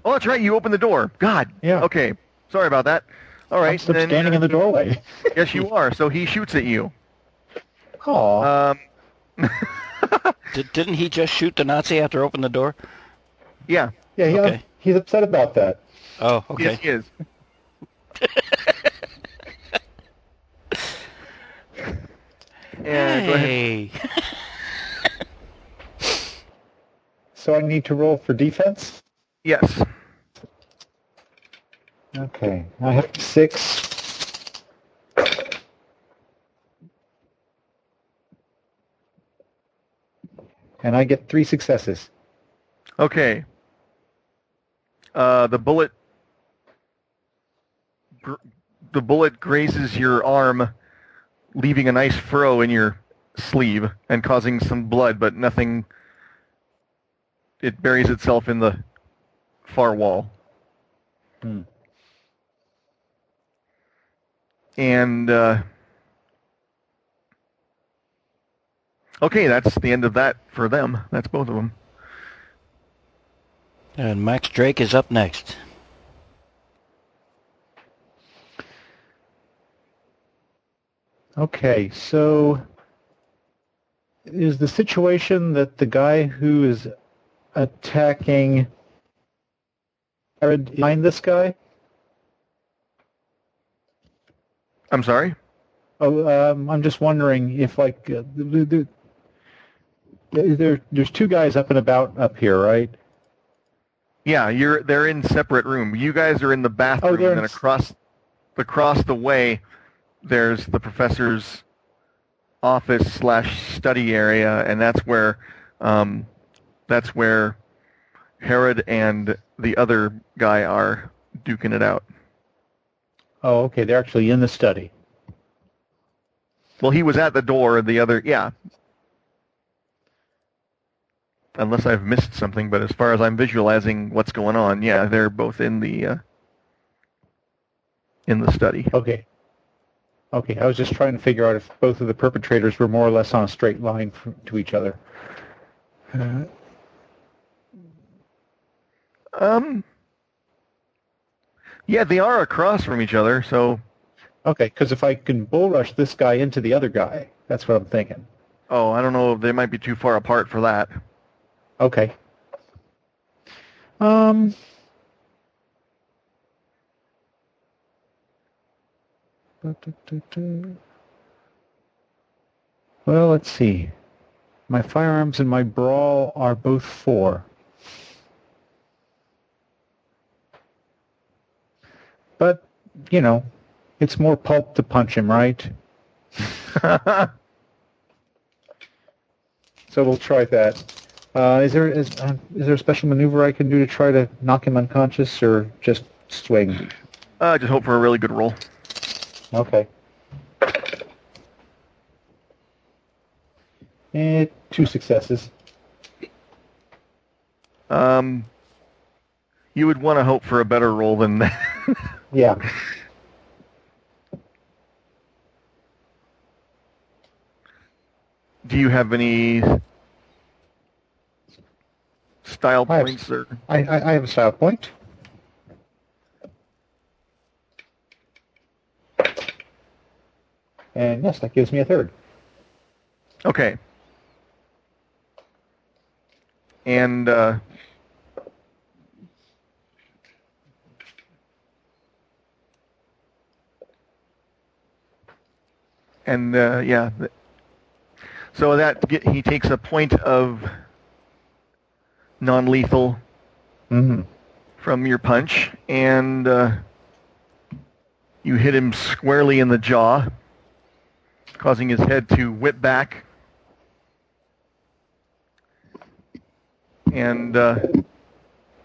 Oh, that's right. You opened the door. God.
Yeah.
Okay. Sorry about that. All right.
I'm
then,
standing
uh,
in the doorway.
Yes, you are. So he shoots at you.
Aw.
Um,
Did, didn't he just shoot the Nazi after opening the door?
yeah.
yeah, yeah.
okay.
He's upset about that.
Oh, okay.
Yes, he is. Yeah, go ahead.
Hey.
So I need to roll for defense?
Yes.
Okay. I have six. And I get three successes.
Okay. Uh, the bullet. Gr- the bullet grazes your arm, leaving a nice furrow in your sleeve and causing some blood, but nothing. It buries itself in the far wall.
Hmm.
And uh, okay, that's the end of that for them. That's both of them.
And Max Drake is up next.
Okay, so is the situation that the guy who is attacking Jared behind this guy?
I'm sorry.
Oh, um, I'm just wondering if like uh, the, the, there, there's two guys up and about up here, right?
Yeah, you're they're in separate room. You guys are in the bathroom,
Oh,
and
in
then
s-
across across the way, there's the professor's office slash study area, and that's where um, that's where Herod and the other guy are duking it out.
Oh, okay, they're actually in the study.
Well, he was at the door. The other, yeah. Unless I've missed something, but as far as I'm visualizing what's going on, yeah, they're both in the uh, in the study.
Okay. Okay, I was just trying to figure out if both of the perpetrators were more or less on a straight line f to each other. Uh,
Um. Yeah, they are across from each other, so
okay, because if I can bull rush this guy into the other guy, that's what I'm thinking.
oh, I don't know, they might be too far apart for that.
Okay. Um. Well, let's see. My firearms and my brawl are both four. But, you know, it's more pulp to punch him, right? So we'll try that. Uh, is there is, uh, is there a special maneuver I can do to try to knock him unconscious, or just swing?
uh, just hope for a really good roll.
Okay. And two successes.
Um, you would want to hope for a better roll than that.
Yeah.
Do you have any style
I have-
points or?
I, I, I have a style point. And yes, that gives me a third.
Okay. And uh, and uh, yeah. So that get, he takes a point of non-lethal
mm-hmm.
from your punch, and uh, you hit him squarely in the jaw, causing his head to whip back. And uh,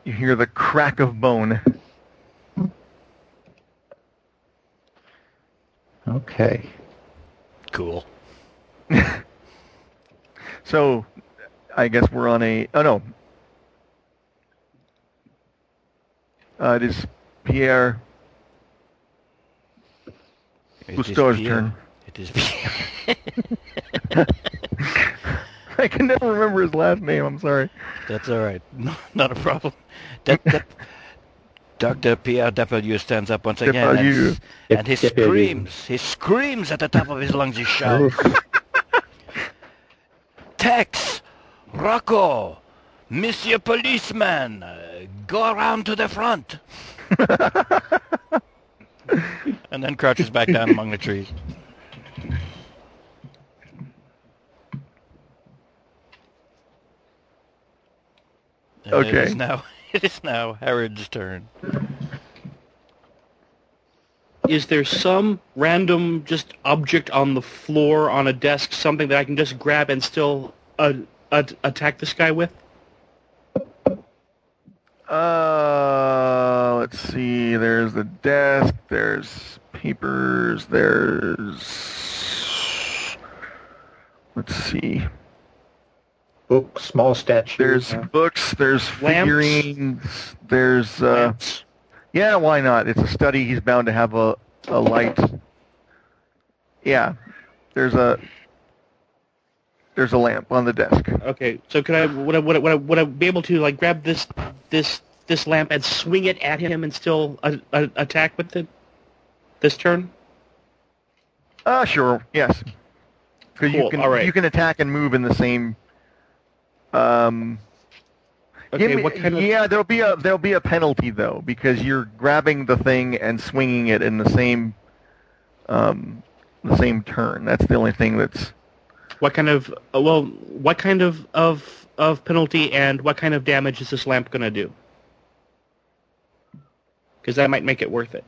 you hear the crack of bone.
Okay.
Cool.
So, I guess we're on a. Oh no. Uh, it is Pierre
It is
Cousteau's
Pierre.
turn.
It is Pierre.
I can never remember his last name. I'm sorry.
That's all right. No, not a problem. That, that, Dr. Pierre Depardieu stands up once again and, and he screams. He screams at the top of his lungs. He shouts, Tex! Rocco! Monsieur Policeman! Go around to the front! and then crouches back down among the trees. And
Okay.
is now, it is now Herod's turn.
Is there some random just object on the floor on a desk, something that I can just grab and still uh, uh, attack this guy with?
Uh, let's see. There's the desk. There's papers. There's. Let's see.
Book, small statues.
There's
uh,
books. There's
Lamps?
figurines. There's. Uh,
Lamps?
yeah, why not? It's a study. He's bound to have a a light. Yeah, there's a. There's a lamp on the desk.
Okay, so could I would I, would I, would I, would I be able to like grab this this this lamp and swing it at him and still uh, uh, attack with it this turn?
Uh, sure. Yes. Because you
Cool,
can
all right.
you can attack and move in the same. Um.
Okay,
me-
what kind of
yeah, there'll be a there'll be a penalty though because you're grabbing the thing and swinging it in the same. Um, the same turn. That's the only thing that's.
what kind of uh, well what kind of of of penalty and what kind of damage is this lamp going to do? Because that might make it worth it.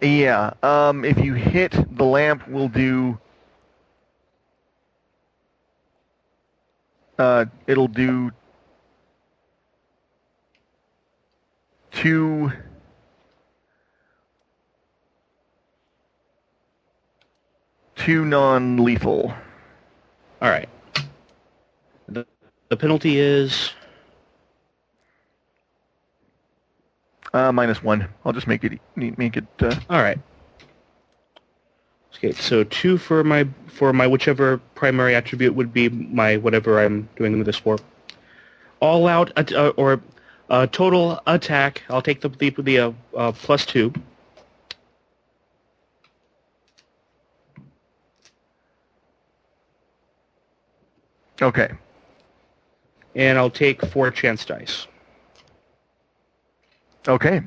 Yeah. Um, if you hit the lamp, will do. Uh, it'll do two. Two non-lethal.
All right. The the penalty is
Uh, minus one. I'll just make it make it. Uh,
all right. Okay, so two for my for my whichever primary attribute would be my whatever I'm doing this for. All out at- uh, or uh, total attack. I'll take the the, the uh, uh, plus two.
okay.
and I'll take four chance dice.
Okay.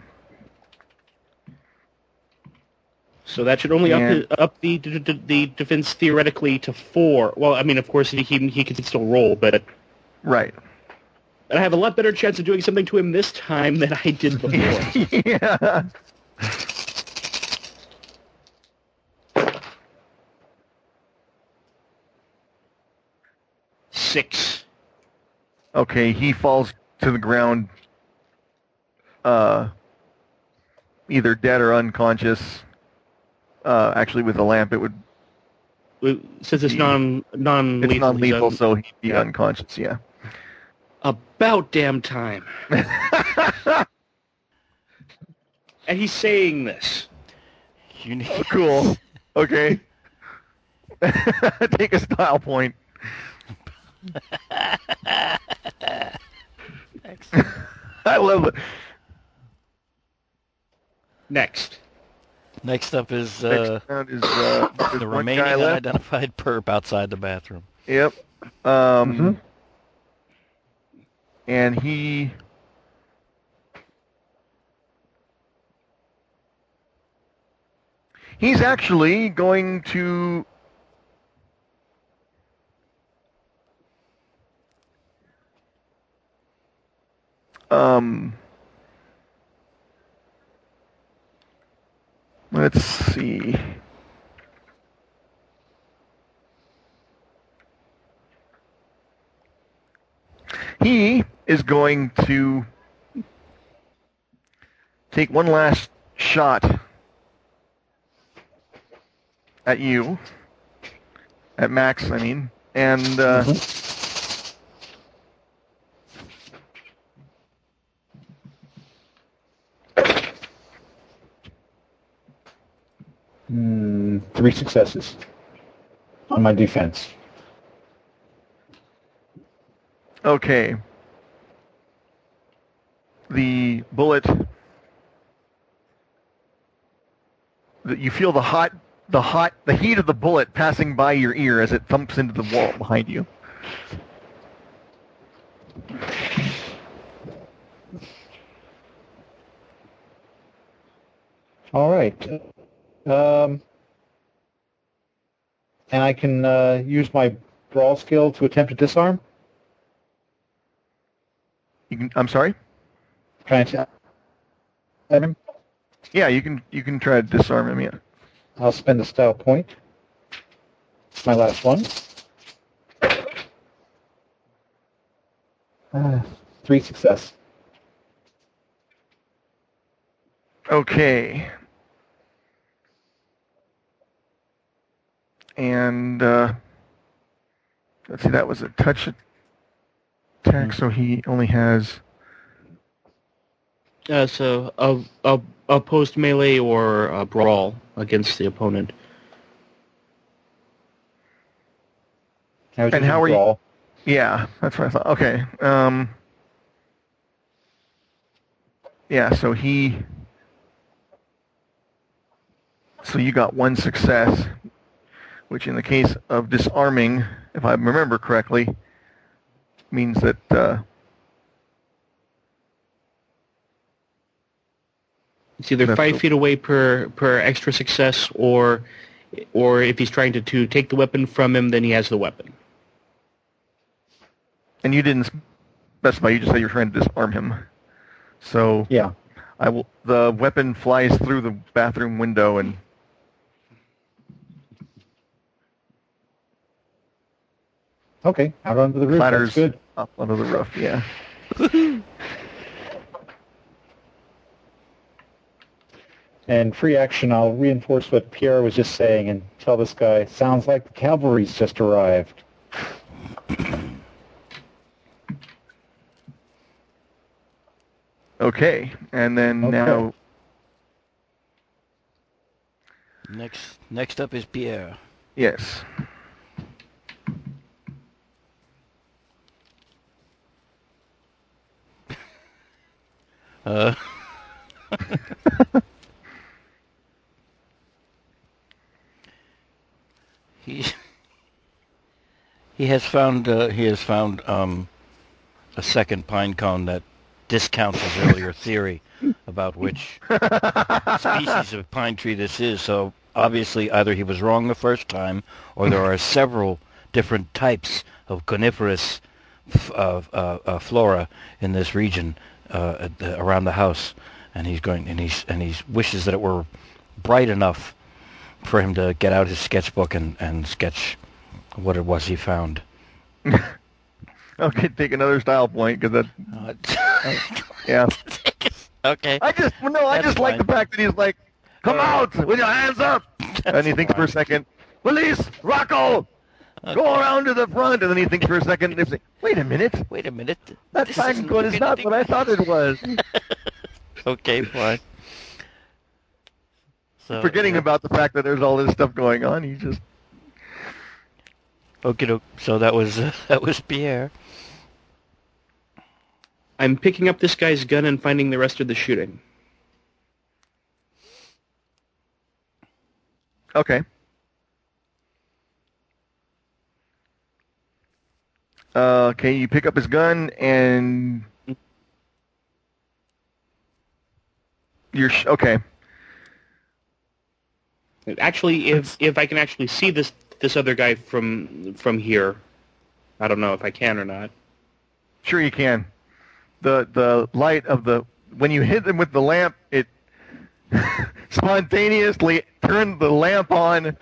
So that should only
And-
up, up the, the the defense theoretically to four. Well, I mean, of course, he he can still roll, but
Right.
And I have a lot better chance of doing something to him this time than I did before.
yeah.
Six.
Okay, he falls to the ground, uh, either dead or unconscious. Uh, actually, with the lamp, it would.
Since it's non non
It's
lethal,
non-lethal, so he'd be
yeah.
unconscious. Yeah.
about damn time. and he's saying this.
You need,
cool. Okay. Take a style point. I love it.
Next.
Next up is uh,
Next is uh,
the
one
remaining unidentified perp outside the bathroom.
Yep. Um,
Mhm.
And he. He's actually going to. Um. Let's see. He is going to take one last shot at you, at Max, I mean, and uh,
Hmm, three successes on my defense.
okay. The bullet that you feel the hot the hot the heat of the bullet passing by your ear as it thumps into the wall behind you.
All right. Um, and I can uh, use my brawl skill to attempt to disarm.
You can I'm sorry?
Can I t- him?
Yeah, you can you can try to disarm him, yeah.
I'll spend a style point. My last one. Uh, three success.
Okay. And uh, let's see, that was a touch attack, so he only has.
Uh, so a, a a post melee or a brawl against the opponent.
I
And how are you- Yeah, that's what I thought. Okay. Um, yeah, so he. So you got one success, which in the case of disarming, if I remember correctly, means that uh,
It's either five feet away per per extra success, or or if he's trying to, to take the weapon from him, then he has the weapon.
and you didn't specify. You just said you're trying to disarm him. So
Yeah.
I will. The weapon flies through the bathroom window and
Okay. Out onto the roof.
clatters
That's good.
up onto the roof. Yeah.
And free action, I'll reinforce what Pierre was just saying and tell this guy, sounds like the cavalry's just arrived.
Okay, and then
Okay.
now
Next, next up is Pierre.
yes.
Uh, he he has found uh, he has found um, a second pine cone that discounts his earlier theory about which species of pine tree this is. So obviously, either he was wrong the first time, or there are several different types of coniferous f- uh, uh, uh, flora in this region uh, the, around the house, and he's going and he's and he wishes that it were bright enough for him to get out his sketchbook and, and sketch what it was he found.
Okay, take another style point because that.
Uh,
Yeah.
okay.
I just well, no. I
That's
just like the fact that he's like, "Come
Uh,
out with your hands up," and he thinks for a second, "Police, Rocco, go around to the front," and then he thinks for a second, and he's like, "Wait a minute,
Wait a minute.
that
This
pine
isn't
is not what I thought it was."
Okay, fine. So,
Forgetting
uh,
about the fact that there's all this stuff going on, he just
Okay, doke. so that was uh, that was Pierre.
I'm picking up this guy's gun and finding the rest of the shooting.
okay. Uh, okay, you pick up his gun and you're sh- okay.
Actually, if if I can actually see this this other guy from from here, I don't know if I can or not.
Sure, you can. The the light of the when you hit them with the lamp, it spontaneously turned the lamp on.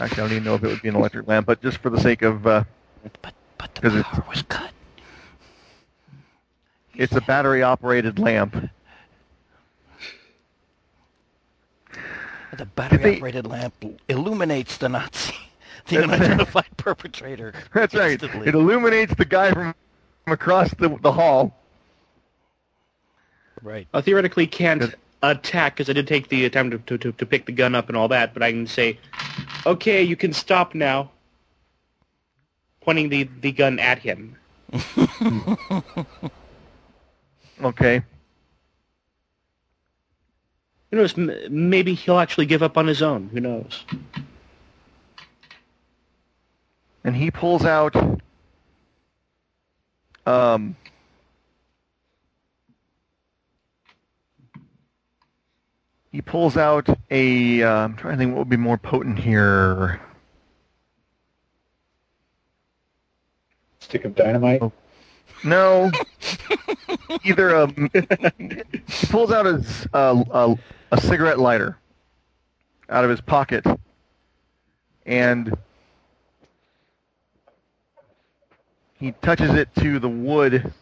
Actually, I don't even know if it would be an electric lamp, but just for the sake of uh,
But but
But the
'Cause it's-
power was cut.
It's a battery-operated lamp.
The battery-operated lamp illuminates the Nazi, the unidentified perpetrator.
That's right.
instantly.
It illuminates the guy from from across the the hall.
Right.
I theoretically can't
Good.
Attack because I did take the time to, to, to, pick the gun up and all that, but I can say, okay, you can stop now. Pointing the, the gun at him.
Okay.
Who knows? M- maybe he'll actually give up on his own. Who knows?
And he pulls out um he pulls out a uh, I'm trying to think what would be more potent here.
Stick of dynamite.
Oh. No. Either a he pulls out his uh, a, a cigarette lighter out of his pocket and he touches it to the wood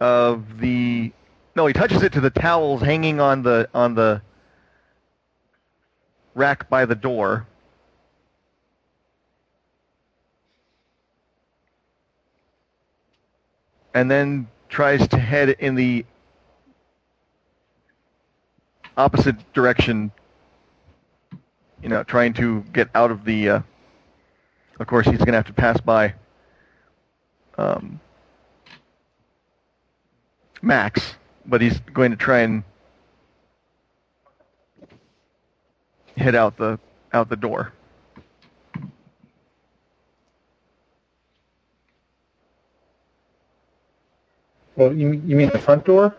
of the no he touches it to the towels hanging on the on the rack by the door. And then tries to head in the opposite direction you know trying to get out of the uh, of course he's going to have to pass by um, Max but he's going to try and head out the out the door
Well, you you mean the front door?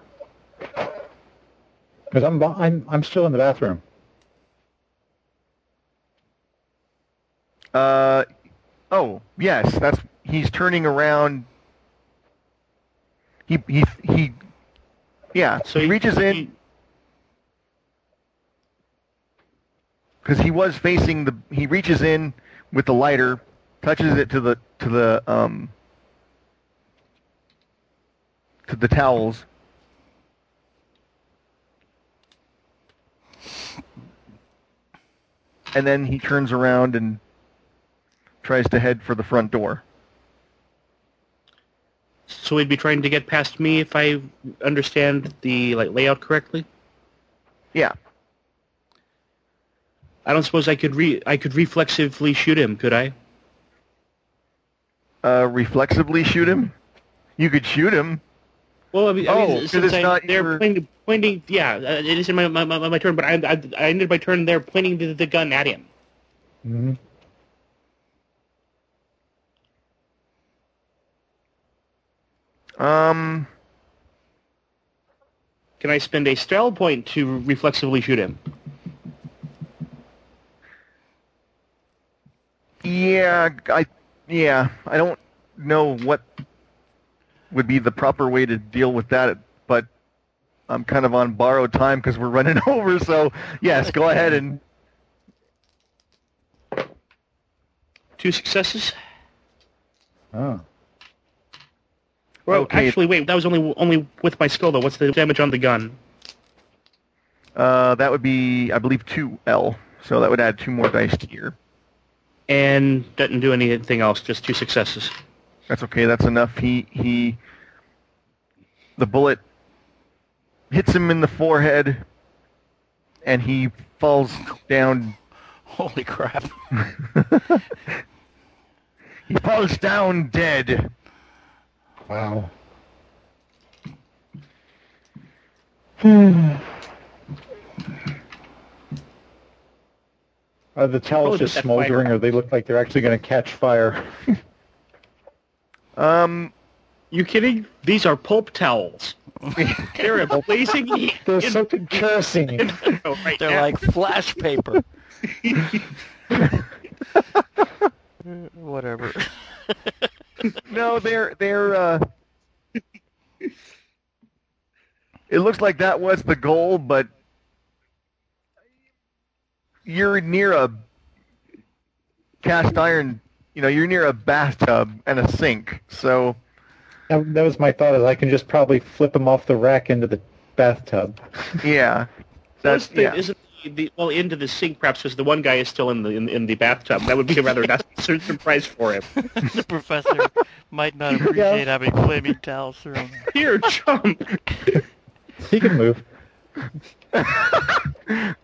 Because I'm I'm I'm still in the bathroom.
Uh, oh yes, that's he's turning around. He he he. Yeah, so he reaches in because he was facing the. He reaches in with the lighter, touches it to the to the um to the towels. And then he turns around and tries to head for the front door.
So he'd be trying to get past me if I understand the like layout correctly.
Yeah.
I don't suppose I could re I could reflexively shoot him, could I?
Uh, reflexively shoot him. You could shoot him.
Well, I mean, I
Oh,
since I,
not
they're
your-
pointing, pointing, yeah, uh, it is in my my, my, my turn, but I, I I ended my turn there pointing the, the gun at him.
hmm
Um,
Can I spend a style point to reflexively shoot him?
yeah, I, yeah, I don't know what would be the proper way to deal with that, but I'm kind of on borrowed time because we're running over. So yes, go ahead and
Two successes.
Oh.
Well,
Okay.
actually, wait, that was only only with my skill though. What's the damage on the gun?
uh, that would be, I believe, two L. So that would add two more dice to your.
And doesn't do anything else, just two successes.
That's okay. That's enough. He he. The bullet hits him in the forehead, and he falls down.
Holy crap.
He falls down dead.
Wow. Are the towels just smoldering, or they look like they're actually going to catch fire?
Um,
You kidding? These are pulp towels. They're a blazing heat.
They're
in-
soaked in kerosene.
inferno right
They're
now.
like flash paper. Whatever.
no, they're they're. Uh, it looks like that was the goal, but you're near a cast iron. You know, you're near a bathtub and a sink, so
That, that was my thought. Is I can just probably flip them off the rack into the bathtub.
yeah. That's
That's the,
yeah.
isn't the, the well into the sink perhaps because the one guy is still in the in, in the bathtub. That would be a rather nice surprise for him.
the professor might not appreciate having flaming towels thrown.
Here, jump.
He can move.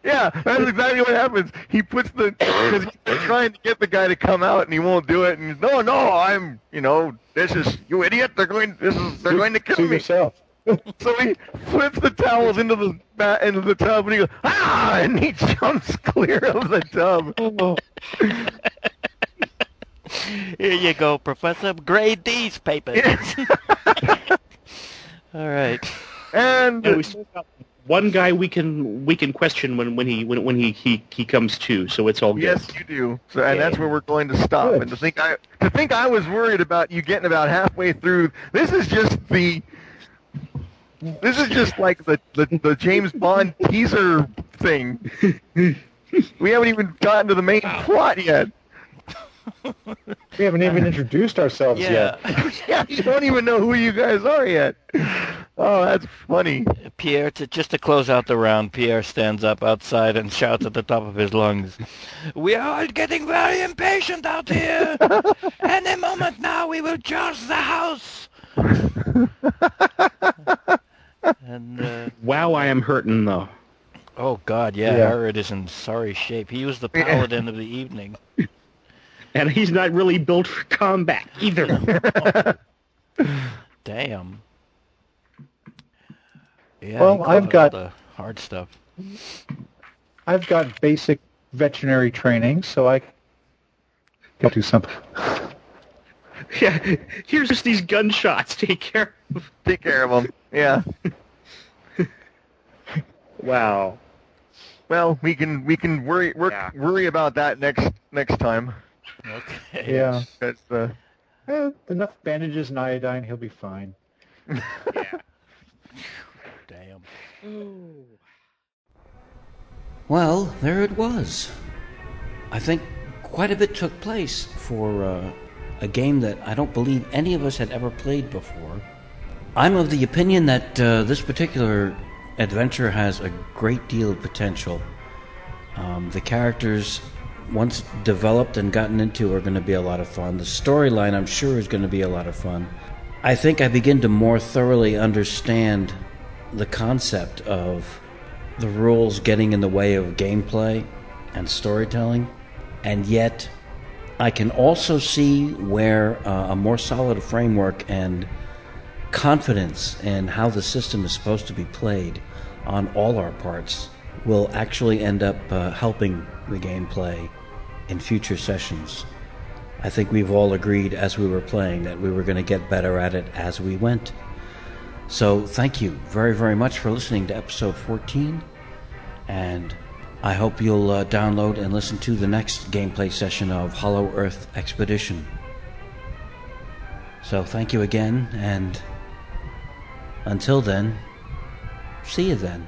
Yeah, that's exactly what happens. He puts the because he's trying to get the guy to come out and he won't do it. And no, no, I'm you know this is you idiot. They're going this is they're going to kill
Suit
me.
yourself.
So he flips the towels into the ba- into the tub and he goes ah, and he jumps clear of the tub.
Here you go, Professor. Grade these papers. All right.
And
And we still got one guy we can we can question when, when he when, when he, he, he comes to. So it's all good.
yes, you do. So and that's where we're going to stop.
Good.
And to think I to think I was worried about you getting about halfway through. This is just the. This is just like the, the, the James Bond teaser thing. We haven't even gotten to the main plot yet.
We haven't even introduced ourselves
Yeah.
yet.
Yeah, you don't even know who you guys are yet. Oh, that's funny.
Pierre, to, just to close out the round, Pierre stands up outside and shouts at the top of his lungs, We are all getting very impatient out here. Any moment now we will charge the house. and, uh,
Wow, I am hurting though.
oh God, yeah,
Yeah.
Herod is in sorry shape. He was the
Yeah.
paladin of the evening.
And he's not really built for combat either.
Damn. Yeah,
Well, I've got-
the hard stuff.
I've got basic veterinary training, so I can do something.
yeah, here's just these gunshots. Take care. of.
Take care of them. Yeah.
Wow.
Well, we can we can worry work,
Yeah.
worry about that next next time.
Okay.
Yeah.
That's uh,
Eh, enough bandages and iodine, he'll be fine. yeah.
Damn.
Well, there it was. I think quite a bit took place for uh, a game that I don't believe any of us had ever played before. I'm of the opinion that uh, this particular adventure has a great deal of potential. Um, the characters, once developed and gotten into, are going to be a lot of fun. The storyline, I'm sure, is going to be a lot of fun. I think I begin to more thoroughly understand the concept of the rules getting in the way of gameplay and storytelling, and yet I can also see where uh, a more solid framework and confidence in how the system is supposed to be played on all our parts will actually end up uh, helping the gameplay in future sessions. I think we've all agreed as we were playing that we were going to get better at it as we went. So, thank you very, very much for listening to episode 14. And I hope you'll uh, download and listen to the next gameplay session of Hollow Earth Expedition. So, thank you again, and until then, see you then.